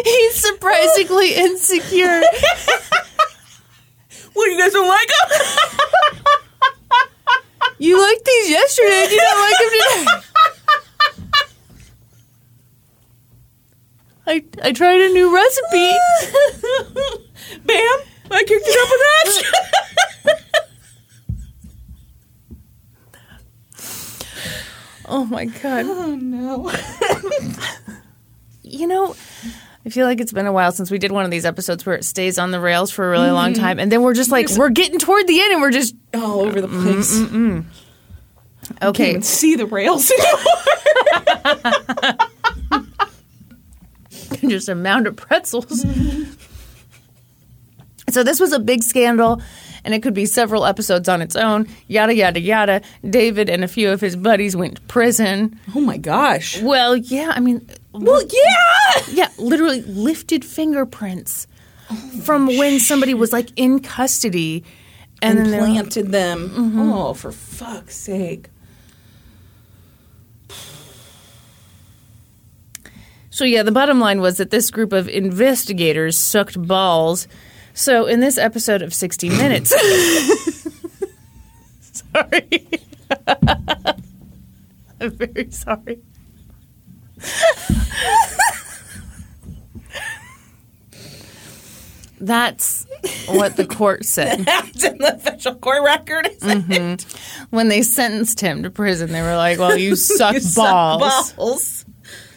S1: he's surprisingly insecure.
S2: What, you guys don't like him?
S1: You liked these yesterday. You don't like them today. I I tried a new recipe.
S2: Bam! I kicked it up a notch.
S1: Oh my god.
S2: oh no.
S1: You know, I feel like it's been a while since we did one of these episodes where it stays on the rails for a really long mm-hmm. time, and then we're just like we're getting toward the end, and we're just
S2: All over the place. Can't
S1: okay.
S2: see the rails anymore.
S1: just a mound of pretzels. so this was a big scandal, and it could be several episodes on its own. Yada yada yada. David and a few of his buddies went to prison.
S2: oh my gosh.
S1: Well, yeah, I mean,
S2: Well, yeah.
S1: yeah, literally lifted fingerprints from oh, when somebody was like in custody, and,
S2: And planted them. Mm-hmm. Oh, for fuck's sake.
S1: So yeah, the bottom line was that this group of investigators sucked balls. So in this episode of 60 Minutes, sorry, I'm very sorry. That's what the court said
S2: That's in the official court record. It? Mm-hmm.
S1: when they sentenced him to prison. They were like, "Well, you suck
S2: You
S1: balls."
S2: Suck balls.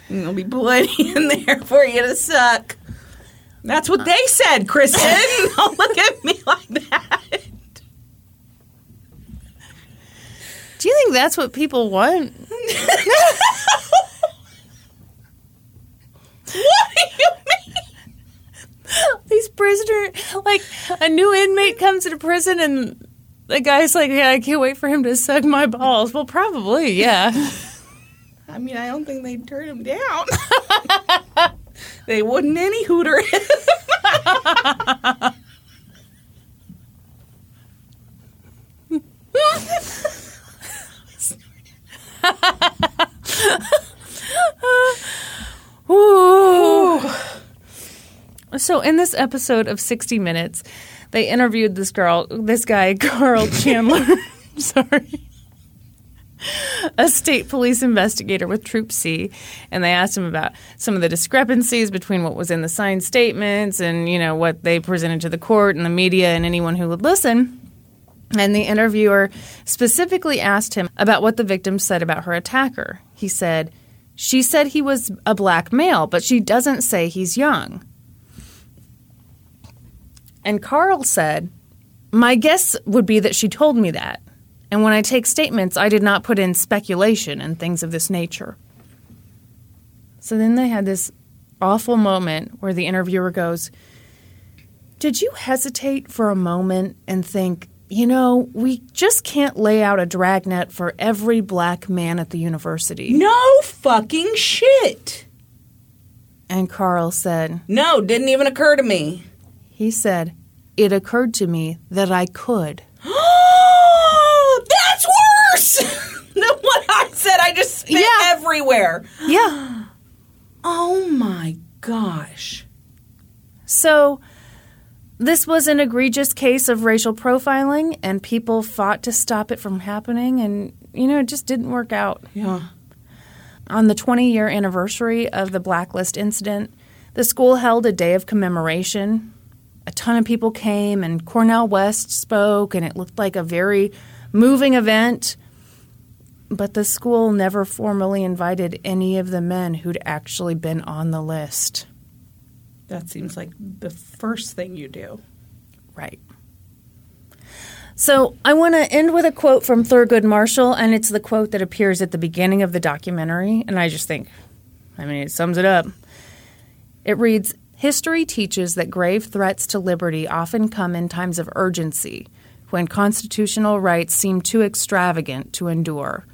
S2: And There'll be plenty in there for you to suck. That's what they said, Kristin. Don't look at me like that.
S1: Do you think that's what people want?
S2: What do you mean?
S1: these prisoner like a new inmate comes into prison and the guy's like yeah i can't wait for him to suck my balls well probably yeah
S2: I mean, I don't think they'd turn him down. they wouldn't any hooter.
S1: So in this episode of 60 minutes they interviewed this girl this guy carl chandler sorry a state police investigator with Troop C, and they asked him about some of the discrepancies between what was in the signed statements and you know what they presented to the court and the media and anyone who would listen. And the interviewer specifically asked him about what the victim said about her attacker. He said, "She said he was a black male, but she doesn't say he's young." And Carl said, "My guess would be that she told me that." And when I take statements, I did not put in speculation and things of this nature. So then they had this awful moment where the interviewer goes, Did you hesitate for a moment and think, you know, we just can't lay out a dragnet for every black man at the university?
S2: no fucking shit.
S1: And Carl said,
S2: No, didn't even occur to me.
S1: He said, It occurred to me that I could.
S2: Worse than what I said. I just spit
S1: Yeah.
S2: everywhere.
S1: Yeah.
S2: Oh my gosh.
S1: So, this was an egregious case of racial profiling, and people fought to stop it from happening, and, you know, it just didn't work out.
S2: Yeah.
S1: On the 20 year anniversary of the Blacklist incident, the school held a day of commemoration. A ton of people came, and Cornel West spoke, and it looked like a very moving event. But the school never formally invited any of the men who'd actually been on the list.
S2: That seems like the first thing you do.
S1: Right. So I want to end with a quote from Thurgood Marshall, and it's the quote that appears at the beginning of the documentary. And I just think, I mean, it sums it up. It reads History teaches that grave threats to liberty often come in times of urgency, when constitutional rights seem too extravagant to endure.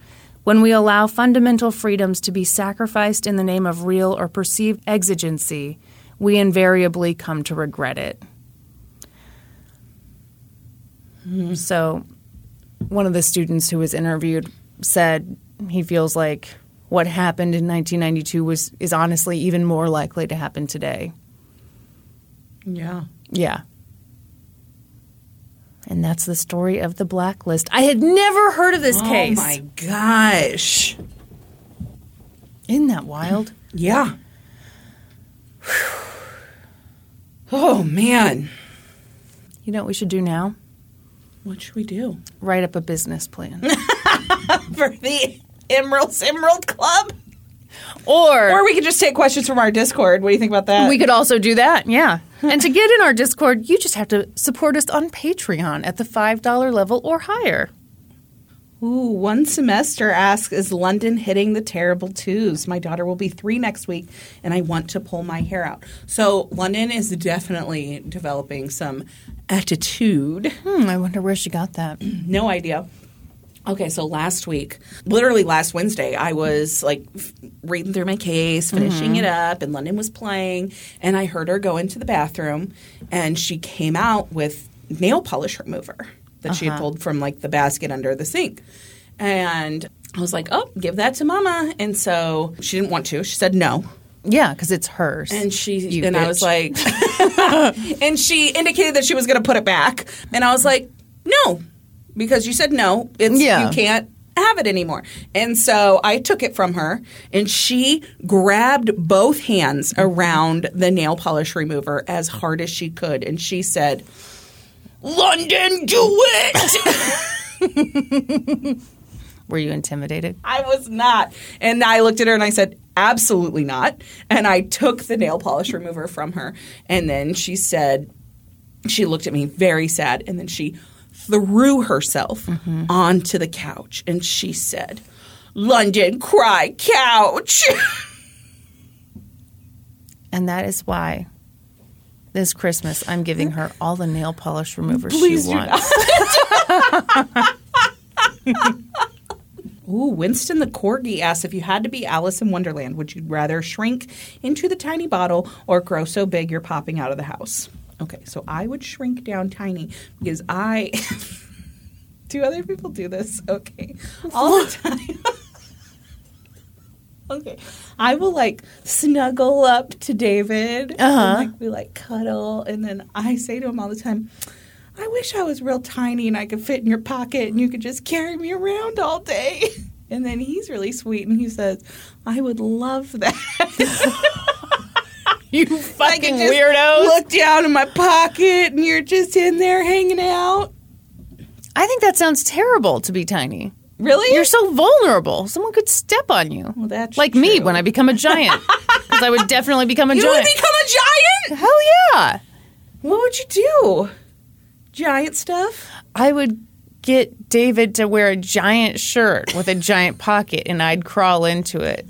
S1: When we allow fundamental freedoms to be sacrificed in the name of real or perceived exigency, we invariably come to regret it. So, one of the students who was interviewed said he feels like what happened in 1992 was is honestly even more likely to happen today.
S2: Yeah.
S1: Yeah. And that's the story of the blacklist. I had never heard of this oh case.
S2: Oh my gosh.
S1: Isn't that wild?
S2: Yeah. Oh man.
S1: You know what we should do now?
S2: What should we do?
S1: Write up a business plan.
S2: For the Emerald's Emerald Club?
S1: or
S2: Or we could just take questions from our Discord. What do you think about that?
S1: we could also do that, yeah. And to get in our Discord, you just have to support us on Patreon at the $5 level or higher.
S2: Ooh, one semester asks, is London hitting the terrible twos? My daughter will be three next week, and I want to pull my hair out. So London is definitely developing some attitude.
S1: Hmm, I wonder where she got that.
S2: No idea. Okay, so last week, literally last Wednesday, I was like f- reading through my case, finishing it mm-hmm. up, and London was playing, and I heard her go into the bathroom, and she came out with nail polish remover that she had uh-huh. pulled from like the basket under the sink. And I was like, oh, give that to mama. And so she didn't want to. She said no.
S1: Yeah, because it's hers.
S2: And she
S1: You
S2: and I was like and she indicated that she was going to put it back. And I was like, "No, because you said no. It's
S1: Yeah.
S2: you can't have it anymore." And so I took it from her and she grabbed both hands around the nail polish remover as hard as she could and she said, "London, do it."
S1: Were you intimidated?
S2: I was not. And I looked at her and I said, absolutely not. And I took the nail polish remover from her. And then she said, she looked at me very sad. And then she threw herself mm-hmm. onto the couch and she said, London, cry couch.
S1: And that is why this Christmas I'm giving her all the nail polish removers
S2: Please
S1: she wants.
S2: Ooh, Winston the Corgi asks if you had to be Alice in Wonderland, would you rather shrink into the tiny bottle or grow so big you're popping out of the house? Okay, so I would shrink down tiny because I. do other people do this? Okay. All the time. okay. I will like snuggle up to David
S1: Uh-huh.
S2: and like we like cuddle and then I say to him all the time, I wish I was real tiny and I could fit in your pocket and you could just carry me around all day. And then he's really sweet and he says, I would love that.
S1: You fucking
S2: just
S1: weirdos.
S2: Look down in my pocket and you're just in there hanging out.
S1: I think that sounds terrible to be tiny.
S2: Really?
S1: You're so vulnerable. Someone could step on you.
S2: Well, that's
S1: like me when I become a giant. Because I would definitely become a
S2: you would
S1: giant.
S2: become a giant?
S1: Hell yeah.
S2: What would you do? Giant stuff?
S1: I would get David to wear a giant shirt with a giant pocket and I'd crawl into it.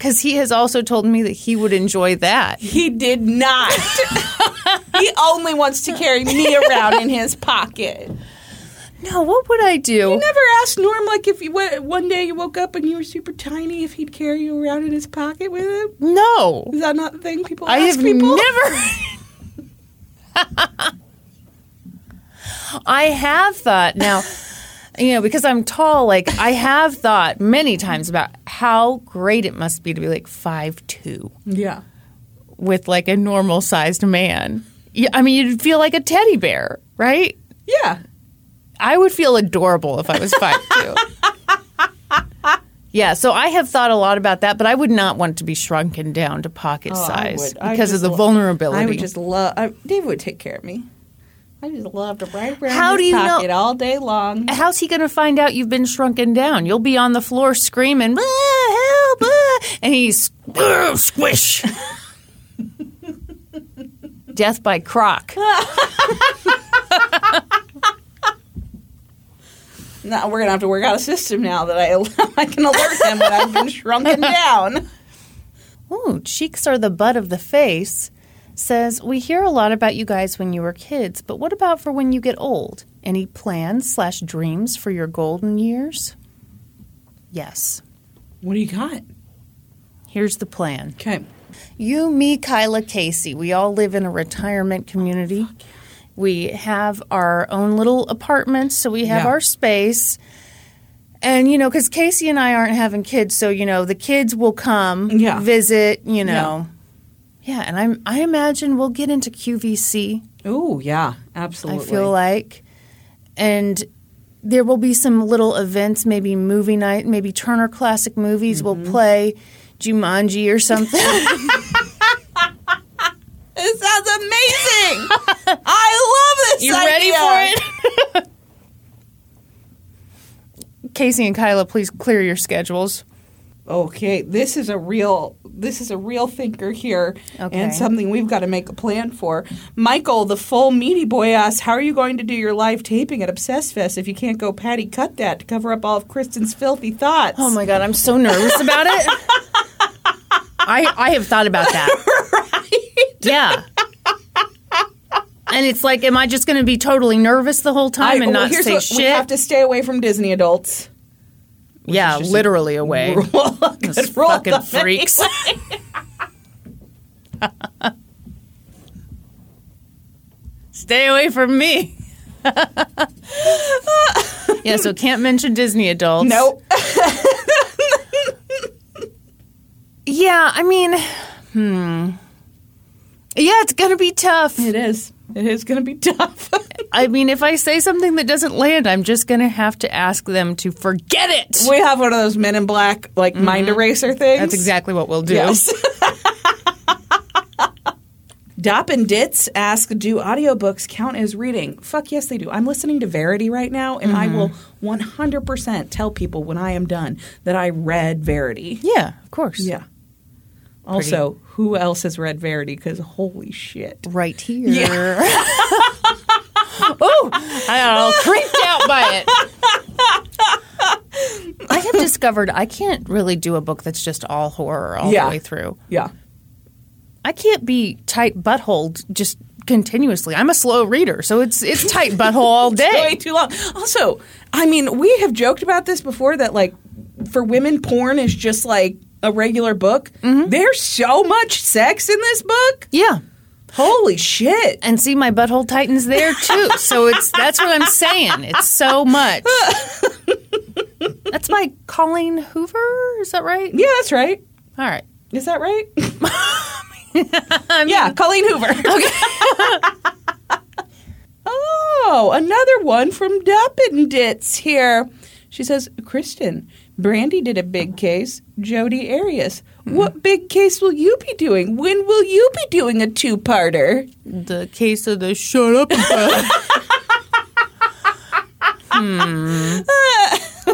S1: Because he has also told me that he would enjoy that.
S2: He did not. he only wants to carry me around in his pocket.
S1: No, what would I do?
S2: You never asked Norm, like, if you one day you woke up and you were super tiny, if he'd carry you around in his pocket with him?
S1: no.
S2: Is that not the thing people
S1: I
S2: ask
S1: have
S2: people?
S1: never. I have thought now, you know, because I'm tall. Like I have thought many times about how great it must be to be like five two
S2: Yeah.
S1: with like a normal sized man. Yeah, I mean, you'd feel like a teddy bear, right?
S2: Yeah.
S1: I would feel adorable if I was five two. Yeah, so I have thought a lot about that, but I would not want to be shrunken down to pocket
S2: Oh,
S1: size because of the
S2: lo-
S1: vulnerability.
S2: I would just love. I, David would take care of me. I just love to ride around
S1: How
S2: his
S1: do you know-
S2: pocket all day long.
S1: How's he going to find out you've been shrunken down? You'll be on the floor screaming, "Ah, help! ah," and he's "Ah, squish. Death by croc.
S2: now we're gonna have to work out a system now that I I can alert him when I've been shrunken down.
S1: Ooh, cheeks are the butt of the face. Says, We hear a lot about you guys when you were kids, but what about for when you get old? Any plans slash dreams for your golden years? Yes.
S2: What do you got?
S1: Here's the plan.
S2: Okay.
S1: You, me, Kyla, Casey, we all live in a retirement community. Oh, we have our own little apartments, so we have
S2: Yeah.
S1: our space. And, you know, because Casey and I aren't having kids, so, you know, the kids will come,
S2: Yeah.
S1: visit, you know. Yeah, and I'm, I imagine we'll get into QVC,
S2: Oh, yeah, absolutely.
S1: I feel like. And there will be some little events, maybe movie night, maybe Turner Classic Movies will
S2: Mm-hmm.
S1: play Jumanji or something.
S2: This sounds amazing. I love this.
S1: You ready for it? Casey and Kyla, please clear your schedules.
S2: Okay, this is a real this is a real thinker here
S1: Okay.
S2: and something we've got to make a plan for. Michael, the full meaty boy asks, "How are you going to do your live taping at Obsess Fest if you can't go Patty cut that to cover up all of Kristin's filthy thoughts?"
S1: Oh my god, I'm so nervous about it. I I have thought about that. right? Yeah. And it's like, am I just going to be totally nervous the whole time
S2: I-
S1: and
S2: well,
S1: not say
S2: what-
S1: shit?
S2: We have to stay away from Disney adults.
S1: Yeah,
S2: just a
S1: literally away. Those fucking freaks. Stay away from me. yeah, so can't mention Disney adults.
S2: Nope.
S1: Yeah, I mean, hmm. Yeah, it's going to be tough.
S2: It is. It is going to be tough.
S1: I mean, if I say something that doesn't land, I'm just going to have to ask them to forget it.
S2: we have one of those Men in Black like mind eraser things.
S1: Mm-hmm. That's exactly what we'll do.
S2: Yes. Dop and Ditz ask, do audiobooks count as reading? Fuck yes, they do. I'm listening to Verity right now, and I will
S1: Mm-hmm.
S2: 100% tell people when I am done that I read Verity.
S1: Yeah, of course.
S2: Yeah. Also, who else has read Verity? Because holy shit.
S1: Right here. oh, I got all creeped out by it. I have discovered I can't really do a book that's just all horror all
S2: Yeah.
S1: the way through.
S2: Yeah.
S1: I can't be tight buttholed just continuously. I'm a slow reader, so it's it's tight butthole all day.
S2: Way too long. Also, I mean, we have joked about this before that, like, for women, porn is just like a regular book.
S1: Mm-hmm.
S2: There's so much sex in this book.
S1: Yeah.
S2: Holy shit.
S1: And see my butthole tightens there too. So it's that's what I'm saying. It's so much. That's by Colleen Hoover, is that right?
S2: Yeah, that's right.
S1: All right.
S2: Is that right? yeah, Colleen Hoover. Okay. oh, another one from Duppenditz here. She says, Kristin, Brandi did a big mm-hmm. case. Jodi Arias. Mm-hmm. What big case will you be doing? When will you be doing a two-parter?
S1: The case of the shut up. hmm.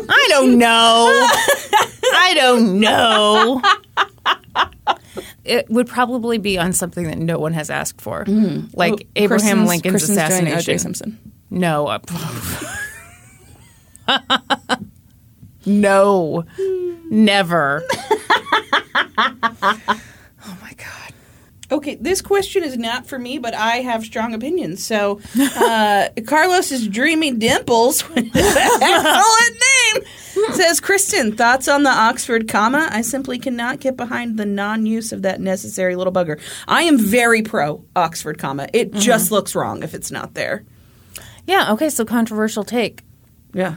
S1: I don't know. I don't know. It would probably be on something that no one has asked for, mm. like Abraham
S2: Kristin's-
S1: Lincoln's
S2: Kristin's
S1: assassination.
S2: O.J. Simpson.
S1: No. Uh, no. Never. oh my god.
S2: Okay, this question is not for me, but I have strong opinions. So, uh, Carlos's dreamy dimples, excellent name, says Kristin. Thoughts on the Oxford comma? I simply cannot get behind the non-use of that necessary little bugger. I am very pro Oxford comma. It just looks wrong if it's not there.
S1: Yeah, okay, so controversial take.
S2: Yeah.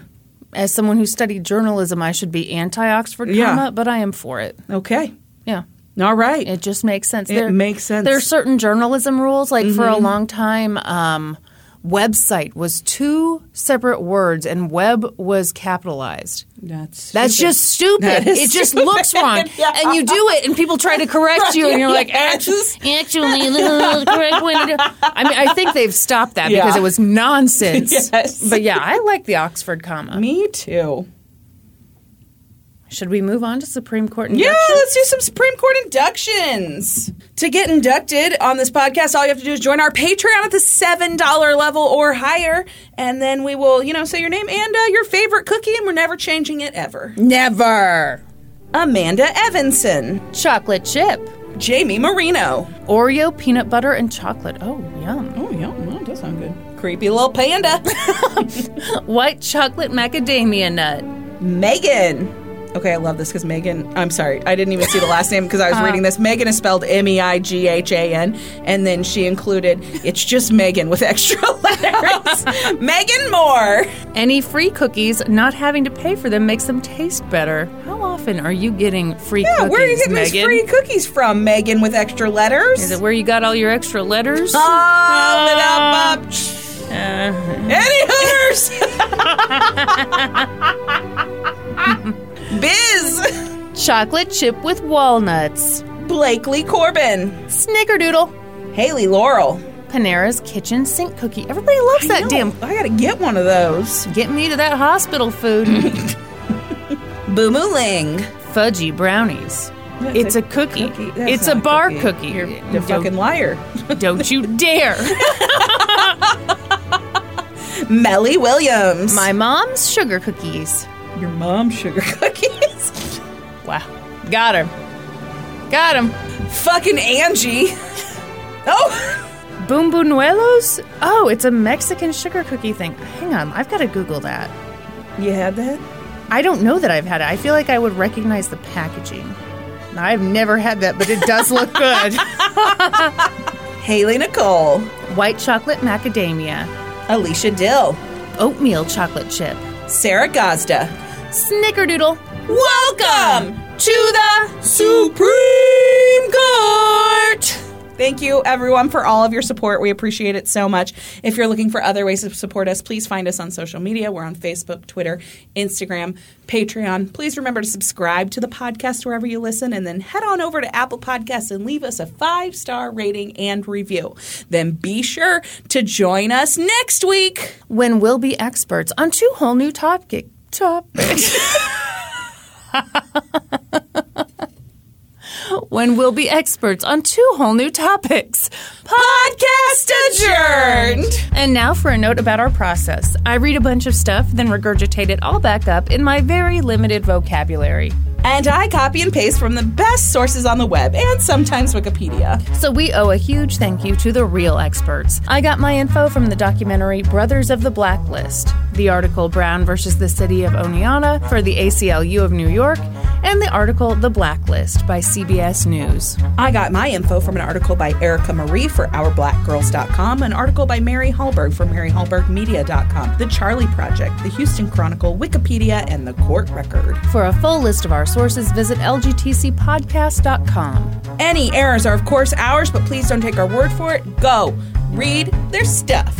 S1: As someone who studied journalism, I should be anti Oxford
S2: Yeah.
S1: comma, but I am for it.
S2: Okay.
S1: Yeah.
S2: All right.
S1: It just makes sense.
S2: It makes sense. Mm-hmm.
S1: There are certain journalism rules. Like for a long time, um, website was two separate words, and web was capitalized.
S2: That's
S1: That's just stupid.
S2: That
S1: it just
S2: stupid.
S1: looks wrong,
S2: Yeah.
S1: and you do it, and people try to correct you, and you're like, actually, actually, correct way. I mean, I think they've stopped that because
S2: Yeah.
S1: it was nonsense.
S2: Yes.
S1: But yeah, I like the Oxford comma.
S2: Me too.
S1: Should we move on to Supreme Court?
S2: Inductions?
S1: Yeah,
S2: let's do some Supreme Court inductions. To get inducted on this podcast, all you have to do is join our Patreon at the $7 level or higher. And then we will, you know, say your name and uh, your favorite cookie, and we're never changing it ever.
S1: Never.
S2: Amanda Evanson,
S1: Chocolate chip.
S2: Jamie Marino.
S1: Oreo, peanut butter, and chocolate. Oh, yum.
S2: Oh, yeah, that does sound good. Creepy little panda.
S1: White chocolate macadamia nut.
S2: Megan. Okay, I love this because Megan, I'm sorry, I didn't even see the last name because I was
S1: Uh-huh.
S2: reading this. Megan is spelled M E I G H A N, and then she included, it's just Megan with extra letters. Megan Moore.
S1: Any free cookies, not having to pay for them makes them taste better. How often are you getting free cookies?
S2: Yeah,
S1: cookies,
S2: where are you getting
S1: Megan?
S2: these free cookies from, Megan with extra letters?
S1: Is it where you got all your extra letters?
S2: Oh, lit up, up.
S1: Uh,
S2: Any Hooters? Biz.
S1: chocolate chip with walnuts.
S2: Blakely Corbin.
S1: Snickerdoodle.
S2: Haley Laurel.
S1: Panera's kitchen sink cookie. Everybody loves that damn.
S2: I gotta get one of those.
S1: Get me to that hospital food.
S2: Boomoo
S1: Fudgy brownies. it's a, cookie.
S2: That's
S1: It's a
S2: not
S1: bar
S2: cookie. You're
S1: Don't-
S2: fucking liar.
S1: Don't you dare.
S2: Melly Williams.
S1: My mom's sugar cookies.
S2: Your mom's sugar cookies.
S1: Wow. Got her. Got him.
S2: Fucking Angie. Oh,
S1: Bumbunuelos? Oh, it's a Mexican sugar cookie thing. Hang on, I've got to Google that.
S2: you had that?
S1: I don't know that I've had it. I feel like I would recognize the packaging. I've never had that, but it does look good.
S2: Haley Nicole.
S1: White chocolate macadamia,
S2: Alicia Dill.
S1: oatmeal chocolate chip,
S2: Sarah Gazda.
S1: Snickerdoodle.
S2: Welcome to the Supreme Court. Thank you, everyone, for all of your support. We appreciate it so much. If you're looking for other ways to support us, please find us on social media. We're on Facebook, Twitter, Instagram, Patreon. Please remember to subscribe to the podcast wherever you listen, and then head on over to Apple Podcasts and leave us a five star rating and review. Then be sure to join us next week.
S1: When we'll be experts on two whole new topic topics. when we'll be experts on two whole new topics.
S2: Podcast adjourned.
S1: And now for a note about our process. I read a bunch of stuff, then regurgitate it all back up in my very limited vocabulary.
S2: And I copy and paste from the best sources on the web and sometimes Wikipedia.
S1: So we owe a huge thank you to the real experts. I got my info from the documentary Brothers of the Blacklist, the article Brown versus the City of Oneonta for the ACLU of New York, and the article The Blacklist by CBS News.
S2: I got my info from an article by Erica Marie for OurBlackGirls.com, an article by Mary Hallberg for MaryHallbergMedia.com, The Charlie Project, The Houston Chronicle, Wikipedia, and The Court Record.
S1: For a full list of our sources, visit lgtcpodcast.com.
S2: Any errors are, of course, ours, but please don't take our word for it. Go read their stuff.